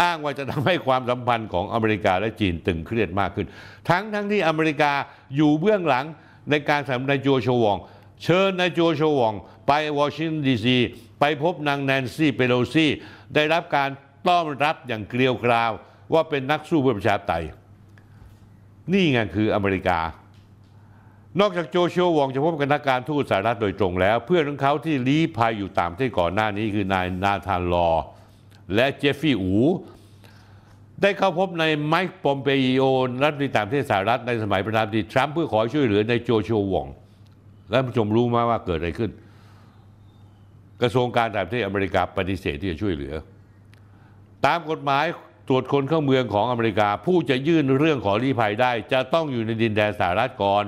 อ้างว่าจะทำให้ความสัมพันธ์ของอเมริกาและจีนตึงเครียดมากขึ้น ทั้งทั้งที่อเมริกาอยู่เบื้องหลัง ในการสนับสนุนนายโจโชวอง เชิญนายโจโชวอง ไปวอชิงตันดีซีไปพบนางแนนซี่เปโลซี่ ได้รับการต้อนรับอย่างเกลียวกราว ว่าเป็นนักสู้เพื่อประชาธิปไตย นี่ไงคืออเมริกา นอกจากโจชัววองจะพบกับนักการทูตสหรัฐโดยตรงแล้ว เพื่อนของเขาที่ลี้ภัยอยู่ตามที่ก่อนหน้านี้คือนายนาธานลอ และเจฟฟี่อู ได้เข้าพบในไมค์ปอมเปโอรัฐมนตรีต่างประเทศสหรัฐในสมัยประธานาธิบดีทรัมป์เพื่อขอช่วยเหลือในโจชัววองและผู้ชมรู้ไหมาว่าเกิดอะไรขึ้น กระทรวงการต่างประเทศอเมริกาปฏิเสธที่จะช่วยเหลือ ตามกฎหมายตรวจคนเข้าเมืองของอเมริกา ผู้จะยื่นเรื่องขอลี้ภัยได้ จะต้องอยู่ในดินแดนสหรัฐก่อน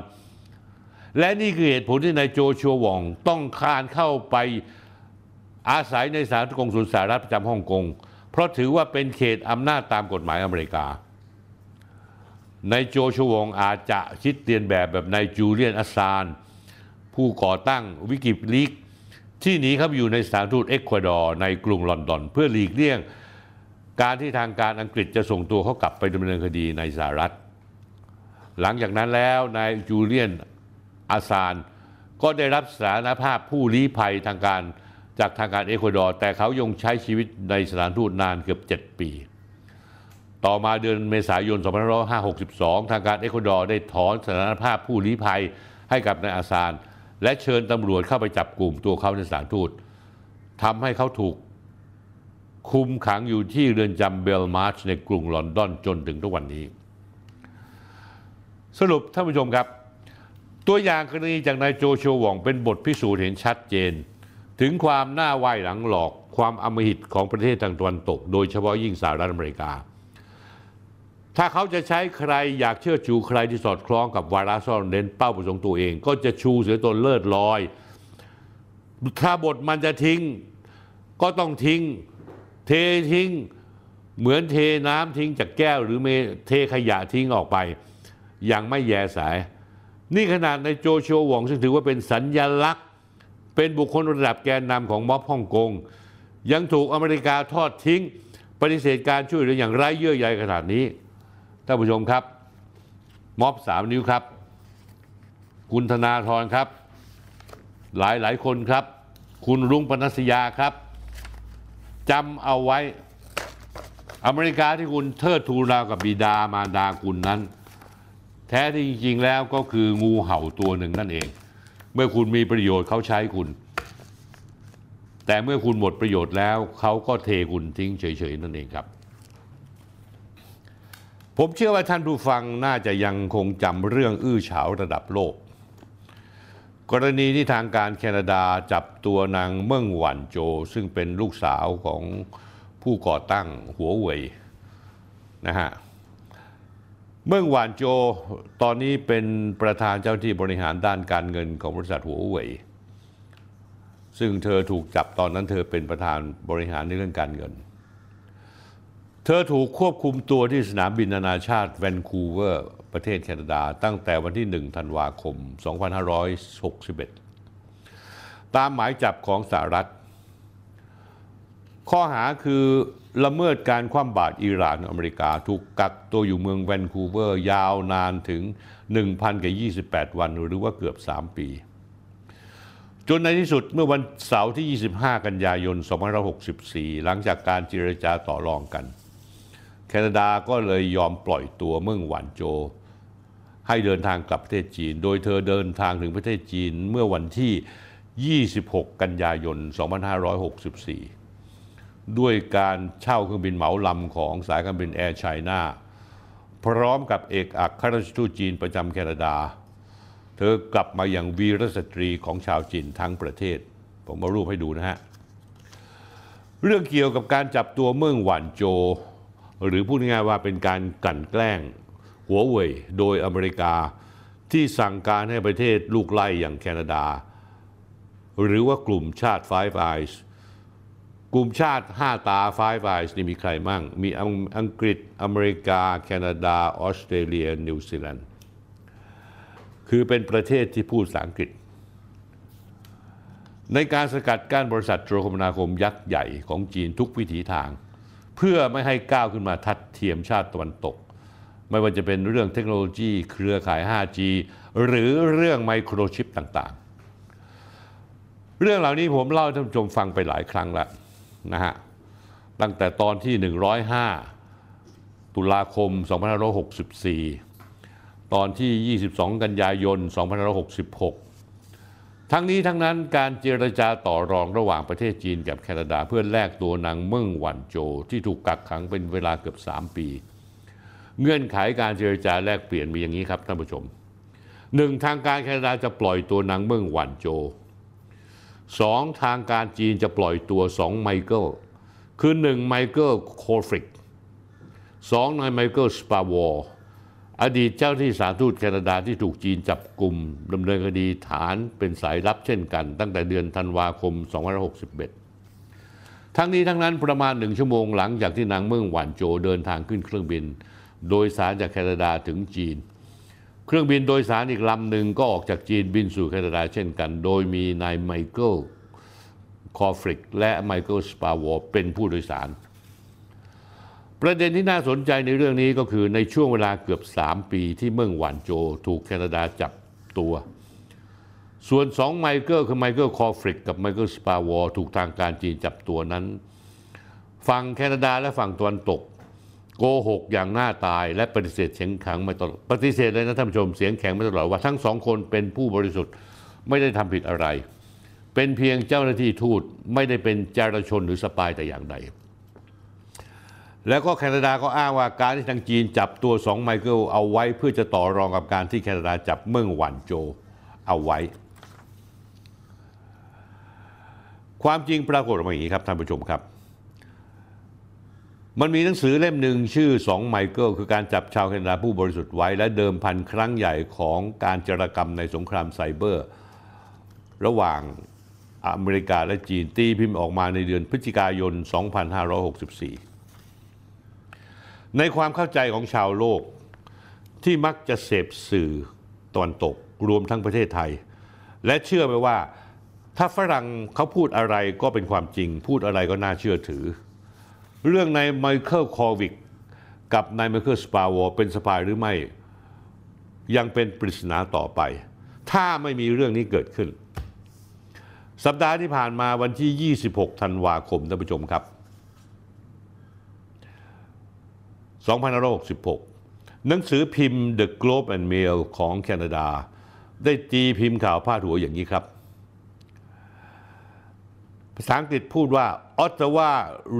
และนี่คือเหตุผลที่นายโจชัววองต้องคานเข้าไปอาศัยในสถานกงสุลสหรัฐประจำฮ่องกง เพราะถือว่าเป็นเขตอำนาจตามกฎหมายอเมริกานายโจชัวงอาจจะคิดเตียนแบบแบบนายจูเลียนอัสซานผู้ก่อตั้งวิกิลีกที่หนีเข้าไปอยู่ในสถานทูตเอกวาดอร์ในกรุงลอนดอน เพื่อหลีกเลี่ยงการที่ทางการอังกฤษจะส่งตัวเขากลับไปดำเนินคดีในสหรัฐ หลังจากนั้นแล้วนายจูเลียนอาซานก็ได้รับสานภาพผู้ลี้ภัยทางการ จากทางการเอกวาดอร์แต่เขายังใช้ชีวิตในสถานทูตนานเกือบ 7 ปี ต่อมาเดือนเมษายน 2562 ทางการเอกวาดอร์ได้ถอนสถานภาพผู้ลี้ภัยให้กับนายอาซาน และเชิญตำรวจเข้าไปจับกลุ่มตัวเขาในสถานทูตทำให้เขาถูกคุมขังอยู่ที่เรือนจำเบลมาร์ชในกรุงลอนดอนจนถึงทุกวันนี้ สรุปท่านผู้ชมครับ ตัวอย่างกรณีจากนายโจโชวองเป็นบทพิสูจน์เห็นชัดเจน ถึงความหน้าไหวหลังหลอกความอำมหิตของประเทศทางตะวันตก โดยเฉพาะยิ่งสหรัฐอเมริกา ถ้าเขาจะใช้ใครอยากเชื่อชูใครที่สอดคล้องกับวาระซ่อนเร้นเป้าประสงค์ตัวเอง ก็จะชูเสือตนเลิศลอย ถ้าบทมันจะทิ้งก็ต้องทิ้ง เททิ้ง เหมือนเทน้ำทิ้งจากแก้ว หรือเมเทขยะทิ้งออกไปอย่างไม่แยสาย นี่ขนาดในโจโชวองซึ่งถือว่าเป็นสัญญลักษณ เป็นบุคคลระดับแกนนำของม็อบฮ่องกง ยังถูกอเมริกาทอดทิ้ง ปฏิเสธการช่วยเหลืออย่างไร้เยื่อใยขนาดนี้ท่านผู้ชมครับ ม็อบสามนิ้วครับ คุณธนาธรครับ หลายหลายคนครับ คุณรุ้งปนัสยาครับจำเอาไว้อเมริกาที่คุณเทิดทูนราวกับบิดามารดาคุณนั้น แท้ที่จริงๆแล้วก็คืองูเห่าตัวหนึ่งนั่นเอง เมื่อคุณมีประโยชน์เขาใช้คุณ แต่เมื่อคุณหมดประโยชน์แล้วเขาก็เทคุณทิ้งเฉยๆนั่นเองครับ ผมเชื่อว่าท่านผู้ฟังน่าจะยังคงจำเรื่องอื้อฉาวระดับโลก กรณีที่ทางการแคนาดาจับตัวนางเมิ่งหว่านโจว ซึ่งเป็นลูกสาวของผู้ก่อตั้งหัวเว่ยนะฮะ เมิ่งหว่านโจวตอนนี้เป็นประธานเจ้าหน้าที่บริหารด้านการเงินของบริษัทหัวเว่ยซึ่งเธอถูกจับตอนนั้นเธอเป็นประธานบริหารในเรื่องการเงิน เธอถูกควบคุมตัวที่สนามบินนานาชาติแวนคูเวอร์ประเทศแคนาดา ตั้งแต่วันที่ 1 ธันวาคม 2561 ตามหมายจับของสหรัฐ ข้อหาคือ ละเมิดการคว่ำบาตรอิหร่านอเมริกา ถูกกักตัวอยู่เมืองแวนคูเวอร์ ยาวนานถึง 1,028 วันหรือว่าเกือบ 3 ปี จนในที่สุดเมื่อวันเสาร์ที่ 25 กันยายน 2564 หลังจากการเจรจาต่อรองกัน แคนาดาก็เลยยอมปล่อยตัวเมืองหวานโจ ให้เดินทางกลับประเทศจีน โดยเธอเดินทางถึงประเทศจีนเมื่อวันที่ 26 กันยายน 2564 ด้วยการเช่าเครื่องบินเหมาลำของสายการบินแอร์ไชน่าพร้อมกับเอกอัครราชทูตจีนประจำแคนาดา เธอกลับมาอย่างวีรสตรีของชาวจีนทั้งประเทศ ผมมารูปให้ดูนะฮะ เรื่องเกี่ยวกับการจับตัวเมืองหวานโจ หรือพูดง่ายๆว่าเป็นการกลั่นแกล้ง หัวเว่ยโดยอเมริกาที่สั่งการให้ประเทศลูกไล่อย่างแคนาดา หรือว่ากลุ่มชาติ Five Eyes กลุ่มชาติ 5 ตา Five Eyes นี่มีใครมั่ง มีอังกฤษ อเมริกา แคนาดา ออสเตรเลีย นิวซีแลนด์ คือเป็นประเทศที่พูดภาษาอังกฤษ ในการสกัดกั้นบริษัทโทรคมนาคมยักษ์ใหญ่ของจีนทุกวิถีทาง เพื่อไม่ให้ก้าวขึ้นมาทัดเทียมชาติตะวันตก ไม่ว่าจะเป็นเรื่องเทคโนโลยี เครือข่าย 5G หรือเรื่องไมโครชิปต่างๆ เรื่องเหล่านี้ผมเล่าให้ท่านผู้ชมฟังไปหลายครั้งแล้ว นะฮะตั้งแต่ตอนที่ 105 ตุลาคม 2564 ตอนที่ 22 กันยายน 2566 ทั้งนี้ทั้งนั้นการเจรจาต่อรองระหว่างประเทศจีนกับแคนาดาเพื่อแลกตัวนางเมิ่งหว่านโจวที่ถูกกักขังเป็นเวลาเกือบ 3 ปี เงื่อนไขการเจรจาแลกเปลี่ยนมีอย่างนี้ครับท่านผู้ชมหนึ่งทางการแคนาดาจะปล่อยตัวนางเมิ่งหว่านโจว สองทางการจีนจะปล่อยตัวสองไมเคิลคือหนึ่งไมเคิลโคฟริกสองนายไมเคิลสปาวอร์อดีตเจ้าหน้าที่สถานทูตแคนาดาที่ถูกจีนจับกลุ่มดำเนินคดีฐานเป็นสายลับเช่นกัน ตั้งแต่เดือนธันวาคม 2561 ทั้งนี้ทั้งนั้นประมาณหนึ่งชั่วโมงหลังจากที่นางเมิ่งหว่านโจวเดินทางขึ้นเครื่องบิน โดยสารจากแคนาดาถึงจีน เครื่องบินโดยสารอีกลำหนึ่งก็ออกจากจีนบินสู่แคนาดาเช่นกัน โดยมีนายไมเคิลคอฟริกและไมเคิลสปาวอร์เป็นผู้โดยสาร ประเด็นที่น่าสนใจในเรื่องนี้ก็คือในช่วงเวลาเกือบ 3 ปีที่เมิ่งหว่านโจวถูกแคนาดาจับตัว ส่วนสองไมเคิลคือไมเคิลคอฟริกกับไมเคิลสปาวอร์ถูกทางการจีนจับตัวนั้น ฝั่งแคนาดาและฝั่งตะวันตก โกหกอย่างหน้าตายและปฏิเสธเสียงแข็งมาตลอดปฏิเสธเลยนะท่านผู้ชมเสียงแข็งมาตลอดว่าทั้งสองคนเป็นผู้บริสุทธิ์ไม่ได้ทำผิดอะไร เป็นเพียงเจ้าหน้าที่ทูตไม่ได้เป็นจารชนหรือ spy แต่อย่างใด แล้วก็แคนาดาก็อ้างว่าการที่ทางจีนจับตัวสองไมเคิลเอาไว้เพื่อจะต่อรองกับการที่แคนาดาจับเมิ่งหว่านโจวเอาไว้ ความจริงปรากฏออกมาอย่างนี้ครับท่านผู้ชมครับ มันมีหนังสือเล่มหนึ่งชื่อสองไมเคิลคือการจับชาวแคนาดาผู้บริสุทธิ์ไว้ และเดิมพันครั้งใหญ่ของการจารกรรมในสงครามไซเบอร์ ระหว่างอเมริกาและจีนตีพิมพ์ออกมาในเดือนพฤศจิกายน 2564 ในความเข้าใจของชาวโลกที่มักจะเสพสื่อตะวันตกรวมทั้งประเทศไทย และเชื่อไปว่าถ้าฝรั่งเขาพูดอะไรก็เป็นความจริง พูดอะไรก็น่าเชื่อถือ เรื่องนายไมเคิลคอฟริกกับนายไมเคิลสปาวอร์เป็น spy หรือไม่ยังเป็นปริศนาต่อไป ถ้าไม่มีเรื่องนี้เกิดขึ้น สัปดาห์ที่ผ่านมาวันที่ 26 ธันวาคมท่านผู้ชมครับ 2566 หนังสือพิมพ์ The Globe and Mail ของแคนาดา ได้ตีพิมพ์ข่าวพาดหัวอย่างนี้ครับ ภาษาอังกฤษพูดว่า Ottawa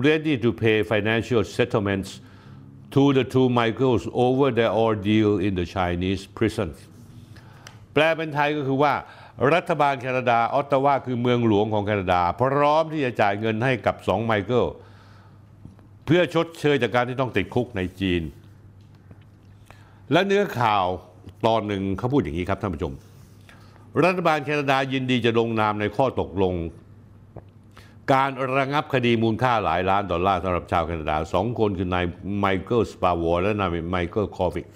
ready to pay financial settlements to the two Michaels over their ordeal in the Chinese prison แปลเป็นไทยก็คือว่ารัฐบาลแคนาดา ออตตาวาคือเมืองหลวงของแคนาดา พร้อมที่จะจ่ายเงินให้กับสองไมเคิลเพื่อชดเชยจากการที่ต้องติดคุกในจีน และเนื้อข่าวตอนหนึ่งเขาพูดอย่างนี้ครับท่านผู้ชม รัฐบาลแคนาดายินดีจะลงนามในข้อตกลง การระงับคดีมูลค่าหลายล้านดอลลาร์สำหรับชาวแคนาดาสองคนคือนายไมเคิลสปาวอร์และนายไมเคิลคอฟริก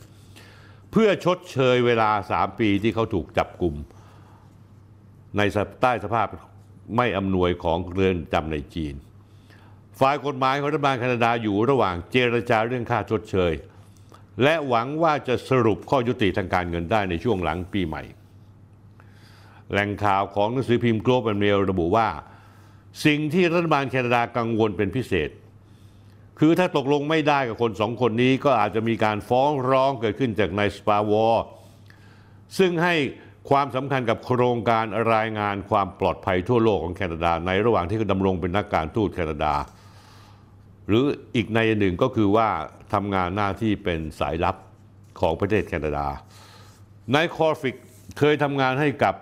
เพื่อชดเชยเวลา 3 ปีที่เขาถูกจับกลุ่ม ในใต้สภาพไม่อำนวยของเรือนจำในจีน ฝ่ายกฎหมายของรัฐบาลแคนาดาอยู่ระหว่างเจรจาเรื่องค่าชดเชย และหวังว่าจะสรุปข้อยุติทางการเงินได้ในช่วงหลังปีใหม่ แหล่งข่าวของหนังสือพิมพ์ Globe and Mail ระบุว่า สิ่งที่รัฐบาลแคนาดากังวลเป็นพิเศษ คือถ้าตกลงไม่ได้กับคนสองคนนี้ก็อาจจะมีการฟ้องร้องเกิดขึ้นจากนายสปาวอร์ซึ่งให้ความสำคัญกับโครงการรายงานความปลอดภัยทั่วโลกของแคนาดา ในระหว่างที่เขาดำรงเป็นนักการทูตแคนาดา หรืออีกนัยหนึ่งก็คือว่าทำงานหน้าที่เป็นสายลับของประเทศแคนาดานายคอฟริกเคยทำงานให้กับ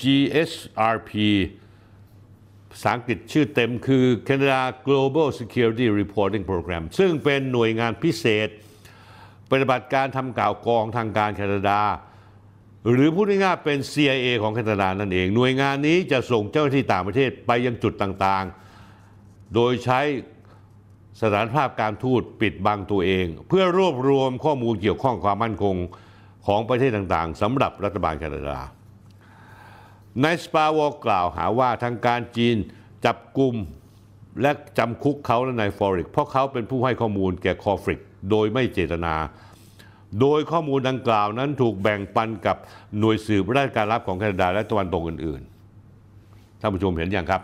GSRP ภาษาอังกฤษชื่อเต็มคือ Canada Global Security Reporting Program ซึ่งเป็นหน่วยงานพิเศษ ปฏิบัติการทำข่าวกรองทางการแคนาดา หรือพูดง่ายๆเป็น CIA ของแคนาดานั่นเอง หน่วยงานนี้จะส่งเจ้าหน้าที่ต่างประเทศไปยังจุดต่างๆ โดยใช้สถานภาพการทูตปิดบังตัวเอง เพื่อรวบรวมข้อมูลเกี่ยวข้องความมั่นคงของประเทศต่างๆสำหรับรัฐบาลแคนาดา นายสปาวอกล่าวหาว่าทางการจีนจับกลุ่มและจำคุกเขาและนายฟอริก เพราะเขาเป็นผู้ให้ข้อมูลแก่คอฟริก โดยไม่เจตนา โดยข้อมูลดังกล่าวนั้นถูกแบ่งปันกับหน่วยสืบราชการลับของแคนาดาและตะวันตกอื่นๆท่านผู้ชมเห็นอย่างครับ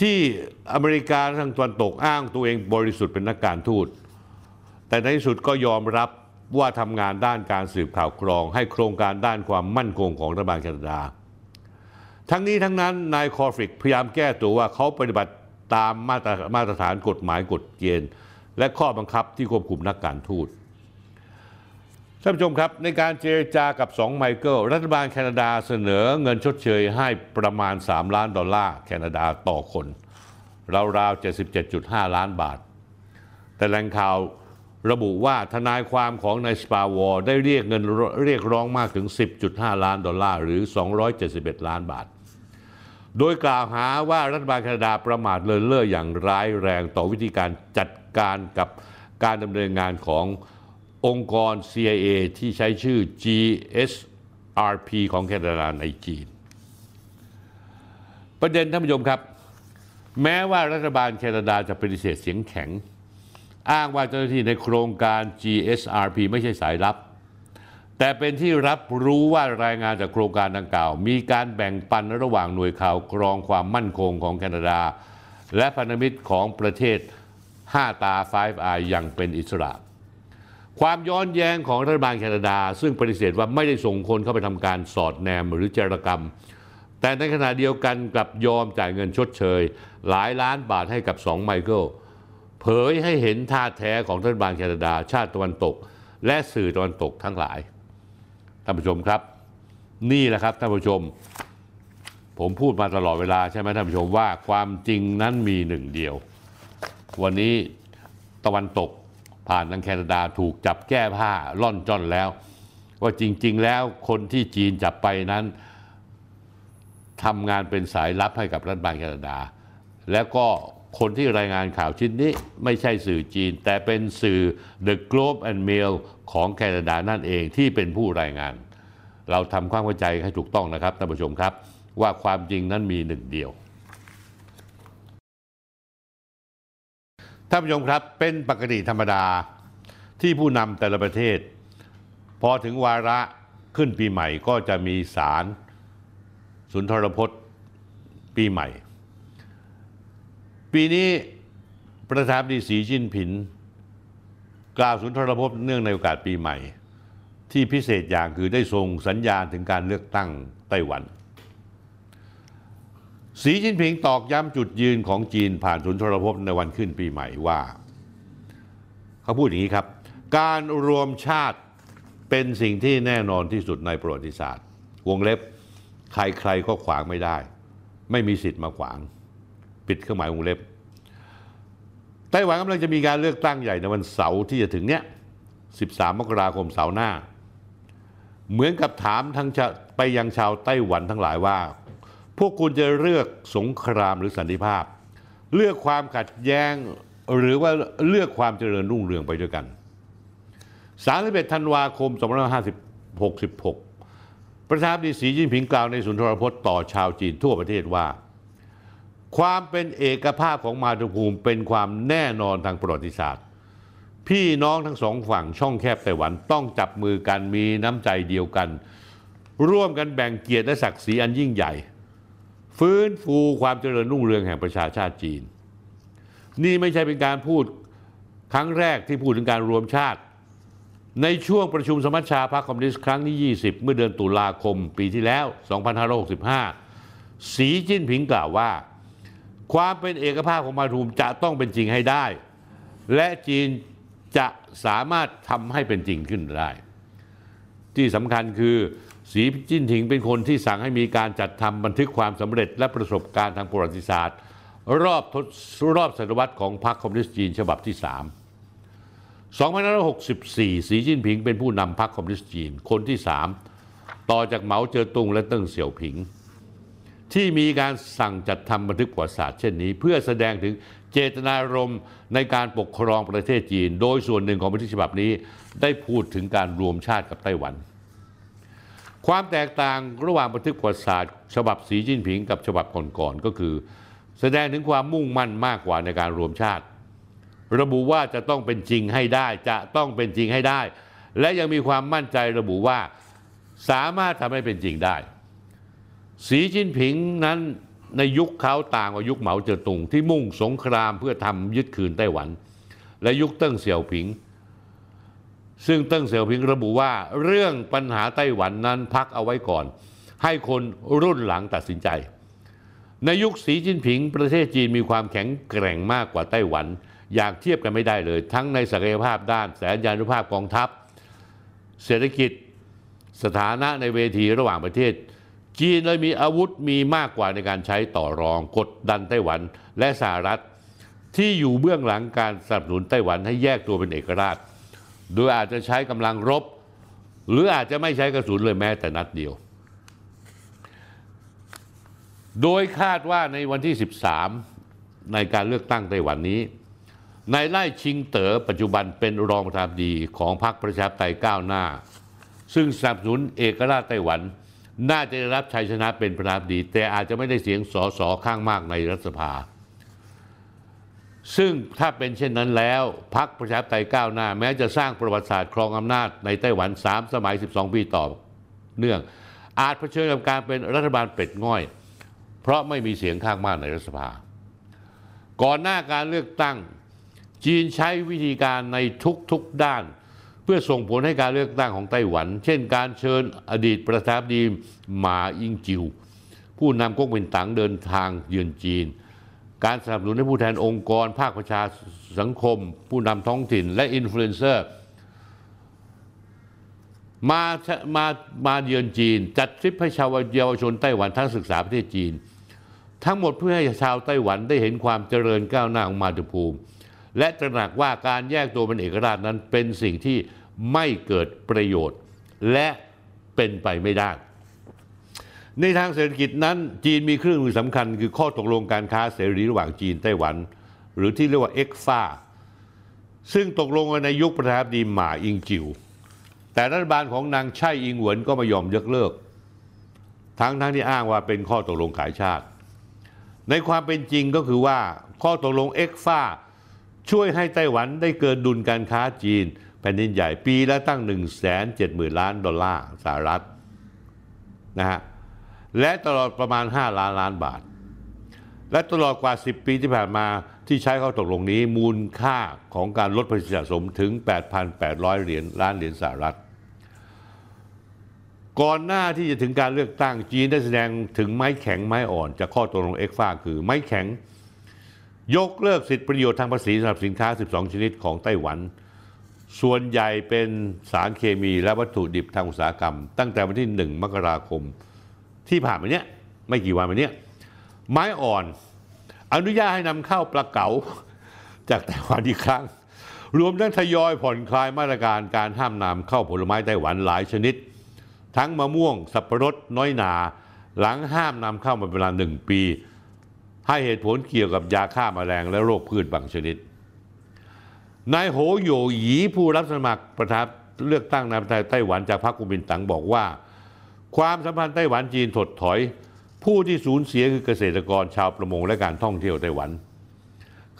ที่อเมริกาทางตะวันตกอ้างตัวเองบริสุทธิ์เป็นนักการทูตแต่ในที่สุดก็ยอมรับ ว่าทำงานด้านการสืบข่าวกรอง ให้โครงการด้านความมั่นคงของรัฐบาลแคนาดา ทั้งนี้ทั้งนั้นนายคอฟริกพยายามแก้ตัวว่าเขาปฏิบัติตามมาตรมาตรฐานกฎหมายกฎเกณฑ์ และข้อบังคับที่ควบคุมนักการทูตท่านผู้ชมครับ ในการเจรจากับ2ไมเคิลรัฐบาลแคนาดาเสนอเงินชดเชยให้ประมาณ 3 ล้านดอลลาร์แคนาดาต่อคนราวๆ 77.5 ล้านบาท แต่แหล่งข่าว ระบุว่าทนายความของนายสปาวอร์ได้เรียกเงินเรียกร้องมากถึง 10.5 ล้านดอลลาร์หรือ 271 ล้านบาท โดยกล่าวหาว่ารัฐบาลแคนาดาประมาทเลินเล่ออย่างร้ายแรงต่อวิธีการจัดการกับการดำเนินงานขององค์กร CIA ที่ใช้ชื่อ GSRP ของแคนาดาในจีน ประเด็นท่านผู้ชมครับ แม้ว่ารัฐบาลแคนาดาจะปฏิเสธเสียงแข็ง อ้างว่าเจ้าหน้าที่ในโครงการ GSRP ไม่ใช่สายลับ แต่เป็นที่รับรู้ว่ารายงานจากโครงการดังกล่าว มีการแบ่งปันระหว่างหน่วยข่าวกรองความมั่นคงของแคนาดา และพันธมิตรของประเทศ 5 ตา 5 Eye อย่างเป็นอิสระ ความย้อนแย้งของรัฐบาลแคนาดา ซึ่งปฏิเสธว่าไม่ได้ส่งคนเข้าไปทำการสอดแนมหรือเจรกรรมแต่ในขณะเดียวกันกลับยอมจ่ายเงินชดเชย หลายล้านบาทให้กับสองไมเคิล เผยให้เห็นท่าแท้ของรัฐบาลแคนาดา ชาติตะวันตก และสื่อตะวันตกทั้งหลายท่านผู้ชมครับ นี่แหละครับท่านผู้ชม ผมพูดมาตลอดเวลาใช่ไหมท่านผู้ชมว่าความจริงนั้นมีหนึ่งเดียว วันนี้ตะวันตกผ่านทางแคนาดาถูกจับแก้ผ้าล่อนจ้อนแล้ว ว่าจริง ๆ แล้วคนที่จีนจับไปนั้นทำงานเป็นสายลับให้กับรัฐบาลแคนาดา แล้วก็ คนที่รายงานข่าวชิ้นนี้ไม่ใช่สื่อจีน แต่เป็นสื่อ The Globe and Mail ของแคนาดานั่นเองที่เป็นผู้รายงาน เราทำความเข้าใจให้ถูกต้องนะครับท่านผู้ชมครับ ว่าความจริงนั้นมีหนึ่งเดียวท่านผู้ชมครับเป็นปกติธรรมดาที่ผู้นำแต่ละประเทศ พอถึงวาระขึ้นปีใหม่ก็จะมีสารสุนทรพจน์ปีใหม่ ปีนี้ประธานดีสีจิ้นผิน กล่าวสุนทรพจน์เนื่องในโอกาสปีใหม่ ที่พิเศษอย่างคือได้ส่งสัญญาณถึงการเลือกตั้งไต้หวัน สีจิ้นผิงตอกย้ำจุดยืนของจีนผ่านสุนทรพจน์ในวันขึ้นปีใหม่ว่า เขาพูดอย่างนี้ครับ การรวมชาติเป็นสิ่งที่แน่นอนที่สุดในประวัติศาสตร์ วงเล็บใครๆก็ขวางไม่ได้ ไม่มีสิทธิ์มาขวาง ปิดเครื่องหมายวงเล็บ ไต้หวันกำลังจะมีการเลือกตั้งใหญ่ในวันเสาร์ที่จะถึงเนี้ย 13 มกราคมเสาร์หน้า เหมือนกับถามทั้งชาไปยังชาวไต้หวันทั้งหลายว่า พวกคุณจะเลือกสงครามหรือสันติภาพ เลือกความขัดแย้งหรือว่าเลือกความเจริญรุ่งเรืองไปด้วยกัน 31 ธันวาคม 2566 ประธานาธิบดีสีจิ้นผิงกล่าวในสุนทรพจน์ต่อชาวจีนทั่วประเทศว่า ความเป็นเอกภาพของมาตุภูมิเป็นความแน่นอนทางประวัติศาสตร์ พี่น้องทั้งสองฝั่งช่องแคบไต้หวันต้องจับมือกันมีน้ำใจเดียวกัน ร่วมกันแบ่งเกียรติและศักดิ์ศรีอันยิ่งใหญ่ ฟื้นฟูความเจริญรุ่งเรืองแห่งประชาชาติจีน นี่ไม่ใช่เป็นการพูดครั้งแรกที่พูดถึงการรวมชาติ ในช่วงประชุมสมัชชาพรรคคอมมิวนิสต์ครั้งที่ 20 เมื่อเดือนตุลาคมปีที่แล้ว 2565 สีจิ้นผิงกล่าวว่า ความเป็นเอกภาพของมาทูมจะต้องเป็นจริงให้ได้ และจีนจะสามารถทำให้เป็นจริงขึ้นได้ ที่สำคัญคือสีจิ้นผิงเป็นคนที่สั่งให้มีการจัดทำบันทึกความสำเร็จและประสบการณ์ทางประวัติศาสตร์ รอบทศรอบศตวรรษของพรรคคอมมิวนิสต์จีนฉบับที่ 3 2564 สีจิ้นผิงเป็นผู้นำพรรคคอมมิวนิสต์จีนคนที่ 3 ต่อจากเหมาเจ๋อตุงและเติ้งเสี่ยวผิง ที่มีการสั่งจัดทำบันทึกประวัติศาสตร์เช่นนี้ เพื่อแสดงถึงเจตนารมณ์ในการปกครองประเทศจีน โดยส่วนหนึ่งของบันทึกฉบับนี้ ได้พูดถึงการรวมชาติกับไต้หวัน ความแตกต่างระหว่างบันทึกประวัติศาสตร์ ฉบับสีจิ้นผิงกับฉบับก่อนๆก็คือ แสดงถึงความมุ่งมั่นมากกว่าในการรวมชาติ ระบุว่าจะต้องเป็นจริงให้ได้จะต้องเป็นจริงให้ได้ และยังมีความมั่นใจระบุว่าสามารถทำให้เป็นจริงได้ สีจิ้นผิงนั้นในยุคเขาต่างกว่ายุคเหมาเจ๋อตุงที่มุ่งสงครามเพื่อทำยึดคืนไต้หวัน และยุคเติ้งเสี่ยวผิง ซึ่งเติ้งเสี่ยวผิงระบุว่าเรื่องปัญหาไต้หวันนั้นพักเอาไว้ก่อน ให้คนรุ่นหลังตัดสินใจ ในยุคสีจิ้นผิง ประเทศจีนมีความแข็งแกร่งมากกว่าไต้หวัน อย่างเทียบกันไม่ได้เลย ทั้งในศักยภาพด้านแสนยานุภาพกองทัพ เศรษฐกิจ สถานะในเวทีระหว่างประเทศ จีนเลยมีอาวุธมีมากกว่าในการใช้ต่อรองกดดันไต้หวันและสหรัฐ ที่อยู่เบื้องหลังการสนับสนุนไต้หวันให้แยกตัวเป็นเอกราช โดยอาจจะใช้กำลังรบ หรืออาจจะไม่ใช้กระสุนเลยแม้แต่นัดเดียว โดยคาดว่าในวันที่ 13 ในการเลือกตั้งไต้หวันนี้นายไล่ชิงเต๋อปัจจุบันเป็นรองประธานดีของพรรคประชาธิปไตยก้าวหน้า ซึ่งสนับสนุนเอกราชไต้หวัน น่าจะได้รับชัยชนะเป็นประธานาธิบดี แต่อาจจะไม่ได้เสียงสอสอข้างมากในรัฐสภา ซึ่งถ้าเป็นเช่นนั้นแล้วพรรคประชาธิปไตยก้าวหน้า แม้จะสร้างประวัติศาสตร์ครองอำนาจในไต้หวัน 3 สมัย 12 ปีต่อเนื่อง อาจเผชิญกับการเป็นรัฐบาลเป็ดง่อย เพราะไม่มีเสียงข้างมากในรัฐสภา ก่อนหน้าการเลือกตั้งจีนใช้วิธีการในทุกๆด้าน พื่อส่งผลให้การเลือกตั้งของไต้หวัน เช่น การเชิญอดีตประธานาธิบดีหมาอิงจิว ผู้นำก๊กมินตังเดินทางเยือนจีน การสนับสนุนให้ผู้แทนองค์กร ภาคประชาสังคม ผู้นำท้องถิ่น และอินฟลูเอนเซอร์มามามาเยือนจีน จัดทริปให้ชาวเยาวชนไต้หวันทั้งศึกษาประเทศจีน ทั้งหมดเพื่อให้ชาวไต้หวันได้เห็นความเจริญก้าวหน้าของมาตุภูมิ และตระหนักว่าการแยกตัวเป็นเอกราชนั้นเป็นสิ่งที่ ไม่เกิดประโยชน์ และเป็นไปไม่ได้ ในทางเศรษฐกิจนั้นจีนมีเครื่องมือสำคัญ คือข้อตกลงการค้าเสรีระหว่างจีนไต้หวัน หรือที่เรียกว่าเอ็กฟาซึ่งตกลงกันในยุคประธานาธิบดีหม่าอิงจิว แต่รัฐบาลของนางไช่อิงเหวินก็ไม่ยอมยกเลิก ทั้งทั้งที่อ้างว่าเป็นข้อตกลงขายชาติ ในความเป็นจริงก็คือว่าข้อตกลงเอ็กฟาช่วยให้ไต้หวันได้เกินดุลการค้าจีน แผ่นดินใหญ่ปีละตั้ง 1 7 0 0 0 0 ล้านดอลลาร์สหรัฐนะฮะและตลอดประมาณ 5 ล้านล้านบาท และตลอดกว่า 10 ปีที่ผ่านมาที่ใช้ข้อตกลงนี้มูลค่าของการลดภาษีสะสมถึง 8,800 เหรียญล้านเหรียญสหรัฐ ก่อนหน้าที่จะถึงการเลือกตั้งจีนได้แสดงถึงไม้แข็งไม้อ่อนจากข้อตกลงเอ็กฟ้าคือไม้แข็ง ยกเลิกสิทธิประโยชน์ทางภาษีสำหรับสินค้า 12 ชนิดของไต้หวัน ส่วนใหญ่เป็นสารเคมีและวัตถุดิบทางอุตสาหกรรม ตั้งแต่วันที่ 1 มกราคมที่ผ่านมาเนี้ยไม่กี่วันมาเนี้ยไม้อ่อน อนุญาตให้นำเข้าปลาเก๋าจากไต้หวันอีกครั้ง รวมทั้งทยอยผ่อนคลายมาตรการการห้ามนำเข้าผลไม้ไต้หวันหลายชนิด ทั้งมะม่วง สับปะรดน้อยหนา หลังห้ามนำเข้ามาเป็นเวลาหนึ่งปี ให้เหตุผลเกี่ยวกับยาฆ่ามาแมลงและโรคพืชบางชนิด นายโหโยหยีผู้รับสมัครประธานเลือกตั้งนายประธานไต้หวันจากพรรคกุมินตังบอกว่า ความสัมพันธ์ไต้หวันจีนถดถอย ผู้ที่สูญเสียคือเกษตรกรชาวประมงและการท่องเที่ยวไต้หวัน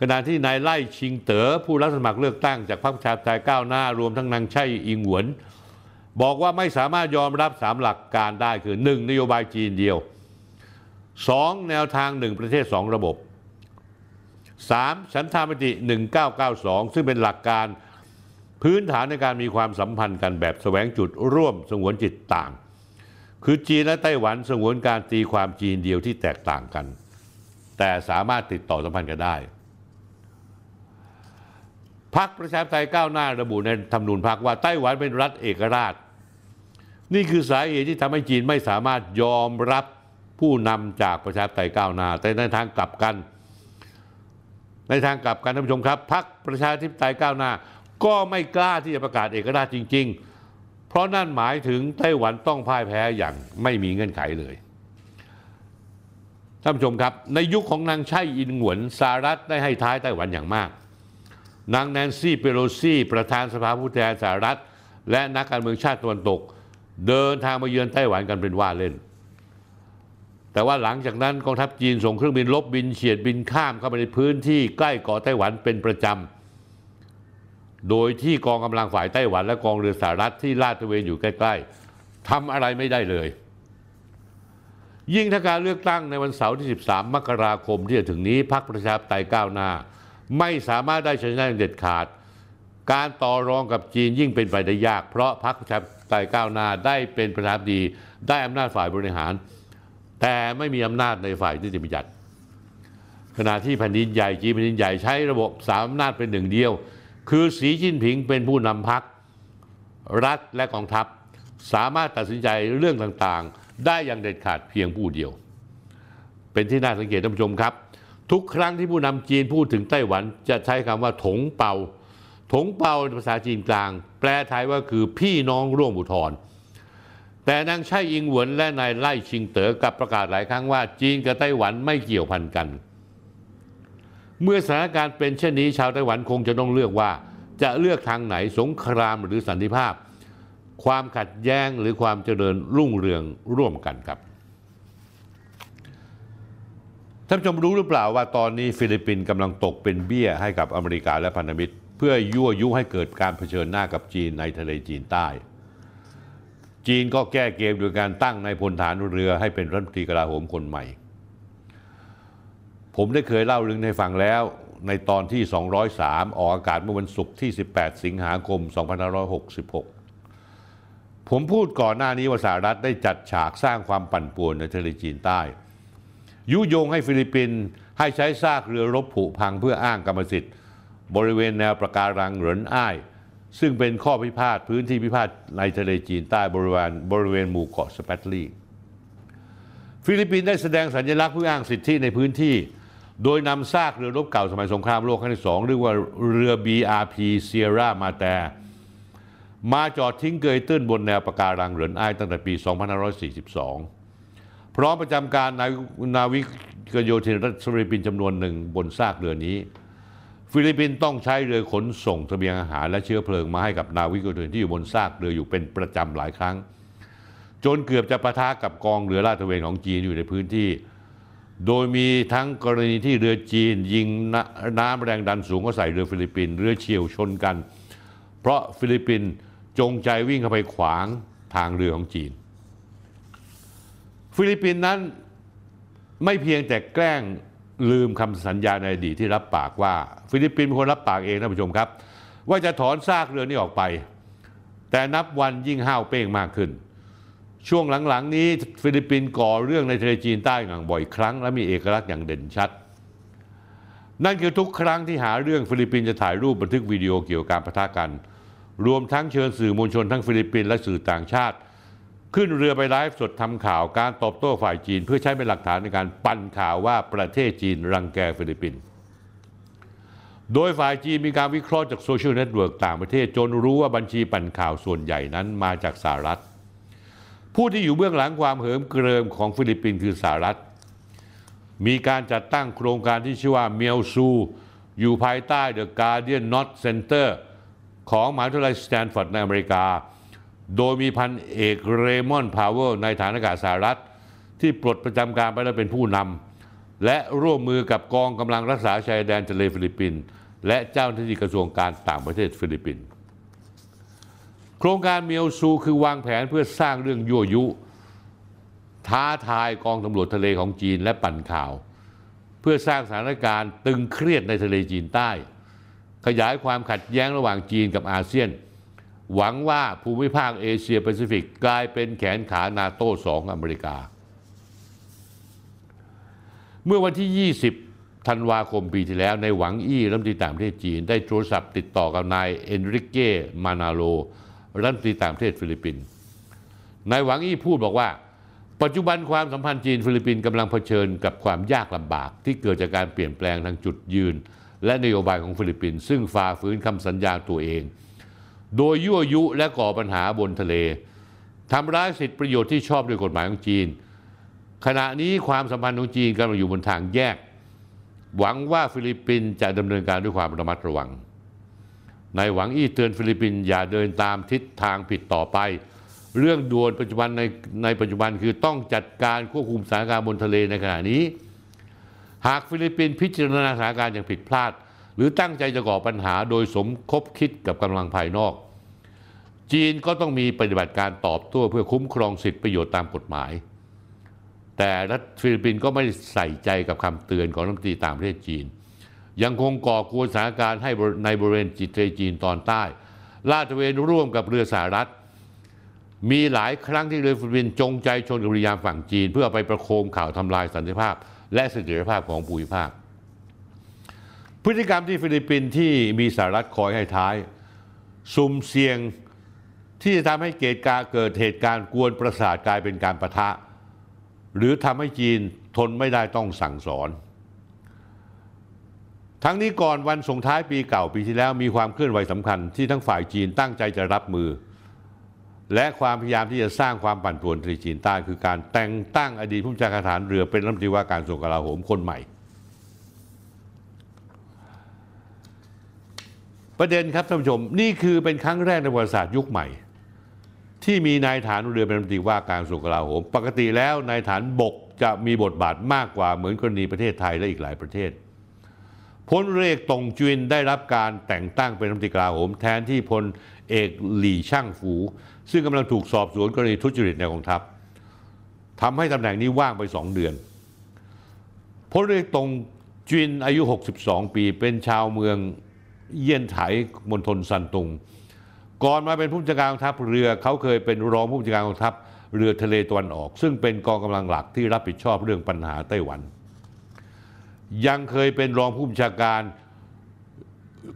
ขณะที่นายไล่ชิงเต๋อผู้รับสมัครเลือกตั้งจากพรรคประชาธิปไตยก้าวหน้ารวมทั้งนางไช่อิงหวน บอกว่าไม่สามารถยอมรับสามหลักการได้คือ 1. นโยบายจีนเดียว 2. แนวทาง1ประเทศ 2 ระบบ 3. ฉันทามติ 1992 ซึ่งเป็นหลักการพื้นฐานในการมีความสัมพันธ์กันแบบแสวงจุดร่วมสงวนจิตต่าง คือจีนและไต้หวันสงวนการตีความจีนเดียวที่แตกต่างกัน แต่สามารถติดต่อสัมพันธ์กันได้พรรคประชาธิปไตยก้าวหน้าระบุในธรรมนูญพรรคว่าไต้หวันเป็นรัฐเอกราช นี่คือสาเหตุที่ทำให้จีนไม่สามารถยอมรับผู้นำจากประชาธิปไตยก้าวหน้า แต่ในทางกลับกัน ในทางกลับกันท่านผู้ชมครับพรรคประชาธิปไตยก้าวหน้า ก็ไม่กล้าที่จะประกาศเอกราชจริง ๆ เพราะนั่นหมายถึงไต้หวันต้องพ่ายแพ้อย่างไม่มีเงื่อนไขเลยท่านผู้ชมครับ ในยุคของนางไช่อินหวนสหรัฐได้ให้ท้ายไต้หวันอย่างมาก นางแนนซี่เปโลซี่ ประธานสภาผู้แทนสหรัฐ และนักการเมืองชาติตะวันตก เดินทางมาเยือนไต้หวันกันเป็นว่าเล่น แต่ว่าหลังจากนั้นกองทัพจีนส่งเครื่องบินลบบินเฉียดบินข้ามเข้าไปในพื้นที่ใกล้เกาะไต้หวันเป็นประจำ โดยที่กองกำลังฝ่ายไต้หวันและกองเรือสหรัฐที่ลาดตระเวนอยู่ใกล้ ๆทำอะไรไม่ได้เลย ยิ่งถ้าการเลือกตั้งในวันเสาร์ที่ 13 มกราคมที่จะถึงนี้พรรคประชาธิปไตยก้าวหน้า ไม่สามารถได้ชนะอย่างเด็ดขาด การต่อรองกับจีนยิ่งเป็นไปได้ยาก เพราะพรรคประชาธิปไตยก้าวหน้าได้เป็นประธานาธิบดีได้อำนาจฝ่ายบริหาร แต่ไม่มีอำนาจในฝ่ายนิติบัญญัติขณะที่แผ่นดินใหญ่จีนแผ่นดินใหญ่ใช้ระบบสามอำนาจเป็นหนึ่งเดียว คือสีจิ้นผิงเป็นผู้นำพรรครัฐและกองทัพ สามารถตัดสินใจเรื่องต่างๆ ได้อย่างเด็ดขาดเพียงผู้เดียว เป็นที่น่าสังเกตท่านผู้ชมครับ ทุกครั้งที่ผู้นำจีนพูดถึงไต้หวันจะใช้คำว่าถงเปาถงเปาในภาษาจีนกลาง แปลไทยว่าคือพี่น้องร่วมอุทร แต่นางไช่อิงเหวินและนายไล่ชิงเต๋อกลับประกาศหลายครั้งว่า จีนกับไต้หวันไม่เกี่ยวพันกัน เมื่อสถานการณ์เป็นเช่นนี้ชาวไต้หวันคงจะต้องเลือกว่า จะเลือกทางไหนสงครามหรือสันติภาพ ความขัดแย้งหรือความเจริญรุ่งเรืองร่วมกันครับท่านผู้ชมรู้หรือเปล่าว่าตอนนี้ฟิลิปปินส์กำลังตกเป็นเบี้ยให้กับอเมริกาและพันธมิตร เพื่อยั่วยุให้เกิดการเผชิญหน้ากับจีนในทะเลจีนใต้ จีนก็แก้เกมโดยการตั้งนายพลทหารเรือให้เป็นรัฐมนตรีกลาโหมคนใหม่ ผมได้เคยเล่าเรื่องให้ฟังแล้วในตอนที่ 203 ออกอากาศเมื่อวันศุกร์ที่ 18 สิงหาคม 2566 ผมพูดก่อนหน้านี้ว่าสหรัฐได้จัดฉากสร้างความปั่นป่วนในทะเลจีนใต้ ยุยงให้ฟิลิปปินส์ให้ใช้ซากเรือรบผุพังเพื่ออ้างกรรมสิทธิ์ บริเวณแนวปะการังเหรินอ้าย ซึ่งเป็นข้อพิพาทพื้นที่พิพาทในทะเลจีนใต้บริเวณบริเวณหมู่เกาะสแปรตลีย์ฟิลิปปินส์ได้แสดงสัญลักษณ์เพื่ออ้างสิทธิในพื้นที่ โดยนำซากเรือรบเก่าสมัยสงครามโลกครั้งที่สองเรียกว่าเรือ BRP Sierra m a t e มาจอดทิ้งเกยตื้นบนแนวปะการังเหรินอ้ายตั้งแต่ปี 2542 พร้อมประจำการนานาวิกโยธินรัฐฟิลิปปินจำนวนหนึ่งบนซากเรือนี้ ฟิลิปปินส์ต้องใช้เรือขนส่งเสบียงอาหารและเชื้อเพลิงมาให้กับนาวิกโยธินที่อยู่บนซากเรืออยู่เป็นประจำหลายครั้ง จนเกือบจะปะทะกับกองเรือลาดตระเวนของจีนอยู่ในพื้นที่ โดยมีทั้งกรณีที่เรือจีน ยิงน้ำแรงดันสูงก็ใส่เรือฟิลิปปินส์เรือเฉี่ยวชนกัน เพราะฟิลิปปินส์จงใจวิ่งเข้าไปขวางทางเรือของจีน ฟิลิปปินส์นั้นไม่เพียงแต่แกล้ง ลืมคำสัญญาในอดีตที่รับปากว่า ฟิลิปปินส์เป็นคนรับปากเองท่านผู้ชมครับ ว่าจะถอนซากเรือนี้ออกไป แต่นับวันยิ่งห้าวเป้งมากขึ้น ช่วงหลังๆ นี้ฟิลิปปินส์ก่อเรื่องในทะเลจีนใต้อย่างบ่อยครั้ง และมีเอกลักษณ์อย่างเด่นชัด นั่นคือทุกครั้งที่หาเรื่องฟิลิปปินส์จะถ่ายรูปบันทึกวิดีโอเกี่ยวกับการปะทะกัน รวมทั้งเชิญสื่อมวลชนทั้งฟิลิปปินส์และสื่อต่างชาติ ขึ้นเรือไปไลฟ์สดทำข่าวการตอบโต้ฝ่ายจีน เพื่อใช้เป็นหลักฐานในการปั่นข่าวว่าประเทศจีนรังแกฟิลิปปินส์โดยฝ่ายจีนมีการวิเคราะห์จากโซเชียลเน็ตเวิร์กต่างประเทศ จนรู้ว่าบัญชีปั่นข่าวส่วนใหญ่นั้นมาจากสหรัฐ ผู้ที่อยู่เบื้องหลังความเหิมเกริมของฟิลิปปินส์คือสหรัฐ มีการจัดตั้งโครงการที่ชื่อว่าเมียวซู อยู่ภายใต้ The Gordian Knot Center ของมหาวิทยาลัยสแตนฟอร์ดในอเมริกา โดยมีพันเอกเรมอนพาวเวลล์นายทหารอากาศสหรัฐ ที่ปลดประจำการไปแล้วเป็นผู้นำและร่วมมือกับกองกำลังรักษาชายแดนทะเลฟิลิปปินส์และเจ้าหน้าที่กระทรวงการต่างประเทศฟิลิปปินส์โครงการเมียวซูคือวางแผนเพื่อสร้างเรื่องยั่วยุ ท้าทายกองตำรวจทะเลของจีนและปั่นข่าว เพื่อสร้างสถานการณ์ตึงเครียดในทะเลจีนใต้ ขยายความขัดแย้งระหว่างจีนกับอาเซียน หวังว่าภูมิภาคเอเชียแปซิฟิกกลายเป็นแขนขานาโต้ของอเมริกา เมื่อวันที่ 20 ธันวาคมปีที่แล้ว นายหวังอี้รัฐมนตรีต่างประเทศจีน ได้โทรศัพท์ติดต่อกับนายเอนริเก้ มานาโลรัฐมนตรีต่างประเทศฟิลิปปินส์นายหวังอี้พูดบอกว่า ปัจจุบันความสัมพันธ์จีนฟิลิปปินส์กำลังเผชิญกับความยากลำบาก ที่เกิดจากการเปลี่ยนแปลงทางจุดยืน และนโยบายของฟิลิปปินส์ซึ่งฝ่าฝืนคำสัญญาตัวเอง โดยยั่วยุและก่อปัญหาบนทะเลทำร้ายสิทธิประโยชน์ที่ชอบด้วยกฎหมายของจีน ขณะนี้ความสัมพันธ์ของจีนกำลังอยู่บนทางแยก หวังว่าฟิลิปปินส์จะดำเนินการด้วยความระมัดระวังนายหวังอี้เตือนฟิลิปปินส์อย่าเดินตามทิศทางผิดต่อไป เรื่องด่วนปัจจุบันในในปัจจุบันคือต้องจัดการควบคุมสถานการณ์บนทะเลในขณะนี้ หากฟิลิปปินส์พิจารณาสถานการณ์อย่างผิดพลาด หรือตั้งใจจะก่อปัญหาโดยสมคบคิดกับกำลังภายนอก จีนก็ต้องมีปฏิบัติการตอบโต้เพื่อคุ้มครองสิทธิประโยชน์ตามกฎหมาย แต่รัฐฟิลิปปินส์ก็ไม่ใส่ใจกับคำเตือนของรัฐมนตรีต่างประเทศจีน ยังคงก่อกวนสถานการณ์ให้ในบริเวณทะเลจีนตอนใต้ลาดตระเวนร่วมกับเรือสหรัฐ มีหลายครั้งที่เรือฟิลิปปินส์จงใจชนกับเรือยามฝั่งจีน เพื่อไปประโคมข่าวทำลายสันติภาพ และเสถียรภาพของภูมิภาค พฤติกรรมที่ฟิลิปปินส์ที่มีสหรัฐคอยให้ท้าย สุ่มเสี่ยงที่จะทำให้เกิดการเกิดเหตุการณ์กวนประสาทกลายเป็นการประทะ หรือทำให้จีนทนไม่ได้ต้องสั่งสอน ทั้งนี้ก่อนวันส่งท้ายปีเก่าปีที่แล้วมีความเคลื่อนไหวสำคัญที่ทั้งฝ่ายจีนตั้งใจจะรับมือ และความพยายามที่จะสร้างความปั่นป่วนทะเลจีนใต้คือการแต่งตั้งอดีตผู้บัญชาการทหารเรือเป็นรัฐมนตรีว่าการกระทรวงกลาโหมคนใหม่ ประเด็นครับท่านผู้ชม นี่คือเป็นครั้งแรกในประวัติศาสตร์ยุคใหม่ ที่มีนายฐานเรือเป็นรัฐมนตรีว่าการกระทรวงกลาโหมปกติแล้วนายฐานบกจะมีบทบาทมากกว่าเหมือนกรณีประเทศไทยและอีกหลายประเทศพลเรือกตงจุนได้รับการแต่งตั้งเป็นรัฐมนตรีกลาโหม แทนที่พลเอกหลี่ช่างฝู ซึ่งกำลังถูกสอบสวนกรณีทุจริตในกองทัพทำให้ตำแหน่งนี้ว่างไปสองเดือนพลเรือเอกตงจุนอายุ 62 ปี เป็นชาวเมือง เยี่ยนไถมณฑลซันตุง ก่อนมาเป็นผู้บัญชาการกองทัพเรือเขาเคยเป็นรองผู้บัญชาการกองทัพเรือทะเลตะวันออก ซึ่งเป็นกองกำลังหลักที่รับผิดชอบเรื่องปัญหาไต้หวัน ยังเคยเป็นรองผู้บัญชาการ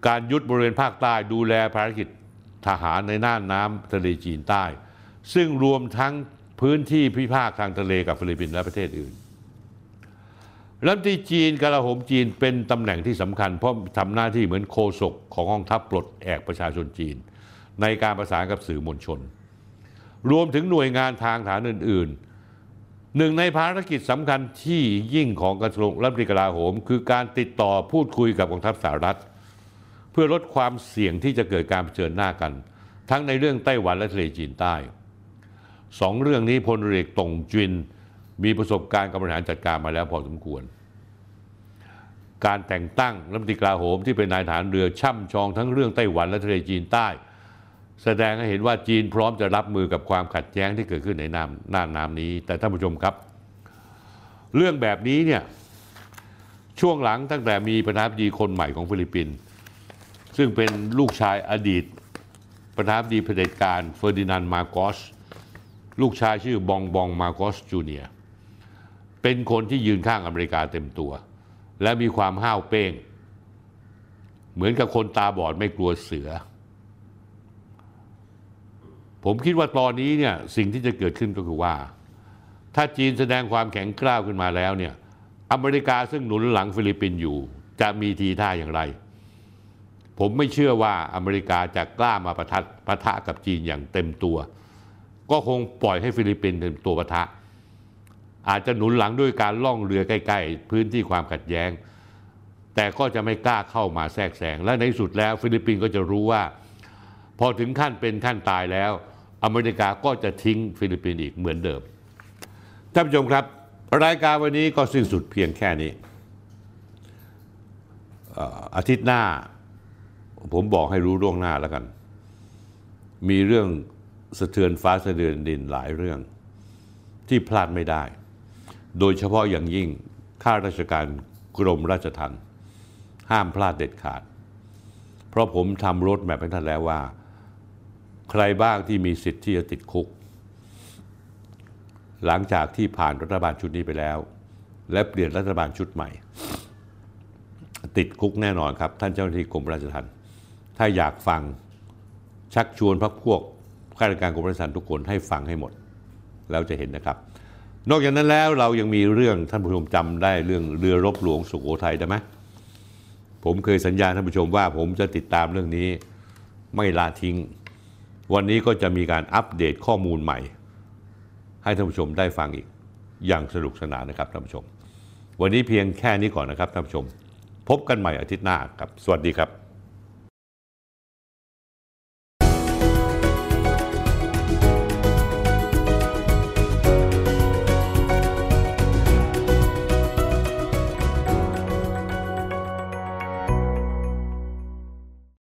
การยุทธบริเวณภาคใต้ดูแลภารกิจทหารในน่านน้ำทะเลจีนใต้ ซึ่งรวมทั้งพื้นที่พิพาททางทะเลกับฟิลิปปินส์และประเทศอื่น รัฐมนตรีจีนกลาโหมจีนเป็นตำแหน่งที่สำคัญ เพราะทำหน้าที่เหมือนโฆษกของกองทัพปลดแอกประชาชนจีน ในการประสานกับสื่อมวลชน รวมถึงหน่วยงานทางทหารอื่น ๆ หนึ่งในภารกิจสำคัญที่ยิ่งของกระทรวงรัฐมนตรีกลาโหม คือการติดต่อพูดคุยกับกองทัพสหรัฐ เพื่อลดความเสี่ยงที่จะเกิดการเผชิญหน้ากัน ทั้งในเรื่องไต้หวันและทะเลจีนใต้สองเรื่องนี้พลเรือตงจิน มีประสบการณ์การบริหารจัดการมาแล้วพอสมควร การแต่งตั้งรัฐมนตรีกลาโหมที่เป็นนายฐานเรือช่ำชองทั้งเรื่องไต้หวันและทะเลจีนใต้ แสดงให้เห็นว่าจีนพร้อมจะรับมือกับความขัดแย้งที่เกิดขึ้นในน้ำน่านน้ำนี้ แต่ท่านผู้ชมครับ เรื่องแบบนี้เนี่ยช่วงหลังตั้งแต่มีประธานาธิบดีคนใหม่ของฟิลิปปินส์ซึ่งเป็นลูกชายอดีต ประธานาธิบดีเผด็จการเฟอร์ดินานด์มาโกสลูกชายชื่อบองบองมาโกสจูเนียร์ เป็นคนที่ยืนข้างอเมริกาเต็มตัว และมีความห้าวเป้ง เหมือนกับคนตาบอดไม่กลัวเสือ ผมคิดว่าตอนนี้เนี่ยสิ่งที่จะเกิดขึ้นก็คือว่า ถ้าจีนแสดงความแข็งกร้าวขึ้นมาแล้วเนี่ยอเมริกาซึ่งหนุนหลังฟิลิปปินส์อยู่ จะมีทีท่าอย่างไร ผมไม่เชื่อว่าอเมริกาจะกล้ามาประทัดปะทะกับจีนอย่างเต็มตัว ก็คงปล่อยให้ฟิลิปปินส์เป็นตัวปะทะ อาจจะหนุนหลังด้วยการล่องเรือใกล้ ๆ พื้นที่ความขัดแย้ง แต่ก็จะไม่กล้าเข้ามาแทรกแซงและในสุดแล้วฟิลิปปินส์ก็จะรู้ว่า พอถึงขั้นเป็นขั้นตายแล้ว อเมริกาก็จะทิ้งฟิลิปปินส์อีกเหมือนเดิมท่านผู้ชมครับ รายการวันนี้ก็สิ้นสุดเพียงแค่นี้อาทิตย์หน้า ผมบอกให้รู้ล่วงหน้าแล้วกัน มีเรื่องสะเทือนฟ้าสะเทือนดินหลายเรื่องที่พลาดไม่ได้ โดยเฉพาะอย่างยิ่งข้าราชการกรมราชทัณฑ์ห้ามพลาดเด็ดขาด เพราะผมทำรถแมพให้ท่านแล้วว่า ใครบ้างที่มีสิทธิ์ที่จะติดคุก หลังจากที่ผ่านรัฐบาลชุดนี้ไปแล้ว และเปลี่ยนรัฐบาลชุดใหม่ ติดคุกแน่นอนครับ ท่านเจ้าหน้าที่กรมราชทัณฑ์ถ้าอยากฟังชักชวนพักพวกข้าราชการกรมราชทัณฑ์ทุกคนให้ฟังให้หมด แล้วจะเห็นนะครับ นอกจากนั้นแล้วเรายังมีเรื่องท่านผู้ชมจำได้เรื่องเรือรบหลวงสุโขทัยได้ไหมผมเคยสัญญาท่านผู้ชมว่าผมจะติดตามเรื่องนี้ไม่ละทิ้ง วันนี้ก็จะมีการอัปเดตข้อมูลใหม่ ให้ท่านผู้ชมได้ฟังอีกอย่างสนุกสนานนะครับท่านผู้ชม วันนี้เพียงแค่นี้ก่อนนะครับท่านผู้ชม พบกันใหม่อาทิตย์หน้าครับ สวัสดีครับ